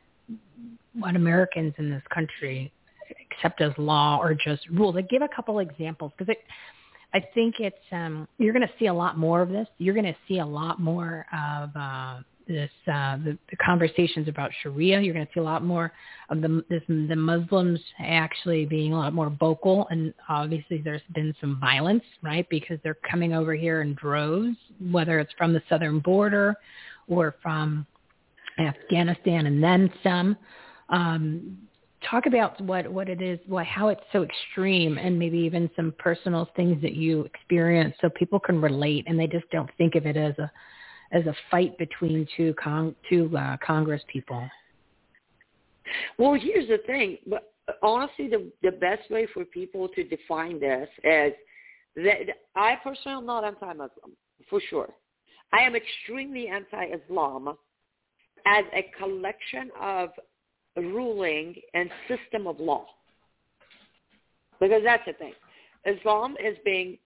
what Americans in this country accept as law or just rules. I give a couple examples because I think it's um, you're going to see a lot more of this. You're going to see a lot more of uh, this uh, the, the conversations about Sharia. You're going to see a lot more of the this, the Muslims actually being a lot more vocal, and obviously there's been some violence, right? Because they're coming over here in droves, whether it's from the southern border or from Afghanistan and then some. Um, talk about what what it is, what how it's so extreme, and maybe even some personal things that you experience, so people can relate and they just don't think of it as a as a fight between two con- two uh, Congress people. Well, here's the thing. But honestly, the the best way for people to define this is that I personally am not anti-Muslim for sure. I am extremely anti-Islam as a collection of ruling and system of law. Because that's the thing. Islam is being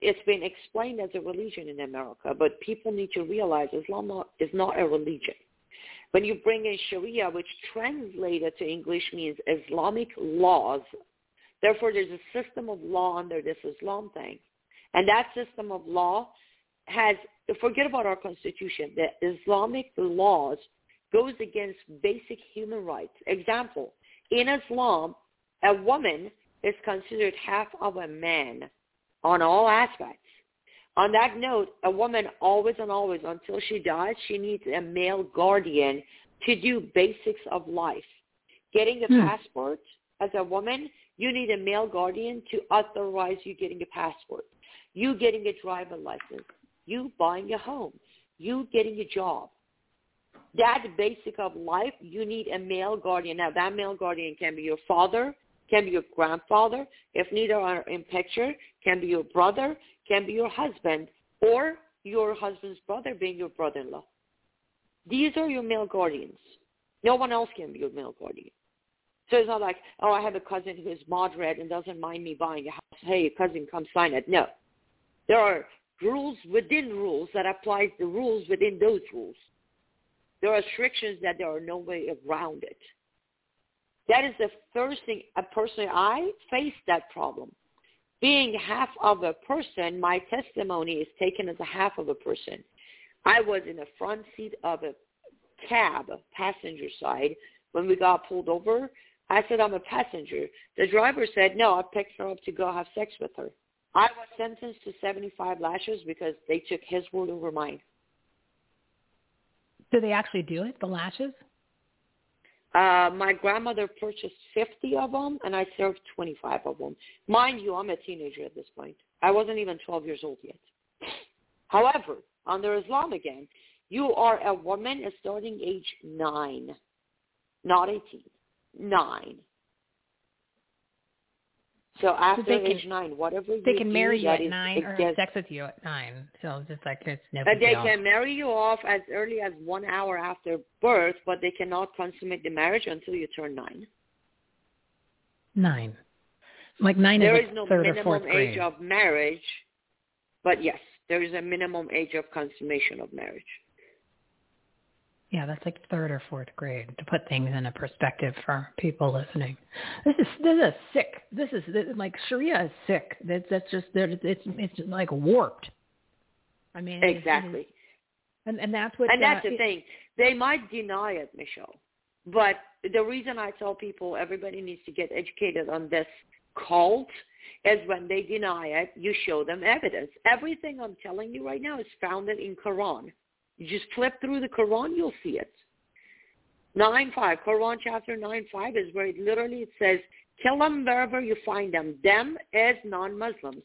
it's been explained as a religion in America, but people need to realize Islam is not a religion. When you bring in Sharia, which translated to English means Islamic laws, therefore there's a system of law under this Islam thing. And that system of law has, forget about our constitution, the Islamic laws goes against basic human rights. Example, in Islam, a woman is considered half of a man on all aspects. On that note, a woman always and always, until she dies, she needs a male guardian to do basics of life. Getting a hmm. passport as a woman, you need a male guardian to authorize you getting a passport. You getting a driver license. You buying a home. You getting a job that basic of life, you need a male guardian. Now, that male guardian can be your father, can be your grandfather. If neither are in picture, can be your brother, can be your husband, or your husband's brother being your brother-in-law. These are your male guardians. No one else can be your male guardian. So it's not like, oh, I have a cousin who is moderate and doesn't mind me buying a house. Hey, cousin, come sign it. No. There are rules within rules that applies the rules within those rules. There are restrictions that there are no way around it. That is the first thing, personally, I face that problem. Being half of a person, my testimony is taken as a half of a person. I was in the front seat of a cab, passenger side, when we got pulled over. I said, I'm a passenger. The driver said, no, I picked her up to go have sex with her. I was sentenced to 75 lashes because they took his word over mine. Do they actually do it, the lashes? Uh, my grandmother purchased 50 of them, and I served 25 of them. Mind you, I'm a teenager at this point. I wasn't even 12 years old yet. However, under Islam again, you are a woman starting age 9, not 18, 9. So after so age can, nine, whatever they can do, marry you at is, nine or have sex with you at nine. So just like it's no They deal. can marry you off as early as one hour after birth, but they cannot consummate the marriage until you turn nine. Nine, like nine there is, like no third minimum or age grade. of marriage, but yes, there is a minimum age of consummation of marriage. Yeah, that's like third or fourth grade to put things in a perspective for people listening. This is this is sick. This is this, like Sharia is sick. That's that's just it's it's like warped. I mean exactly. It, and and that's what and uh, that's the thing. They might deny it, Michele, but the reason I tell people everybody needs to get educated on this cult is when they deny it, you show them evidence. Everything I'm telling you right now is founded in Quran. You just flip through the Quran, you'll see it. 9.5, Quran chapter 9.5 is where it literally it says, kill them wherever you find them. Them as non-Muslims.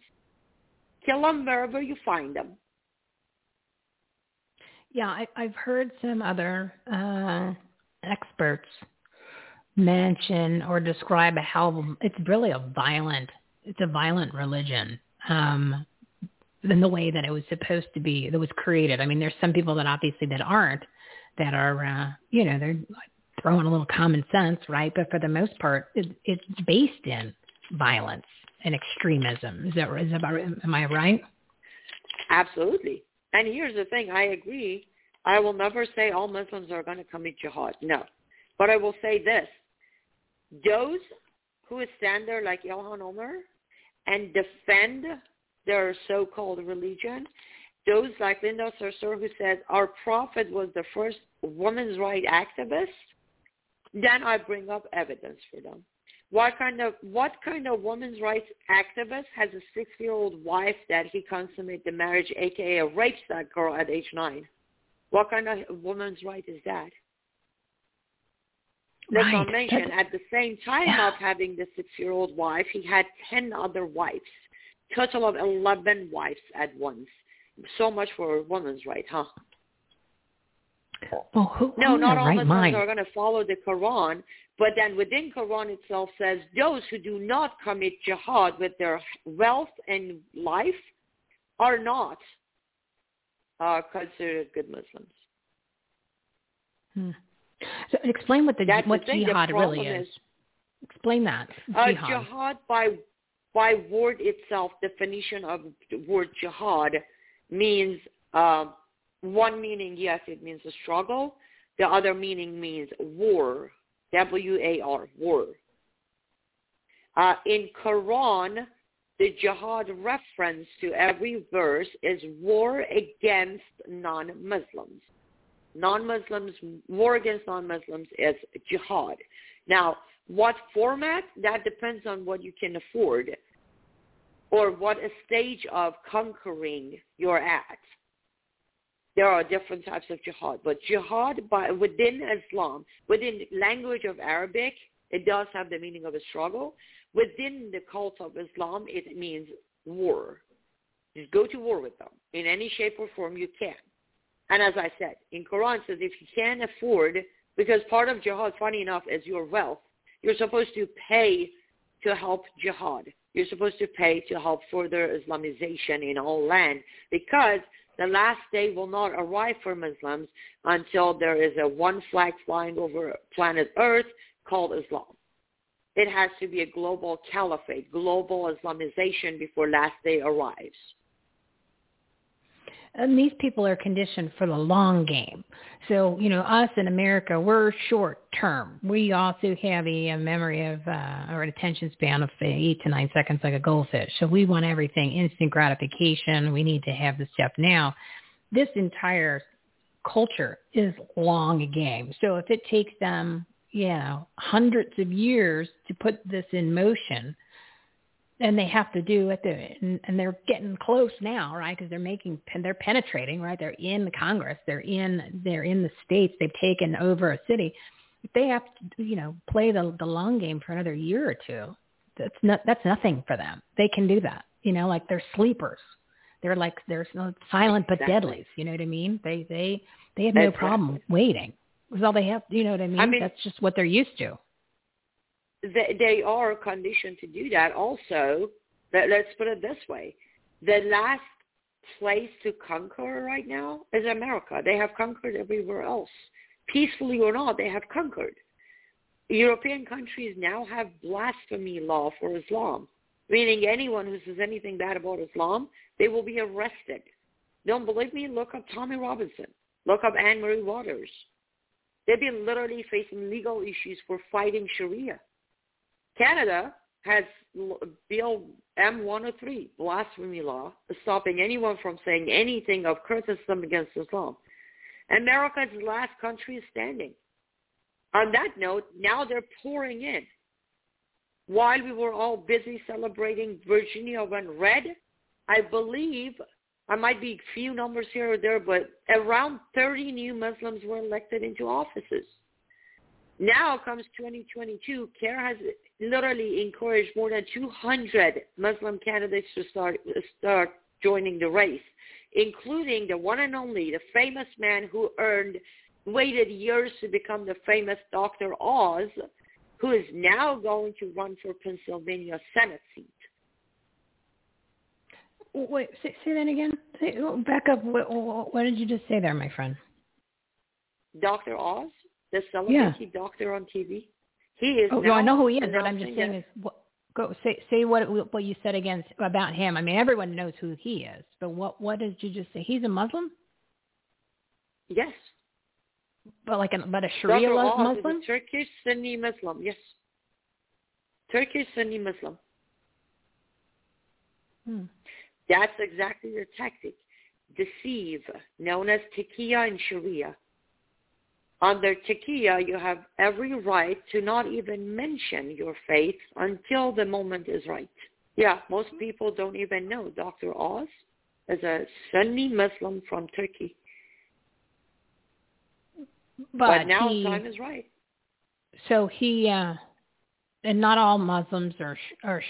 Kill them wherever you find them. Yeah, I, I've heard some other uh, experts mention or describe how it's really a violent, it's a violent religion. Um, in the way that it was supposed to be, that was created. I mean, there's some people that obviously that aren't, that are, uh, you know, they're throwing a little common sense, right? But for the most part, it, it's based in violence and extremism. Is that, is that am I right? Absolutely. And here's the thing, I agree. I will never say all Muslims are going to commit jihad. No. But I will say this. Those who stand there like Ilhan Omar and defend their so-called religion, those like Linda Sarsour who said our prophet was the first women's right activist, then I bring up evidence for them. What kind of what kind of women's rights activist has a six year old wife that he consummated the marriage, aka rapes that girl at age nine? What kind of woman's right is that? That's right. not mentioned. At the same time yeah. of having the six year old wife, he had ten other wives. Total of eleven wives at once. So much for a woman's right, huh? Well, who, no, not all right Muslims mind? are going to follow the Quran, but then within Quran itself says those who do not commit jihad with their wealth and life are not uh, considered good Muslims. Hmm. So explain what the That's what the thing. jihad the really problem is. Explain that. Uh, Jihad. jihad by by word itself, definition of the word jihad means uh, one meaning, yes, it means a struggle. The other meaning means war, W-A-R, war. Uh, in Quran, the jihad reference to every verse is war against non-Muslims. Non-Muslims, war against non-Muslims is jihad. Now, what format? That depends on what you can afford or what stage of conquering you're at. There are different types of jihad, but jihad by, within Islam, within language of Arabic, it does have the meaning of a struggle. Within the cult of Islam, it means war. Just go to war with them in any shape or form you can. And as I said, in Quran it says if you can't afford, because part of jihad, funny enough, is your wealth, you're supposed to pay to help jihad. You're supposed to pay to help further Islamization in all land because the last day will not arrive for Muslims until there is a one flag flying over planet Earth called Islam. It has to be a global caliphate, global Islamization before last day arrives. And these people are conditioned for the long game. So, you know, us in America, we're short term. We also have a, a memory of uh, or an attention span of eight to nine seconds like a goldfish. So we want everything instant gratification. We need to have the stuff now. This entire culture is long game. So if it takes them, you know, hundreds of years to put this in motion, and they have to do it, and, and they're getting close now, right? Because they're making, they're penetrating, right? They're in the Congress, they're in, they're in the states, they've taken over a city. If they have to, you know, play the the long game for another year or two, that's not that's nothing for them. They can do that, you know, like they're sleepers. They're like they're silent but Exactly. deadly. You know what I mean? They they they have no Exactly. problem waiting. That's all they have. You know what I mean? I mean- that's just what they're used to. They, they are conditioned to do that. Also, let, let's put it this way: the last place to conquer right now is America. They have conquered everywhere else, peacefully or not. They have conquered. European countries now have blasphemy law for Islam, meaning anyone who says anything bad about Islam, they will be arrested. Don't believe me? Look up Tommy Robinson. Look up Anne Marie Waters. They've been literally facing legal issues for fighting Sharia. Canada has Bill M103, blasphemy law, stopping anyone from saying anything of criticism against Islam. America is the last country standing. On that note, now they're pouring in. While we were all busy celebrating Virginia went red, I believe, I might be a few numbers here or there, but around 30 new Muslims were elected into offices. Now comes 2022. CAIR has literally encouraged more than 200 Muslim candidates to start start joining the race, including the one and only, the famous man who earned, waited years to become the famous Dr. Oz, who is now going to run for Pennsylvania Senate seat. Wait, say, say that again. Say, oh, back up. What, what, what did you just say there, my friend? Dr. Oz, the celebrity doctor on TV. He is Oh, no, I know who he is. What I'm just saying is what, go say say what what you said against about him. I mean, everyone knows who he is, but what what did you just say? He's a Muslim. Yes. But like, a, but a Sharia Dr. Muslim? Turkish Sunni Muslim. Yes. Turkish Sunni Muslim. Hmm. That's exactly your tactic. Deceive, known as taqiyya in Sharia. Under taqiyya, you have every right to not even mention your faith until the moment is right. Yeah, most people don't even know Dr. Oz is a Sunni Muslim from Turkey. But, but now he, time is right. So he, uh, and not all Muslims are are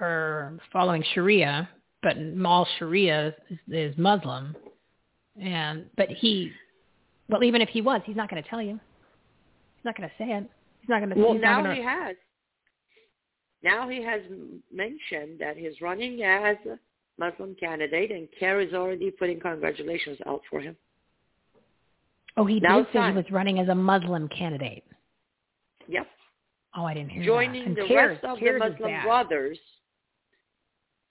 are following Sharia, but all Sharia is, is Muslim, and but he, well, even if he was, he's not going to tell you. He's not going to say it. He's not going to. Well, now gonna, he has. Now he has mentioned that he's running as a Muslim candidate, and is already putting congratulations out for him. Oh, he now did say he was running as a Muslim candidate. Yep. Oh, I didn't hear Joining that. the rest of the Muslim brothers.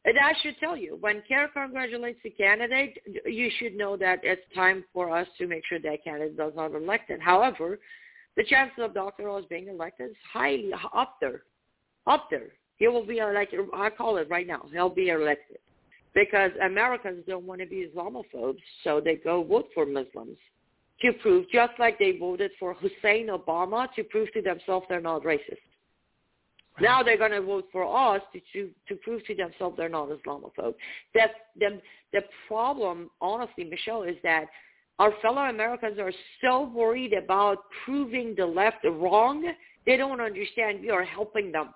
And I should tell you, when CAIR congratulates the candidate, you should know that it's time for us to make sure that candidate does not elected. However, the chances of Dr. Oz being elected is highly up there. Up there. He will be elected. I call it right now. He'll be elected. Because Americans don't want to be Islamophobes, so they go vote for Muslims to prove, just like they voted for Hussein Obama to prove to themselves they're not racist. Right. Now they're going to vote for us to, to to prove to themselves they're not Islamophobe. That the the problem, honestly, Michele, is that our fellow Americans are so worried about proving the left wrong, they don't understand we are helping them.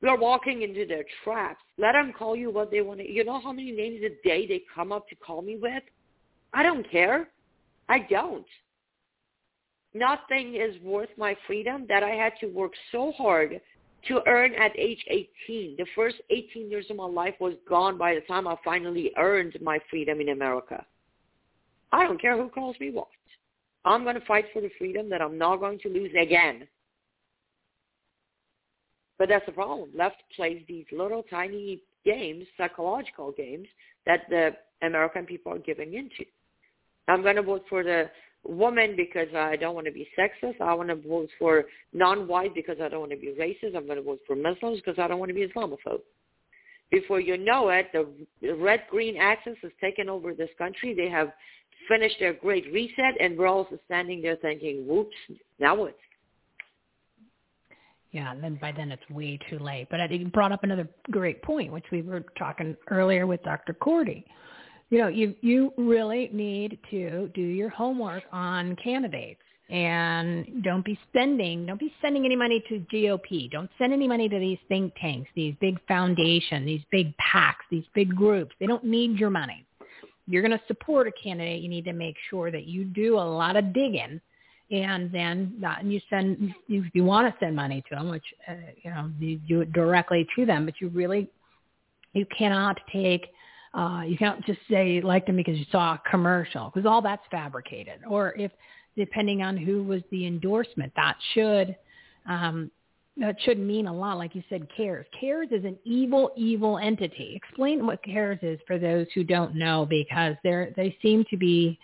We are walking into their traps. Let them call you what they want to. You know how many names a day they come up to call me with? I don't care. I don't. Nothing is worth my freedom that I had to work so hard to earn at age 18. The first 18 years of my life was gone by the time I finally earned my freedom in America. I don't care who calls me what. I'm going to fight for the freedom that I'm not going to lose again. But that's the problem. Left plays these little tiny games, psychological games, that the American people are giving into. I'm going to vote for the woman because I don't want to be sexist. I want to vote for non-white because I don't want to be racist. I'm going to vote for Muslims because I don't want to be Islamophobe. Before you know it, the red-green axis has taken over this country. They have finished their great reset, and we're also standing there thinking, whoops, now what? Yeah, and then by then it's way too late. But I think you brought up another great point, which we were talking earlier with Dr. Cordie you know, you you really need to do your homework on candidates and don't be spending, don't be sending any money to GOP. Don't send any money to these think tanks, these big foundations, these big PACs, these big groups. They don't need your money. You're going to support a candidate. You need to make sure that you do a lot of digging and then not, and you send if you want to send money to them, which uh, you know you do it directly to them, but you really you cannot take uh, you can't just say you liked them because you saw a commercial because all that's fabricated. Or if, depending on who was the endorsement, that should um, that should mean a lot. Like you said, CARES. CARES is an evil, evil entity. Explain what CARES is for those who don't know because they're they seem to be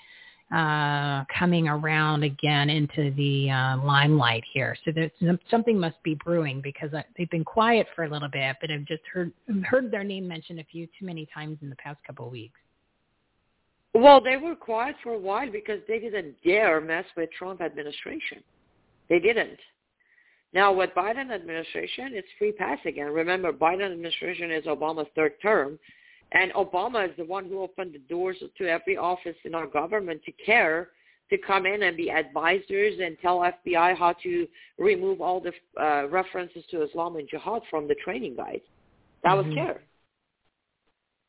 uh, coming around again into the uh, limelight here. So there's something must be brewing because they've been quiet for a little bit, but I've just heard heard their name mentioned a few too many times in the past couple of weeks. Well, they were quiet for a while because they didn't dare mess with Trump administration. They didn't. Now, with Biden administration, it's free pass again. Remember, Biden administration is Obama's third term, and Obama is the one who opened the doors to every office in our government to CAIR, to come in and be advisors and tell FBI how to remove all the uh, references to Islam and jihad from the training guides. That mm-hmm. was CAIR.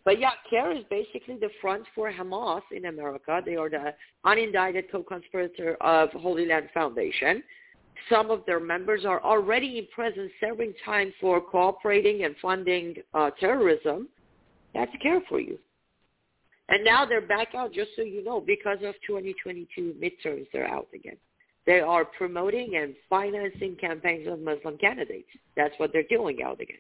But yeah, CAIR is basically the front for Hamas in America. They are the unindicted co-conspirator of Holy Land Foundation. Some of their members are already in prison serving time for cooperating and funding uh, terrorism. That's CAIR for you. And now they're back out, just so you know, because of 2022 midterms, they're out again. They are promoting and financing campaigns of Muslim candidates. That's what they're doing out again.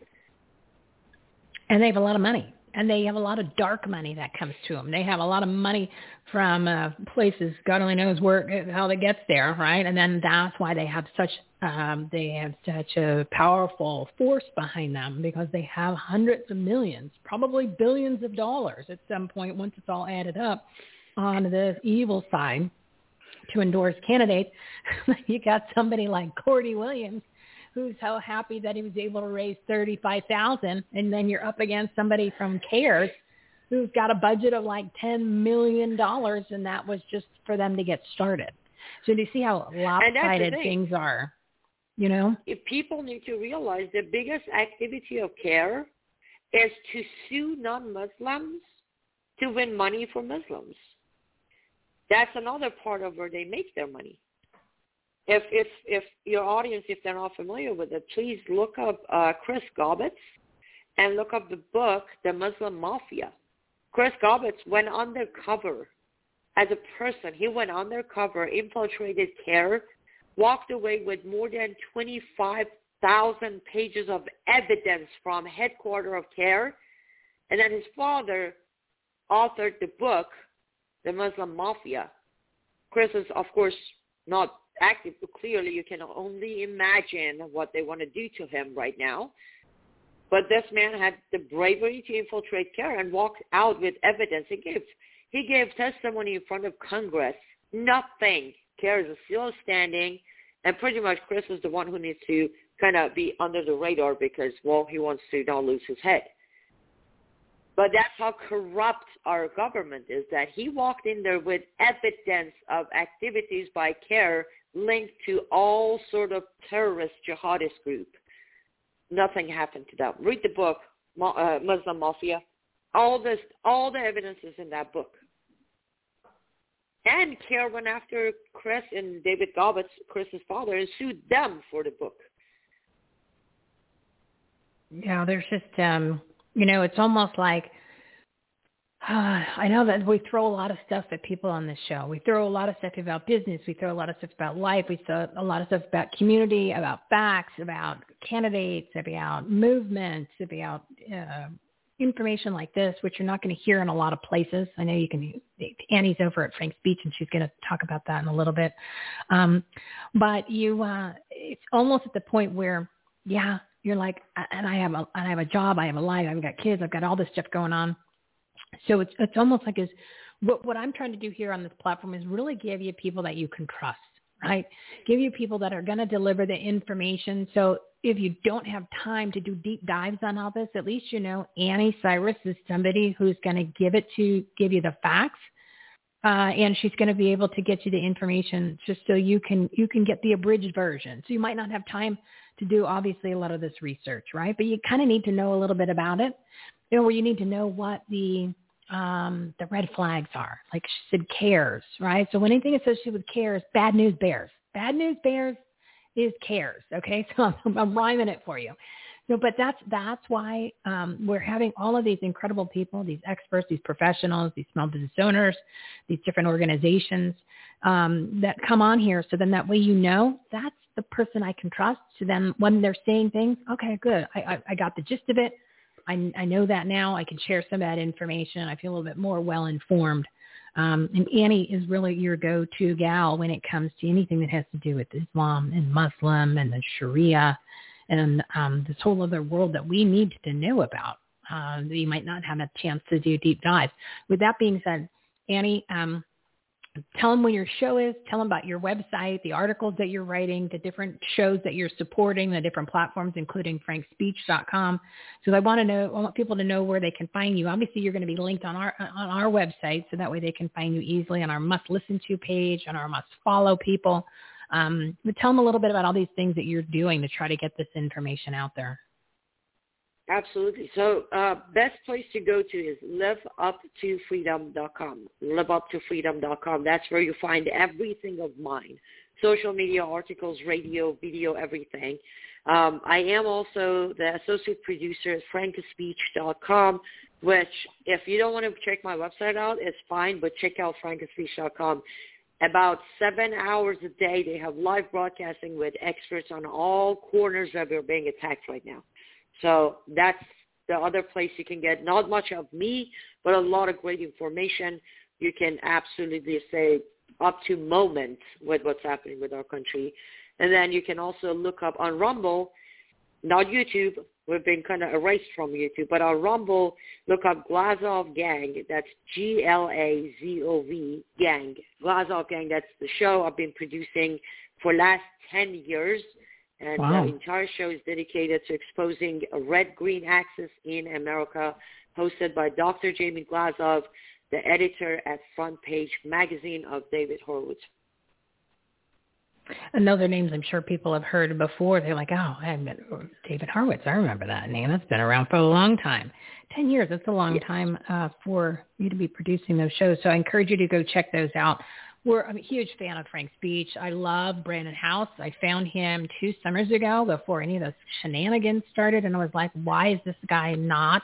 And they have a lot of money. And they have a lot of dark money that comes to them. They have a lot of money from uh, places God only knows where how they gets there, right? And then that's why they have such um, they have such a powerful force behind them because they have hundreds of millions, probably billions of dollars at some point once it's all added up on the evil side to endorse candidates. you got somebody like Cordie Williams who's so happy that he was able to raise thirty five thousand and then you're up against somebody from CARES who's got a budget of like ten million dollars and that was just for them to get started. So do you see how lopsided things are? You know? If people need to realize the biggest activity of CAIR is to sue non Muslims to win money for Muslims. That's another part of where they make their money if if if your audience, if they're not familiar with it, please look up uh, Chris Gaubatz and look up the book, The Muslim Mafia. Chris Gaubatz went undercover as a person. He went undercover, infiltrated CAIR, walked away with more than 25,000 pages of evidence from headquarters of CAIR, and then his father authored the book, The Muslim Mafia. Chris is, of course, not active. Clearly, you can only imagine what they want to do to him right now. But this man had the bravery to infiltrate CAIR and walk out with evidence. He gave he gave testimony in front of Congress. Nothing. CAIR is still standing, and pretty much Chris is the one who needs to kind of be under the radar because well he wants to not lose his head. But that's how corrupt our government is that he walked in there with evidence of activities by CAIR linked to all sort of terrorist jihadist group. Nothing happened to them. Read the book, uh, Muslim Mafia. All this, all the evidence is in that book. And CAIR went after Chris and David Gaubatz, Chris's father, and sued them for the book. Yeah, there's just, um, you know, it's almost like I know that we throw a lot of stuff at people on this show. We throw a lot of stuff about business. We throw a lot of stuff about life. We throw a lot of stuff about community, about facts, about candidates, about movements, about uh, information like this, which you're not going to hear in a lot of places. I know you can. Anni's over at Frank Speech, and she's going to talk about that in a little bit. Um, but you, uh, it's almost at the point where, yeah, you're like, and I have a, and I have a job, I have a life, I've got kids, I've got all this stuff going on so it's it's almost like is what what I'm trying to do here on this platform is really give you people that you can trust, right? Give you people that are going to deliver the information. So if you don't have time to do deep dives on all this, at least you know Anni Cyrus is somebody who's going to give it to give you the facts. Uh, and she's going to be able to get you the information just so you can you can get the abridged version. So you might not have time to do obviously a lot of this research, right? But you kind of need to know a little bit about it, you know, where you need to know what the um, the red flags are. Like she said, cares, right? So when anything associated with cares, bad news bears. Bad news bears is cares. Okay, so I'm, I'm rhyming it for you. So, but that's that's why um, we're having all of these incredible people, these experts, these professionals, these small business owners, these different organizations um, that come on here. So then that way you know that's the person I can trust. So then when they're saying things, okay, good, I, I, I got the gist of it. I, I know that now. I can share some of that information. I feel a little bit more well informed. Um, and Anni is really your go-to gal when it comes to anything that has to do with Islam and Muslim and the Sharia and um, this whole other world that we need to know about. Uh, you might not have a chance to do deep dives. With that being said, Anni, um, tell them when your show is, tell them about your website, the articles that you're writing, the different shows that you're supporting, the different platforms, including frankspeech.com. So I want to know, I want people to know where they can find you. Obviously, you're going to be linked on our on our website, so that way they can find you easily on our must listen to page, on our must follow people. Um, tell them a little bit about all these things that you're doing to try to get this information out there. Absolutely. So uh, best place to go to is liveuptofreedom.com. Liveuptofreedom.com. That's where you find everything of mine. Social media, articles, radio, video, everything. Um, I am also the associate producer at frankspeech.com, which if you don't want to check my website out, it's fine, but check out frankspeech.com. About seven hours a day, they have live broadcasting with experts on all corners that are being attacked right now. So that's the other place you can get not much of me, but a lot of great information. You can absolutely say up to moment with what's happening with our country. And then you can also look up on Rumble, not YouTube. We've been kind of erased from YouTube, but on Rumble, look up Glazov Gang. That's G-L-A-Z-O-V Gang. Glazov Gang, that's the show I've been producing for last 10 years. And wow. the entire show is dedicated to exposing a red-green axis in America, hosted by Dr. Jamie Glazov, the editor at Front Page Magazine of David Horowitz. And those are names I'm sure people have heard before. They're like, oh, I met David Horowitz. I remember that name. That's been around for a long time. Ten years. That's a long time uh, for you to be producing those shows. So I encourage you to go check those out. We're, I'm a huge fan of Frank Speech. I love Brannon Howse. I found him two summers ago before any of those shenanigans started, and I was like, why is this guy not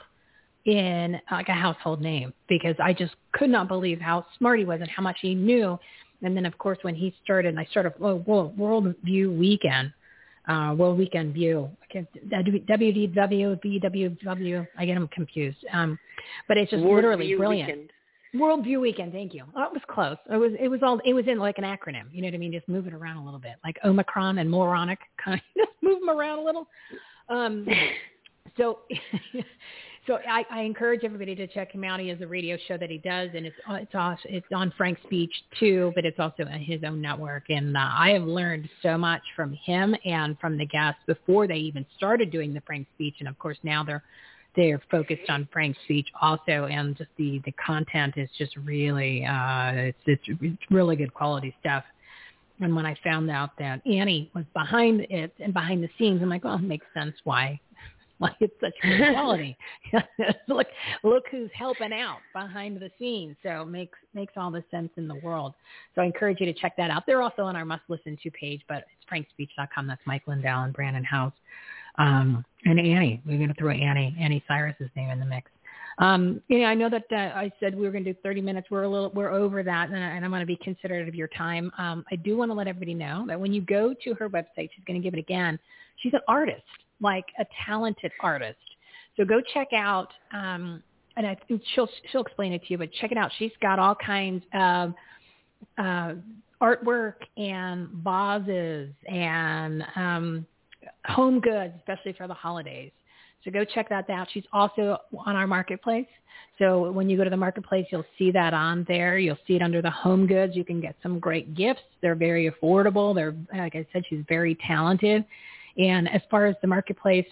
in like a household name? Because I just could not believe how smart he was and how much he knew and then of course when he started, and I started oh, World View Weekend, uh, World Weekend View, WDW, VWW, I get them confused. Um, but it's just World literally View brilliant. Weekend. World View Weekend, thank you. Oh, it was close. It was it was all it was in like an acronym. You know what I mean? Just move it around a little bit, like Omicron and moronic, kind of just move them around a little. Um, so so I, I encourage everybody to check him out. He has a radio show that he does, and it's it's also, it's on Frank's Speech too, but it's also on his own network. And uh, I have learned so much from him and from the guests before they even started doing the Frank Speech, and of course now they're they're focused on Frank's Speech also, and just the the content is just really uh, it's it's, it's really good quality stuff. And when I found out that Anni was behind it and behind the scenes, I'm like, well, it makes sense why why it's such good quality. look, look who's helping out behind the scenes. So it makes makes all the sense in the world. So I encourage you to check that out. They're also on our must listen to page, but it's frankspeech.com. That's Mike Lindell and Brannon Howse. Um, and Anni, we're going to throw Anni, Anni Cyrus's name in the mix. Um, you know, I know that uh, I said we were going to do 30 minutes. We're a little, we're over that, and, and I'm going to be considerate of your time. Um, I do want to let everybody know that when you go to her website, she's going to give it again. She's an artist like a talented artist. So go check out, um, and I she'll she'll explain it to you. But check it out. She's got all kinds of uh, artwork and vases and um, home goods, especially for the holidays. So go check that out. She's also on our marketplace. So when you go to the marketplace, you'll see that on there. You'll see it under the home goods. You can get some great gifts. They're very affordable. They're, like I said, she's very talented. And as far as the marketplace,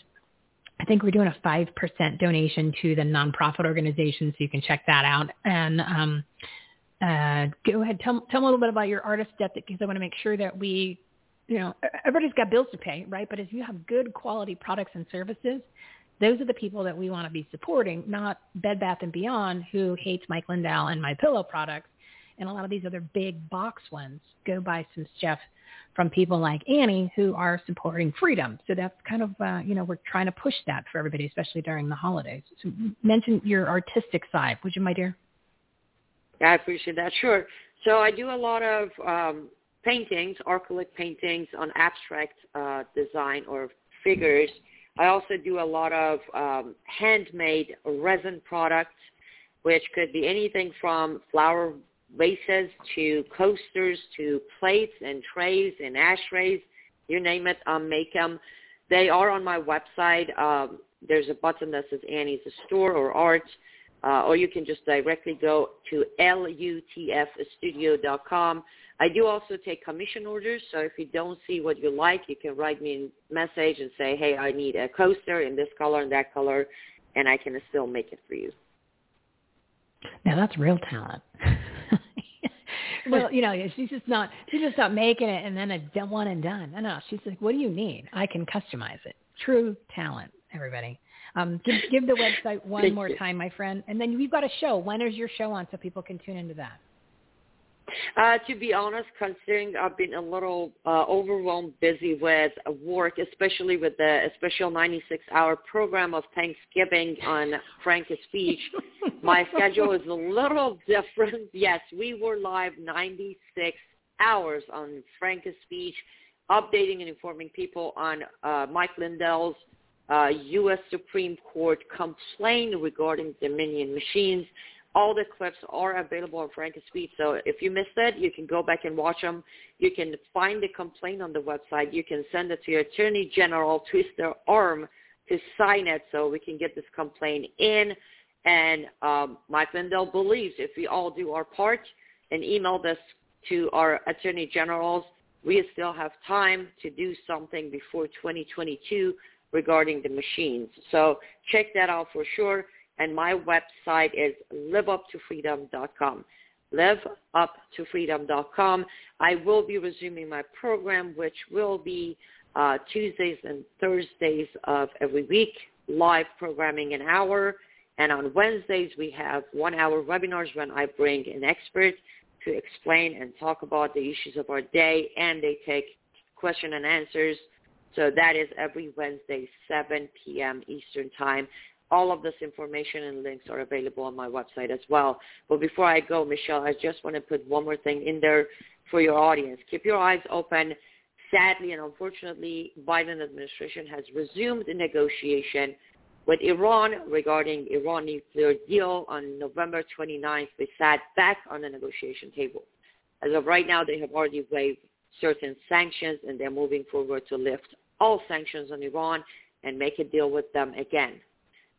I think we're doing a 5% donation to the nonprofit organization, so you can check that out. And um, uh, go ahead, tell, tell me a little bit about your artist debt, because I want to make sure that we, you know, everybody's got bills to pay, right? But if you have good quality products and services, those are the people that we want to be supporting, not Bed Bath and Beyond, who hates Mike Lindell and My Pillow products, and a lot of these other big box ones. Go buy some stuff from people like Anni who are supporting freedom. So that's kind of, uh, you know, we're trying to push that for everybody, especially during the holidays. So mention your artistic side, would you, my dear? I appreciate that. Sure. So I do a lot of um, paintings, acrylic paintings on abstract uh, design or figures. I also do a lot of um, handmade resin products, which could be anything from flower vases to coasters to plates and trays and ashtrays, you name it, um, make them. They are on my website. Um, there's a button that says Anni's Store or Art, uh, or you can just directly go to lutfstudio.com. I do also take commission orders, so if you don't see what you like, you can write me a message and say, hey, I need a coaster in this color and that color, and I can still make it for you. Now that's real talent. well, you know, she's just not she's just not making it and then a one and done. No, no, she's like, what do you need? I can customize it. True talent, everybody. Um, give, give the website one more time, my friend, and then you've got a show. When is your show on so people can tune into that? Uh, to be honest, considering I've been a little uh, overwhelmed, busy with work, especially with the special 96-hour program of Thanksgiving on Frank's Speech, my schedule is a little different. Yes, we were live 96 hours on Frank's Speech, updating and informing people on uh, Mike Lindell's uh, U.S. Supreme Court complaint regarding Dominion machines. All the clips are available on Frank Speech. So if you missed it, you can go back and watch them. You can find the complaint on the website. You can send it to your attorney general, twist their arm to sign it so we can get this complaint in. And um, Mike Lindell believes if we all do our part and email this to our attorney generals, we still have time to do something before 2022 regarding the machines. So check that out for sure. And my website is liveuptofreedom.com. Liveuptofreedom.com. I will be resuming my program, which will be uh, Tuesdays and Thursdays of every week, live programming an hour. And on Wednesdays, we have one-hour webinars when I bring an expert to explain and talk about the issues of our day, and they take question and answers. So that is every Wednesday, 7 p.m. Eastern Time. All of this information and links are available on my website as well. But before I go, Michele, I just want to put one more thing in there for your audience. Keep your eyes open. Sadly and unfortunately, Biden administration has resumed the negotiation with Iran regarding Iran nuclear deal on November 29th. They sat back on the negotiation table. As of right now, they have already waived certain sanctions and they're moving forward to lift all sanctions on Iran and make a deal with them again.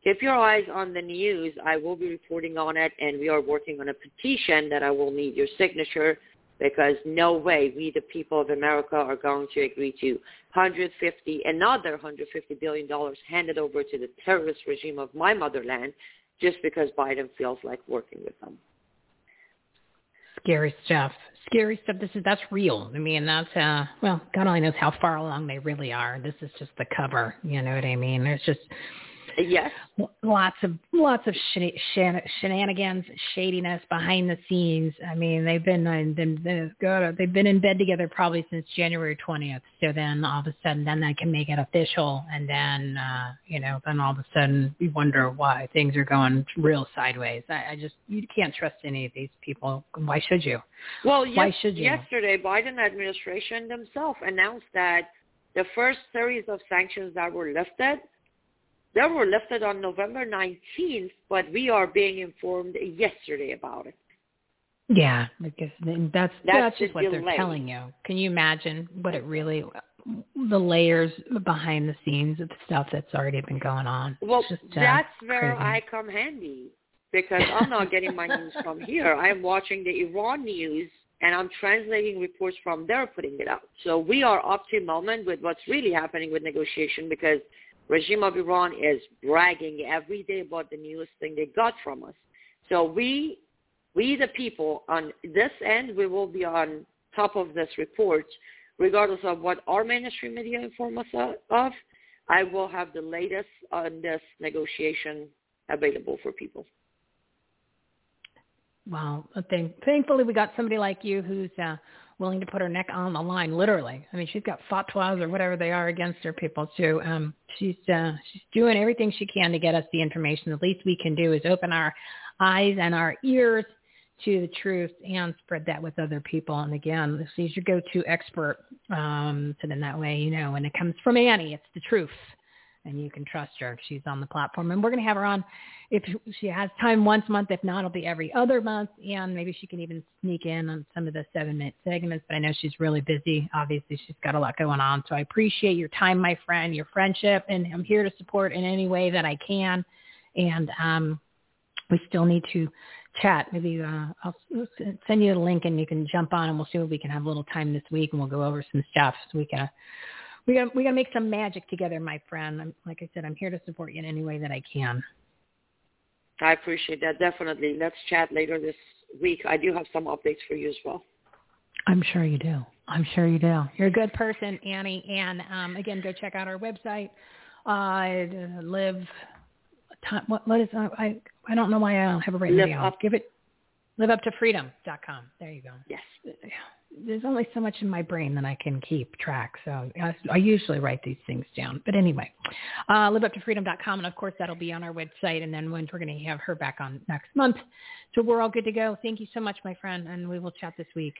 Keep your eyes on the news. I will be reporting on it, and we are working on a petition that I will need your signature because no way we, the people of America, are going to agree to 150, another 150 billion dollars handed over to the terrorist regime of my motherland just because Biden feels like working with them. Scary stuff. Scary stuff. This is that's real. I mean, that's uh well, God only knows how far along they really are. This is just the cover. You know what I mean? There's just Yes. Lots of lots of shenanigans, shadiness behind the scenes. I mean, they've been uh, been they've been in bed together probably since January 20th. So then all of a sudden, then they can make it official, and then uh, you know, then all of a sudden you wonder why things are going real sideways. I, I just you can't trust any of these people. Why should you? Well, why should you? Yesterday, Biden administration themselves announced that the first series of sanctions that were lifted they were lifted on November 19th, but we are being informed yesterday about it. Yeah, because that's that's, that's just what delay. they're telling you. Can you imagine what it really, the layers behind the scenes of the stuff that's already been going on? Well, just, uh, that's where crazy. I come handy because I'm not getting my news from here. I'm watching the Iran news and I'm translating reports from there, putting it out. So we are up to moment with what's really happening with negotiation because regime of Iran is bragging every day about the newest thing they got from us. So we, we the people on this end, we will be on top of this report, regardless of what our mainstream media inform us of. I will have the latest on this negotiation available for people. Wow. Thank, thankfully, we got somebody like you who's uh, willing to put her neck on the line, literally. I mean, she's got fatwas or whatever they are against her people too. Um, she's uh, she's doing everything she can to get us the information. The least we can do is open our eyes and our ears to the truth and spread that with other people. And again, she's your go-to expert. Um, so then that way, you know, when it comes from Anni, it's the truth and you can trust her she's on the platform. And we're going to have her on if she has time once a month. If not, it'll be every other month. And maybe she can even sneak in on some of the seven-minute segments. But I know she's really busy. Obviously, she's got a lot going on. So I appreciate your time, my friend, your friendship, and I'm here to support in any way that I can. And um, we still need to chat. Maybe uh, I'll send you a link and you can jump on and we'll see if we can have a little time this week and we'll go over some stuff so we can we got we got to make some magic together, my friend. I'm, like I said, I'm here to support you in any way that I can. I appreciate that. Definitely. Let's chat later this week. I do have some updates for you as well. I'm sure you do. I'm sure you do. You're a good person, Anni. And um, again, go check out our website. Uh, live. What, what is uh, I? I don't know why I don't have it written live down. Up. Give it. Live up to freedom.com. There you go. Yes there's only so much in my brain that I can keep track. So I, I usually write these things down. But anyway, uh, liveuptofreedom.com. And of course, that'll be on our website. And then when we're going to have her back on next month. So we're all good to go. Thank you so much, my friend. And we will chat this week.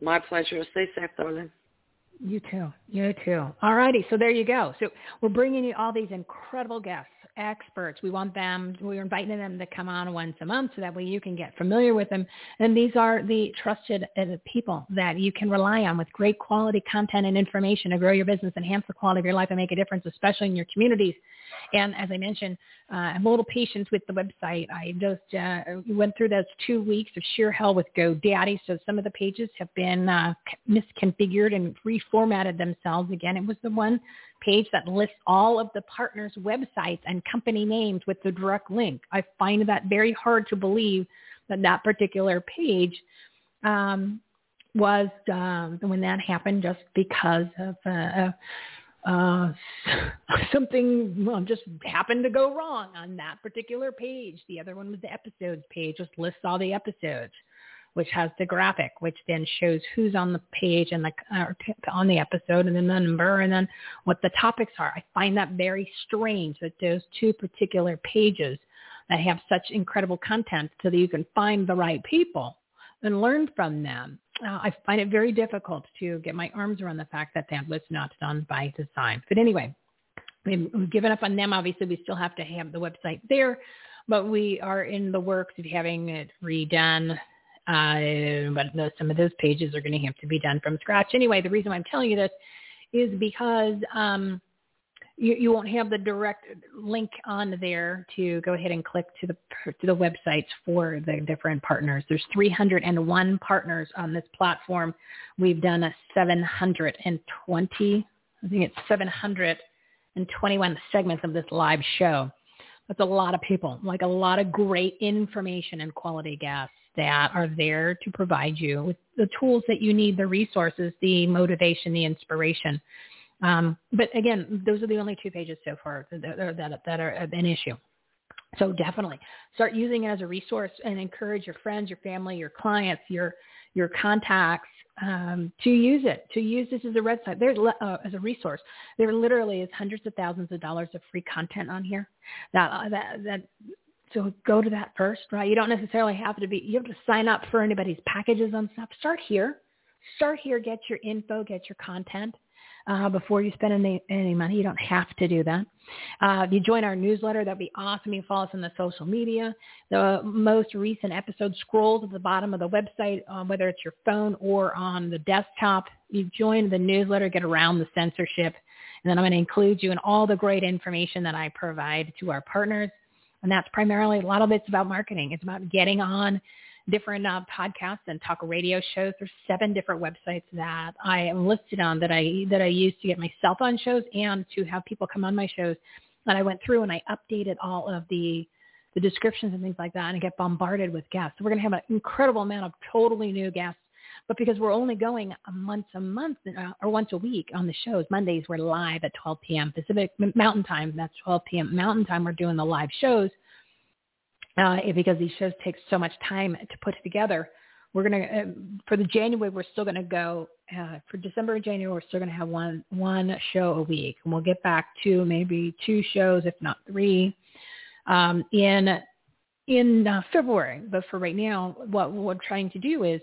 My pleasure. Stay safe, darling. You too. You too. All righty. So there you go. So we're bringing you all these incredible guests, experts. We want them, we're inviting them to come on once a month so that way you can get familiar with them. And these are the trusted uh, people that you can rely on with great quality content and information to grow your business, enhance the quality of your life, and make a difference, especially in your communities. And as I mentioned, uh, I'm a little patient with the website. I just uh, went through those two weeks of sheer hell with GoDaddy, so some of the pages have been uh, misconfigured and reformatted themselves. Again, it was the one page that lists all of the partners' websites and company names with the direct link. I find that very hard to believe that that particular page um, was um, when that happened just because of uh, uh, something well, just happened to go wrong on that particular page. The other one was the episodes page, just lists all the episodes, which has the graphic, which then shows who's on the page and the uh, on the episode, and then the number, and then what the topics are. I find that very strange that those two particular pages that have such incredible content, so that you can find the right people and learn from them uh, I find it very difficult to get my arms around the fact that that was not done by design. But anyway, we've given up on them. Obviously, we still have to have the website there, but we are in the works of having it redone. Uh, but some of those pages are going to have to be done from scratch. Anyway, the reason why I'm telling you this is because um, you, you won't have the direct link on there to go ahead and click to the to the websites for the different partners. There's 301 partners on this platform. We've done a 720, I think it's 721 segments of this live show. That's a lot of people, like a lot of great information and quality guests that are there to provide you with the tools that you need, the resources, the motivation, the inspiration um, but again, those are the only two pages so far that, are, that, that are an issue. So definitely start using it as a resource and encourage your friends, your family, your clients, your your contacts um, to use it, to use this as a website. There's uh, as a resource. There literally is hundreds of thousands of dollars of free content on here. That uh, that that. So go to that first, right? You don't necessarily have to be. You have to sign up for anybody's packages on stuff. Start here. Start here. Get your info. Get your content uh, before you spend any, any money. You don't have to do that. Uh, if you join our newsletter, that'd be awesome. You follow us on the social media. The most recent episode scrolls at the bottom of the website, uh, whether it's your phone or on the desktop. You join the newsletter, get around the censorship, and then I'm going to include you in all the great information that I provide to our partners. And that's primarily, a lot of it's about marketing. It's about getting on different uh, podcasts and talk radio shows. There's seven different websites that I am listed on that I that I use to get myself on shows and to have people come on my shows. And I went through and I updated all of the the descriptions and things like that, and I get bombarded with guests. So we're going to have an incredible amount of totally new guests. But because we're only going once a month uh, or once a week on the shows, Mondays we're live at 12 p.m. Pacific Mountain Time. That's 12 p.m. Mountain Time. We're doing the live shows uh, because these shows take so much time to put together. We're to, uh, for the January, we're still to go, uh, for December and January, we're still to have one, one show a week. And we'll get back to maybe two shows, if not three, um, in, in uh, February. But for right now, what we're trying to do is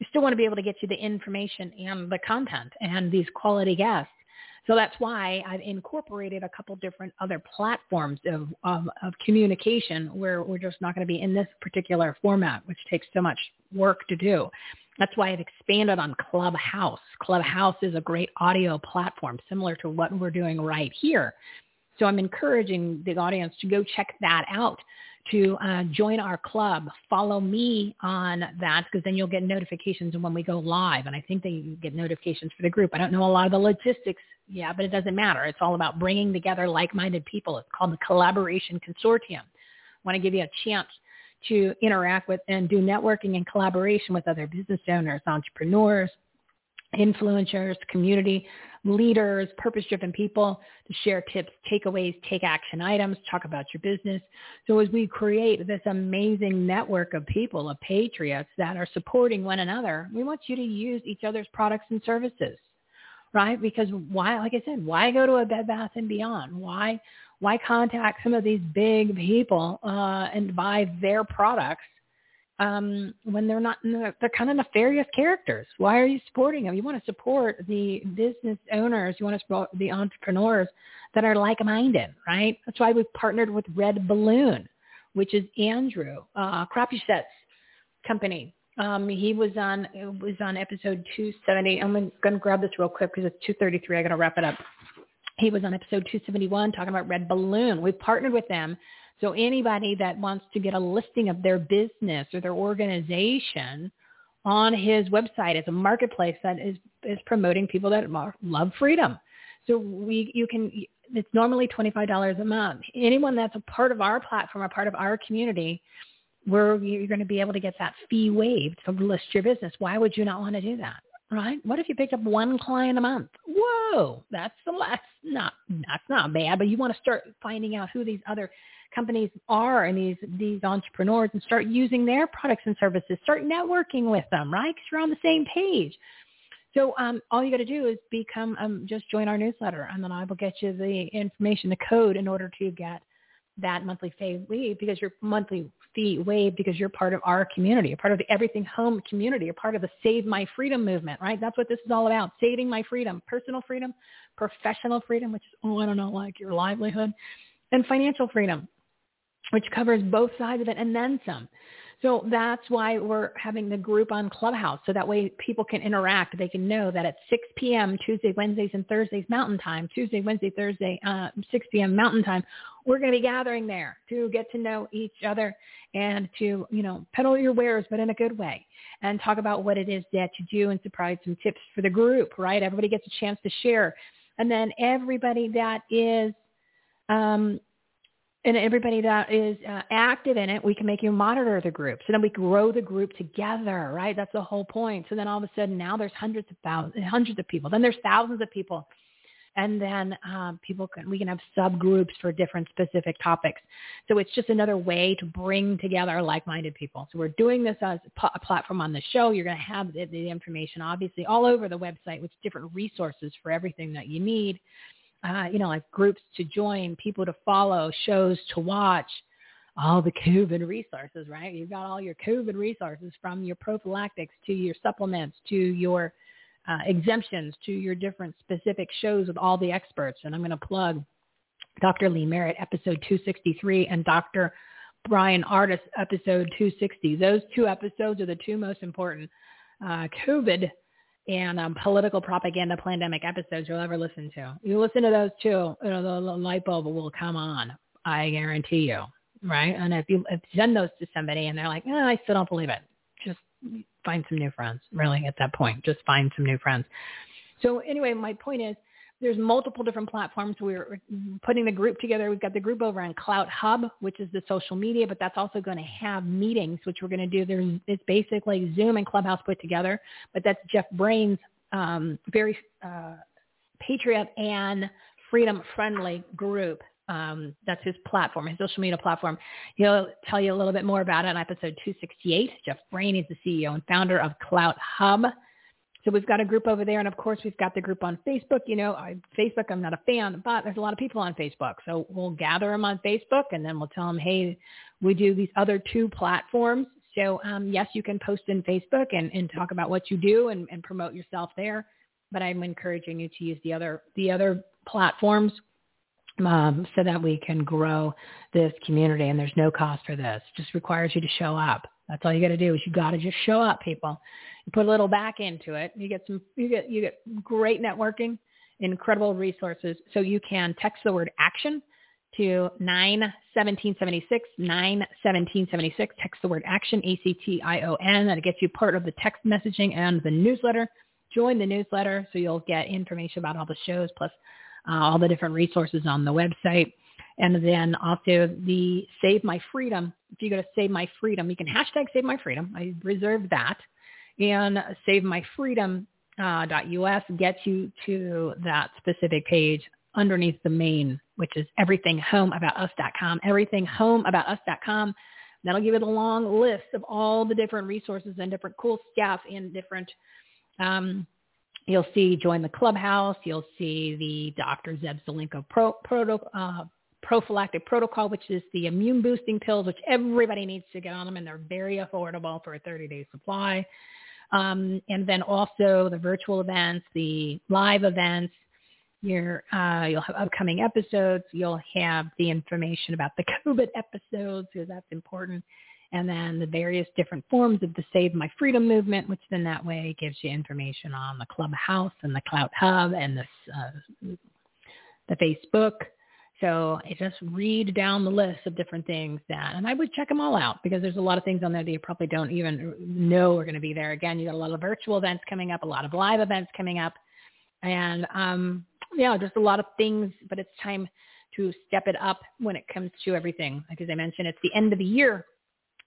we still want to be able to get you the information and the content and these quality guests so that's why I've incorporated a couple different other platforms of, of, of communication where we're just not going to be in this particular format, which takes so much work to do. That's why I've expanded on Clubhouse. Clubhouse is a great audio platform similar to what we're doing right here. So I'm encouraging the audience to go check that out to uh, join our club. Follow me on that because then you'll get notifications when we go live. And I think they get notifications for the group. I don't know a lot of the logistics yeah, but it doesn't matter. It's all about bringing together like-minded people. It's called the Collaboration Consortium. I want to give you a chance to interact with and do networking and collaboration with other business owners, entrepreneurs, influencers, community leaders, purpose-driven people to share tips, takeaways, take action items, talk about your business. So as we create this amazing network of people, of patriots that are supporting one another, we want you to use each other's products and services right? Because why, like I said, why go to a Bed Bath and Beyond? Why, why contact some of these big people uh, and buy their products um, when they're not they're kind of nefarious characters. Why are you supporting them? You want to support the business owners. You want to support the entrepreneurs that are like-minded, right? That's why we've partnered with Red Balloon, which is Andrew uh, Crapuchettes' company. Um, he was on it was on episode 270. I'm going to grab this real quick because it's 233. I got to wrap it up. He was on episode 271 talking about Red Balloon. We've partnered with them so anybody that wants to get a listing of their business or their organization on his website as a marketplace that is, is promoting people that love freedom. So we, you can, it's normally $25 a month. Anyone that's a part of our platform, a part of our community, where you're going to be able to get that fee waived to list your business. Why would you not want to do that? Right? What if you picked up one client a month? Whoa, that's the last not that's not bad, but you want to start finding out who these other companies are and these these entrepreneurs and start using their products and services. Start networking with them, right? Because you're on the same page. So um, all you got to do is become um, just join our newsletter, and then I will get you the information, the code, in order to get that monthly fee waived because your monthly fee waived because you're part of our community, you're part of the Everything Home community, you're part of the Save My Freedom movement, right? That's what this is all about: saving my freedom, personal freedom, professional freedom, which is oh I don't know, like your livelihood, and financial freedom which covers both sides of it and then some. So that's why we're having the group on Clubhouse. So that way people can interact. They can know that at 6 p.m. Tuesday, Wednesdays, and Thursdays Mountain Time, Tuesday, Wednesday, Thursday, uh, 6 p.m. Mountain Time, we're going to be gathering there to get to know each other and to, you know, peddle your wares, but in a good way and talk about what it is that you do and provide some tips for the group, right? Everybody gets a chance to share. And then everybody that is um, and everybody that is uh, active in it, we can make you monitor the group. So then we grow the group together, right? That's the whole point. So then all of a sudden now there's hundreds of thousands, hundreds of people. Then there's thousands of people. And then um, people can, we can have subgroups for different specific topics. So it's just another way to bring together like-minded people. So we're doing this as a platform on the show. You're going to have the, the information obviously all over the website with different resources for everything that you need uh, you know, like groups to join, people to follow, shows to watch, all the COVID resources, right? You've got all your COVID resources from your prophylactics to your supplements to your uh, exemptions to your different specific shows with all the experts. And I'm going to plug Dr. Lee Merritt, episode 263, and Dr. Bryan Ardis, episode 260. Those two episodes are the two most important uh, COVID and um, political propaganda pandemic episodes you'll ever listen to. You listen to those too, you know, the, the light bulb will come on. I guarantee you, right? And if you, if you send those to somebody and they're like, oh, I still don't believe it, just find some new friends. Really, at that point, just find some new friends. So anyway, my point is, there's multiple different platforms. We're putting the group together. We've got the group over on Clout Hub, which is the social media, but that's also going to have meetings, which we're going to do. There's, it's basically Zoom and Clubhouse put together, but that's Jeff Brain's um, very uh, patriot and freedom-friendly group. Um, that's his platform, his social media platform. He'll tell you a little bit more about it on episode 268. Jeff Brain is the CEO and founder of Clout Hub. So we've got a group over there, and of course we've got the group on Facebook. You know, I, Facebook, I'm not a fan, but there's a lot of people on Facebook. So we'll gather them on Facebook, and then we'll tell them, hey, we do these other two platforms. So um, yes, you can post in Facebook and, and talk about what you do and, and promote yourself there. But I'm encouraging you to use the other the other platforms um, so that we can grow this community. And there's no cost for this; it just requires you to show up. That's all you got to do is you got to just show up, people. Put a little back into it. You get some, you get, you get great networking, incredible resources. So you can text the word action to 91776, 91776. Text the word action, A-C-T-I-O-N. That gets you part of the text messaging and the newsletter. Join the newsletter so you'll get information about all the shows plus uh, all the different resources on the website. And then also the Save My Freedom. If you go to Save My Freedom, you can hashtag Save My Freedom. I reserved that. And Save My Freedom uh, .us gets you to that specific page underneath the main, which is everythinghomeaboutus.com, everythinghomeaboutus.com. That'll give you the long list of all the different resources and different cool stuff and different, um, you'll see join the clubhouse. You'll see the Dr. Zev Zelenko pro, proto, uh, prophylactic protocol, which is the immune boosting pills, which everybody needs to get on them, and they're very affordable for a 30-day supply. Um, and then also the virtual events, the live events. Your, uh, you'll have upcoming episodes. You'll have the information about the COVID episodes because that's important. And then the various different forms of the Save My Freedom movement, which then that way gives you information on the Clubhouse and the Clout Hub and the, uh, the Facebook so I just read down the list of different things that, and I would check them all out because there's a lot of things on there that you probably don't even know are going to be there. Again, you got a lot of virtual events coming up, a lot of live events coming up, and um, yeah, just a lot of things. But it's time to step it up when it comes to everything. Like as I mentioned, it's the end of the year.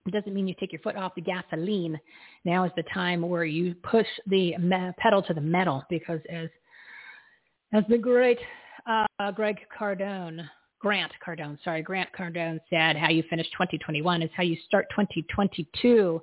It doesn't mean you take your foot off the gasoline. Now is the time where you push the pedal to the metal because as as the great uh, Greg Cardone, Grant Cardone, sorry, Grant Cardone said, how you finish 2021 is how you start 2022.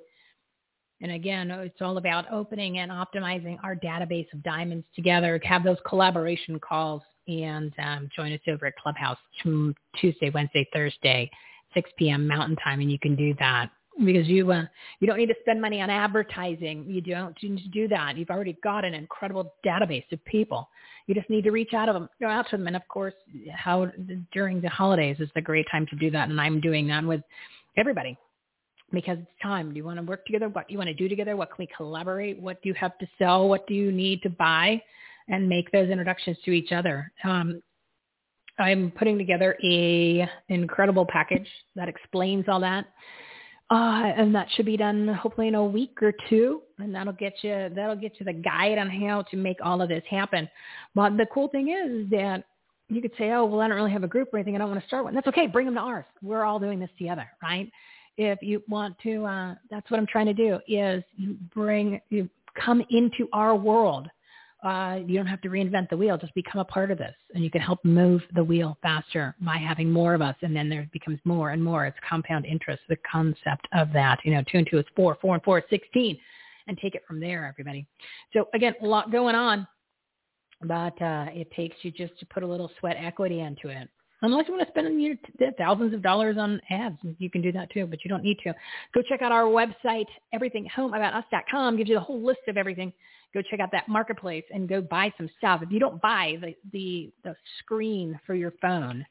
And again, it's all about opening and optimizing our database of diamonds together, have those collaboration calls, and um, join us over at Clubhouse Tuesday, Wednesday, Thursday, 6 p.m. Mountain Time, and you can do that because you uh, you don't need to spend money on advertising. You don't need to do that. You've already got an incredible database of people. You just need to reach out to them, go out to them, and of course, how during the holidays is the great time to do that. And I'm doing that with everybody because it's time. Do you want to work together? What do you want to do together? What can we collaborate? What do you have to sell? What do you need to buy? And make those introductions to each other. Um, I'm putting together a incredible package that explains all that uh, and that should be done hopefully in a week or two, and that'll get you that'll get you the guide on how to make all of this happen. But the cool thing is that you could say, oh, well, I don't really have a group or anything. I don't want to start one. That's okay. Bring them to ours. We're all doing this together, right? If you want to, uh, that's what I'm trying to do is you bring, you come into our world uh, you don't have to reinvent the wheel. Just become a part of this, and you can help move the wheel faster by having more of us. And then there becomes more and more. It's compound interest, the concept of that. You know, two and two is four, four and four is sixteen, and take it from there, everybody. So again, a lot going on, but uh, it takes you just to put a little sweat equity into it. Unless you want to spend thousands of dollars on ads, you can do that too, but you don't need to. Go check out our website, everythinghomeaboutus.com. Gives you the whole list of everything go check out that marketplace and go buy some stuff. If you don't buy the the, the screen for your phone,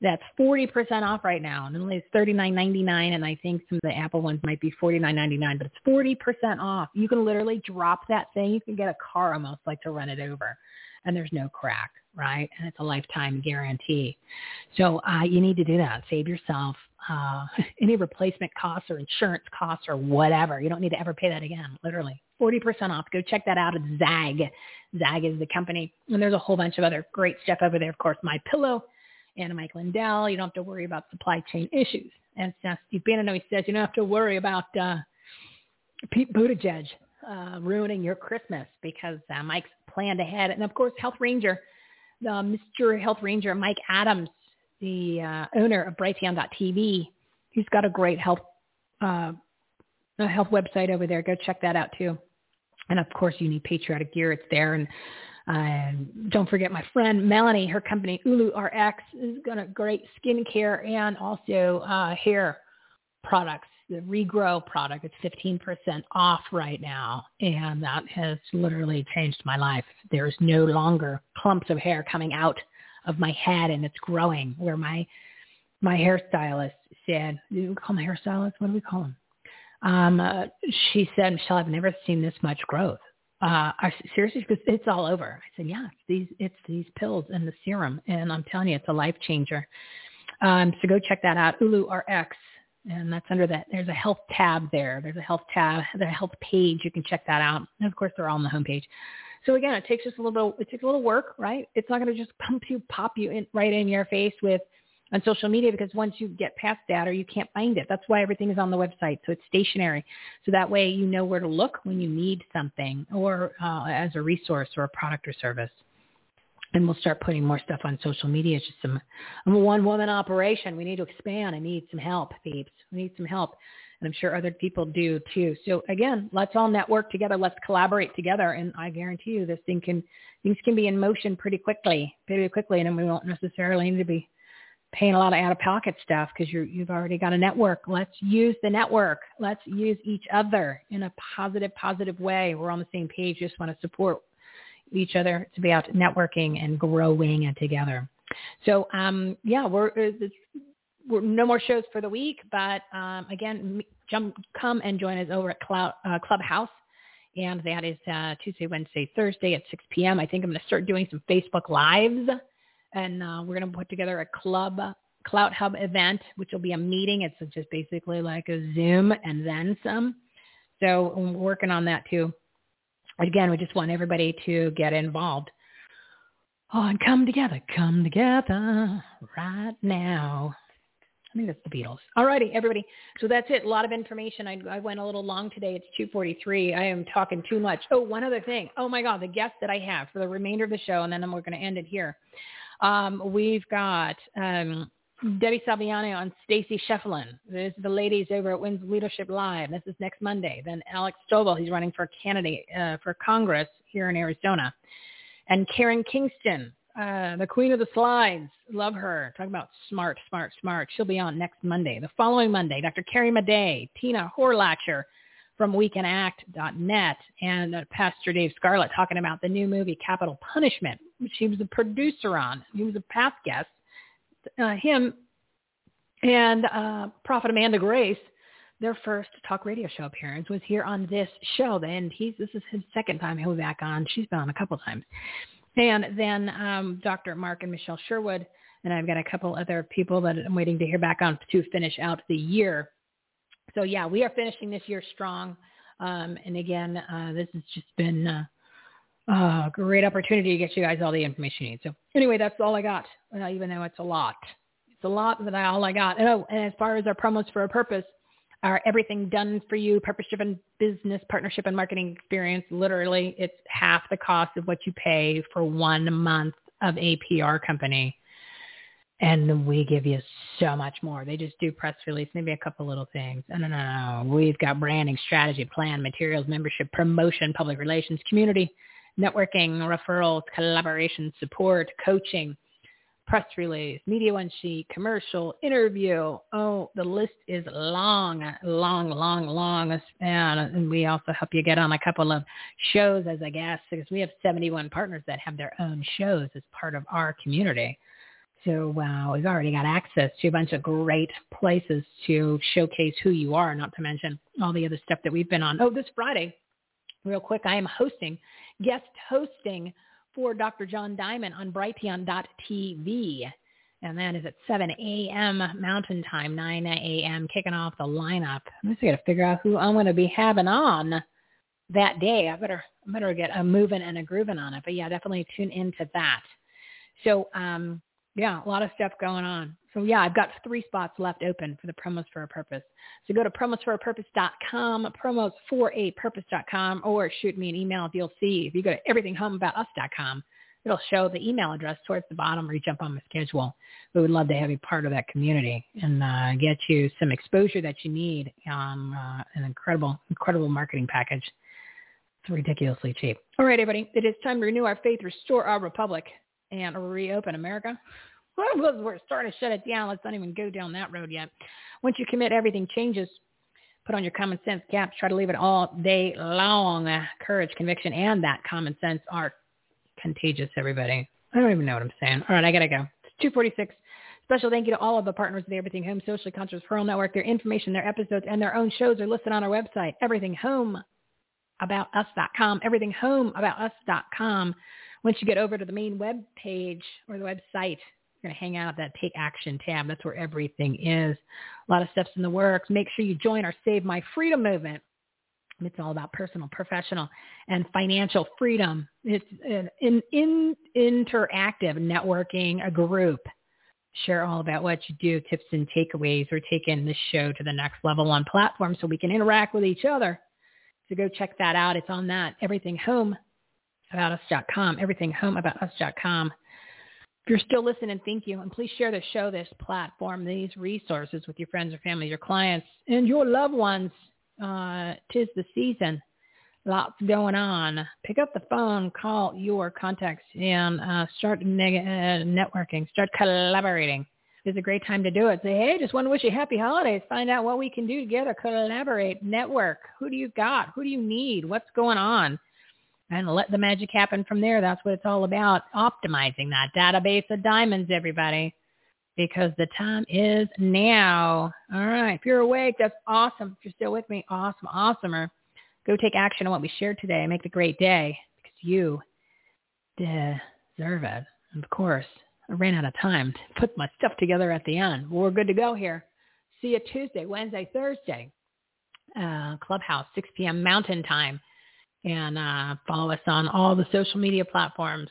that's 40% off right now. And it's $39.99 and I think some of the Apple ones might be $49.99, but it's 40% off. You can literally drop that thing. You can get a car almost like to run it over and there's no crack, right? And it's a lifetime guarantee. So uh, you need to do that. Save yourself uh, any replacement costs or insurance costs or whatever. You don't need to ever pay that again, literally. 40% off. Go check that out at ZAGG. ZAGG is the company. And there's a whole bunch of other great stuff over there. Of course, My Pillow and Mike Lindell. You don't have to worry about supply chain issues. And Steve Bannon he says you don't have to worry about uh, Pete Buttigieg uh, ruining your Christmas because uh, Mike's planned ahead. And of course, Health Ranger, uh, Mr. Health Ranger Mike Adams, the uh, owner of Brighteon.tv, he's got a great health uh, health website over there. Go check that out too. And of course, you need patriotic gear. It's there. And uh, don't forget my friend Melanie, her company Ulu RX is got a great skincare and also uh, hair products the regrow product. It's 15% off right now. And that has literally changed my life. There's no longer clumps of hair coming out of my head and it's growing where my, my hairstylist said, we call my hairstylist? What do we call him? Um, uh, she said, Michele, I've never seen this much growth. Uh, I seriously, because it's all over. I said, yeah, it's these, it's these pills and the serum. And I'm telling you, it's a life changer. Um, so go check that out. Ulu RX and that's under that. There's a health tab there. There's a health tab, the health page. You can check that out. And of course, they're all on the homepage. So again, it takes just a little bit. It takes a little work, right? It's not going to just pump you, pop you in right in your face with on social media because once you get past that or you can't find it. That's why everything is on the website. So it's stationary. So that way you know where to look when you need something or uh, as a resource or a product or service and we'll start putting more stuff on social media. It's just some, I'm a one woman operation. We need to expand. I need some help, peeps. We need some help. And I'm sure other people do too. So again, let's all network together. Let's collaborate together. And I guarantee you this thing can, things can be in motion pretty quickly, pretty quickly. And we won't necessarily need to be paying a lot of out-of-pocket stuff because you you've already got a network. Let's use the network. Let's use each other in a positive, positive way. We're on the same page. Just want to support each other. It's about networking and growing and together. So um, yeah, we're, uh, we're no more shows for the week, but um, again, jump, come and join us over at Cloud, uh, Clubhouse. And that is uh, Tuesday, Wednesday, Thursday at 6 p.m. I think I'm going to start doing some Facebook Lives and uh, we're going to put together a club Clout Hub event, which will be a meeting. It's just basically like a Zoom and then some. So I'm working on that too. Again, we just want everybody to get involved. Oh, and come together, come together right now. I think that's the Beatles. All righty, everybody. So that's it. A lot of information. I, I went a little long today. It's 2.43. I am talking too much. Oh, one other thing. Oh, my God, the guest that I have for the remainder of the show, and then we're going to end it here. Um, we've got um, Debbie Salviano and Stacy Shefflin. This is the ladies over at Wins Leadership Live. This is next Monday. Then Alex Stovall, he's running for candidate uh, for Congress here in Arizona. And Karen Kingston, uh, the queen of the slides. Love her. Talk about smart, smart, smart. She'll be on next Monday. The following Monday, Dr. Carrie Madej, Tina Horlacher, from weekanact.net and Pastor Dave Scarlett talking about the new movie Capitol Punishment, which he was a producer on. He was a past guest. Uh, him and uh, Prophet Amanda Grace, their first talk radio show appearance was here on this show. And he's this is his second time he'll be back on. She's been on a couple times. And then um, Dr. Mark and Michelle Sherwood, and I've got a couple other people that I'm waiting to hear back on to finish out the year so yeah, we are finishing this year strong. Um, and again, uh, this has just been uh, a great opportunity to get you guys all the information you need. So anyway, that's all I got, even though it's a lot. It's a lot, but all I got. And, oh, and as far as our promos for a purpose, our everything done for you, purpose-driven business partnership and marketing experience, literally it's half the cost of what you pay for one month of a PR company and we give you so much more. They just do press release, maybe a couple little things. No, no, no. We've got branding, strategy, plan, materials, membership, promotion, public relations, community, networking, referrals, collaboration, support, coaching, press release, media one sheet, commercial, interview. Oh, the list is long, long, long, long. And we also help you get on a couple of shows as a guest because we have 71 partners that have their own shows as part of our community. So wow, we've already got access to a bunch of great places to showcase who you are, not to mention all the other stuff that we've been on. Oh, this Friday, real quick, I am hosting, guest hosting for Dr. John Diamond on Brighteon.tv. And that is at 7 a.m. Mountain Time, 9 a.m. kicking off the lineup. I'm just going to figure out who I'm going to be having on that day. I better, I better get a moving and a grooving on it. But yeah, definitely tune into that. So um, yeah, a lot of stuff going on. So yeah, I've got three spots left open for the promos for a purpose. So go to promosforapurpose.com, promos for a or shoot me an email if you'll see. If you go to everythinghomeaboutus.com, it'll show the email address towards the bottom where you jump on my schedule. We would love to have you part of that community and uh, get you some exposure that you need on uh, an incredible, incredible marketing package. It's ridiculously cheap. All right, everybody. It is time to renew our faith, restore our republic and reopen America. Well, we're starting to shut it down. Let's not even go down that road yet. Once you commit, everything changes. Put on your common sense caps. Try to leave it all day long. Ah, courage, conviction, and that common sense are contagious, everybody. I don't even know what I'm saying. All right, I got to go. It's 246. Special thank you to all of the partners of the Everything Home Socially Conscious Referral Network. Their information, their episodes, and their own shows are listed on our website, everythinghomeaboutus.com, everythinghomeaboutus.com. Once you get over to the main web page or the website, going to hang out at that Take Action tab. That's where everything is. A lot of stuff's in the works. Make sure you join our Save My Freedom movement. It's all about personal, professional, and financial freedom. It's an in, in, interactive networking a group. Share all about what you do, tips and takeaways. We're taking this show to the next level on platform so we can interact with each other. So go check that out. It's on that Everything Home aboutus.com, everythinghomeaboutus.com. If you're still listening, thank you. And please share the show, this platform, these resources with your friends or family, your clients, and your loved ones. Uh, tis the season. Lots going on. Pick up the phone, call your contacts, and uh, start neg- uh, networking. Start collaborating. It's a great time to do it. Say, hey, just want to wish you happy holidays. Find out what we can do together. Collaborate, network. Who do you got? Who do you need? What's going on? And let the magic happen from there. That's what it's all about. Optimizing that database of diamonds, everybody. Because the time is now. All right. If you're awake, that's awesome. If you're still with me, awesome, awesomer. Go take action on what we shared today. Make it a great day because you deserve it. Of course, I ran out of time to put my stuff together at the end. Well, we're good to go here. See you Tuesday, Wednesday, Thursday. Uh, Clubhouse, 6 p.m. Mountain Time. And uh, follow us on all the social media platforms.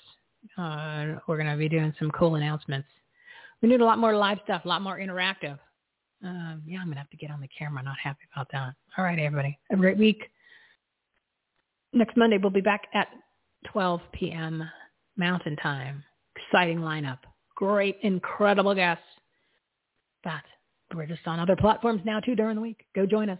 Uh, we're going to be doing some cool announcements. We're doing a lot more live stuff, a lot more interactive. Um, yeah, I'm going to have to get on the camera. Not happy about that. All right, everybody. Have a great week. Next Monday, we'll be back at 12 p.m. Mountain Time. Exciting lineup. Great, incredible guests. But we're just on other platforms now too during the week. Go join us.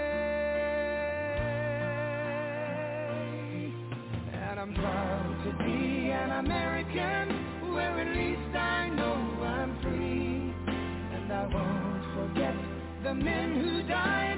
I'm proud to be an American, where at least I know I'm free. And I won't forget the men who died,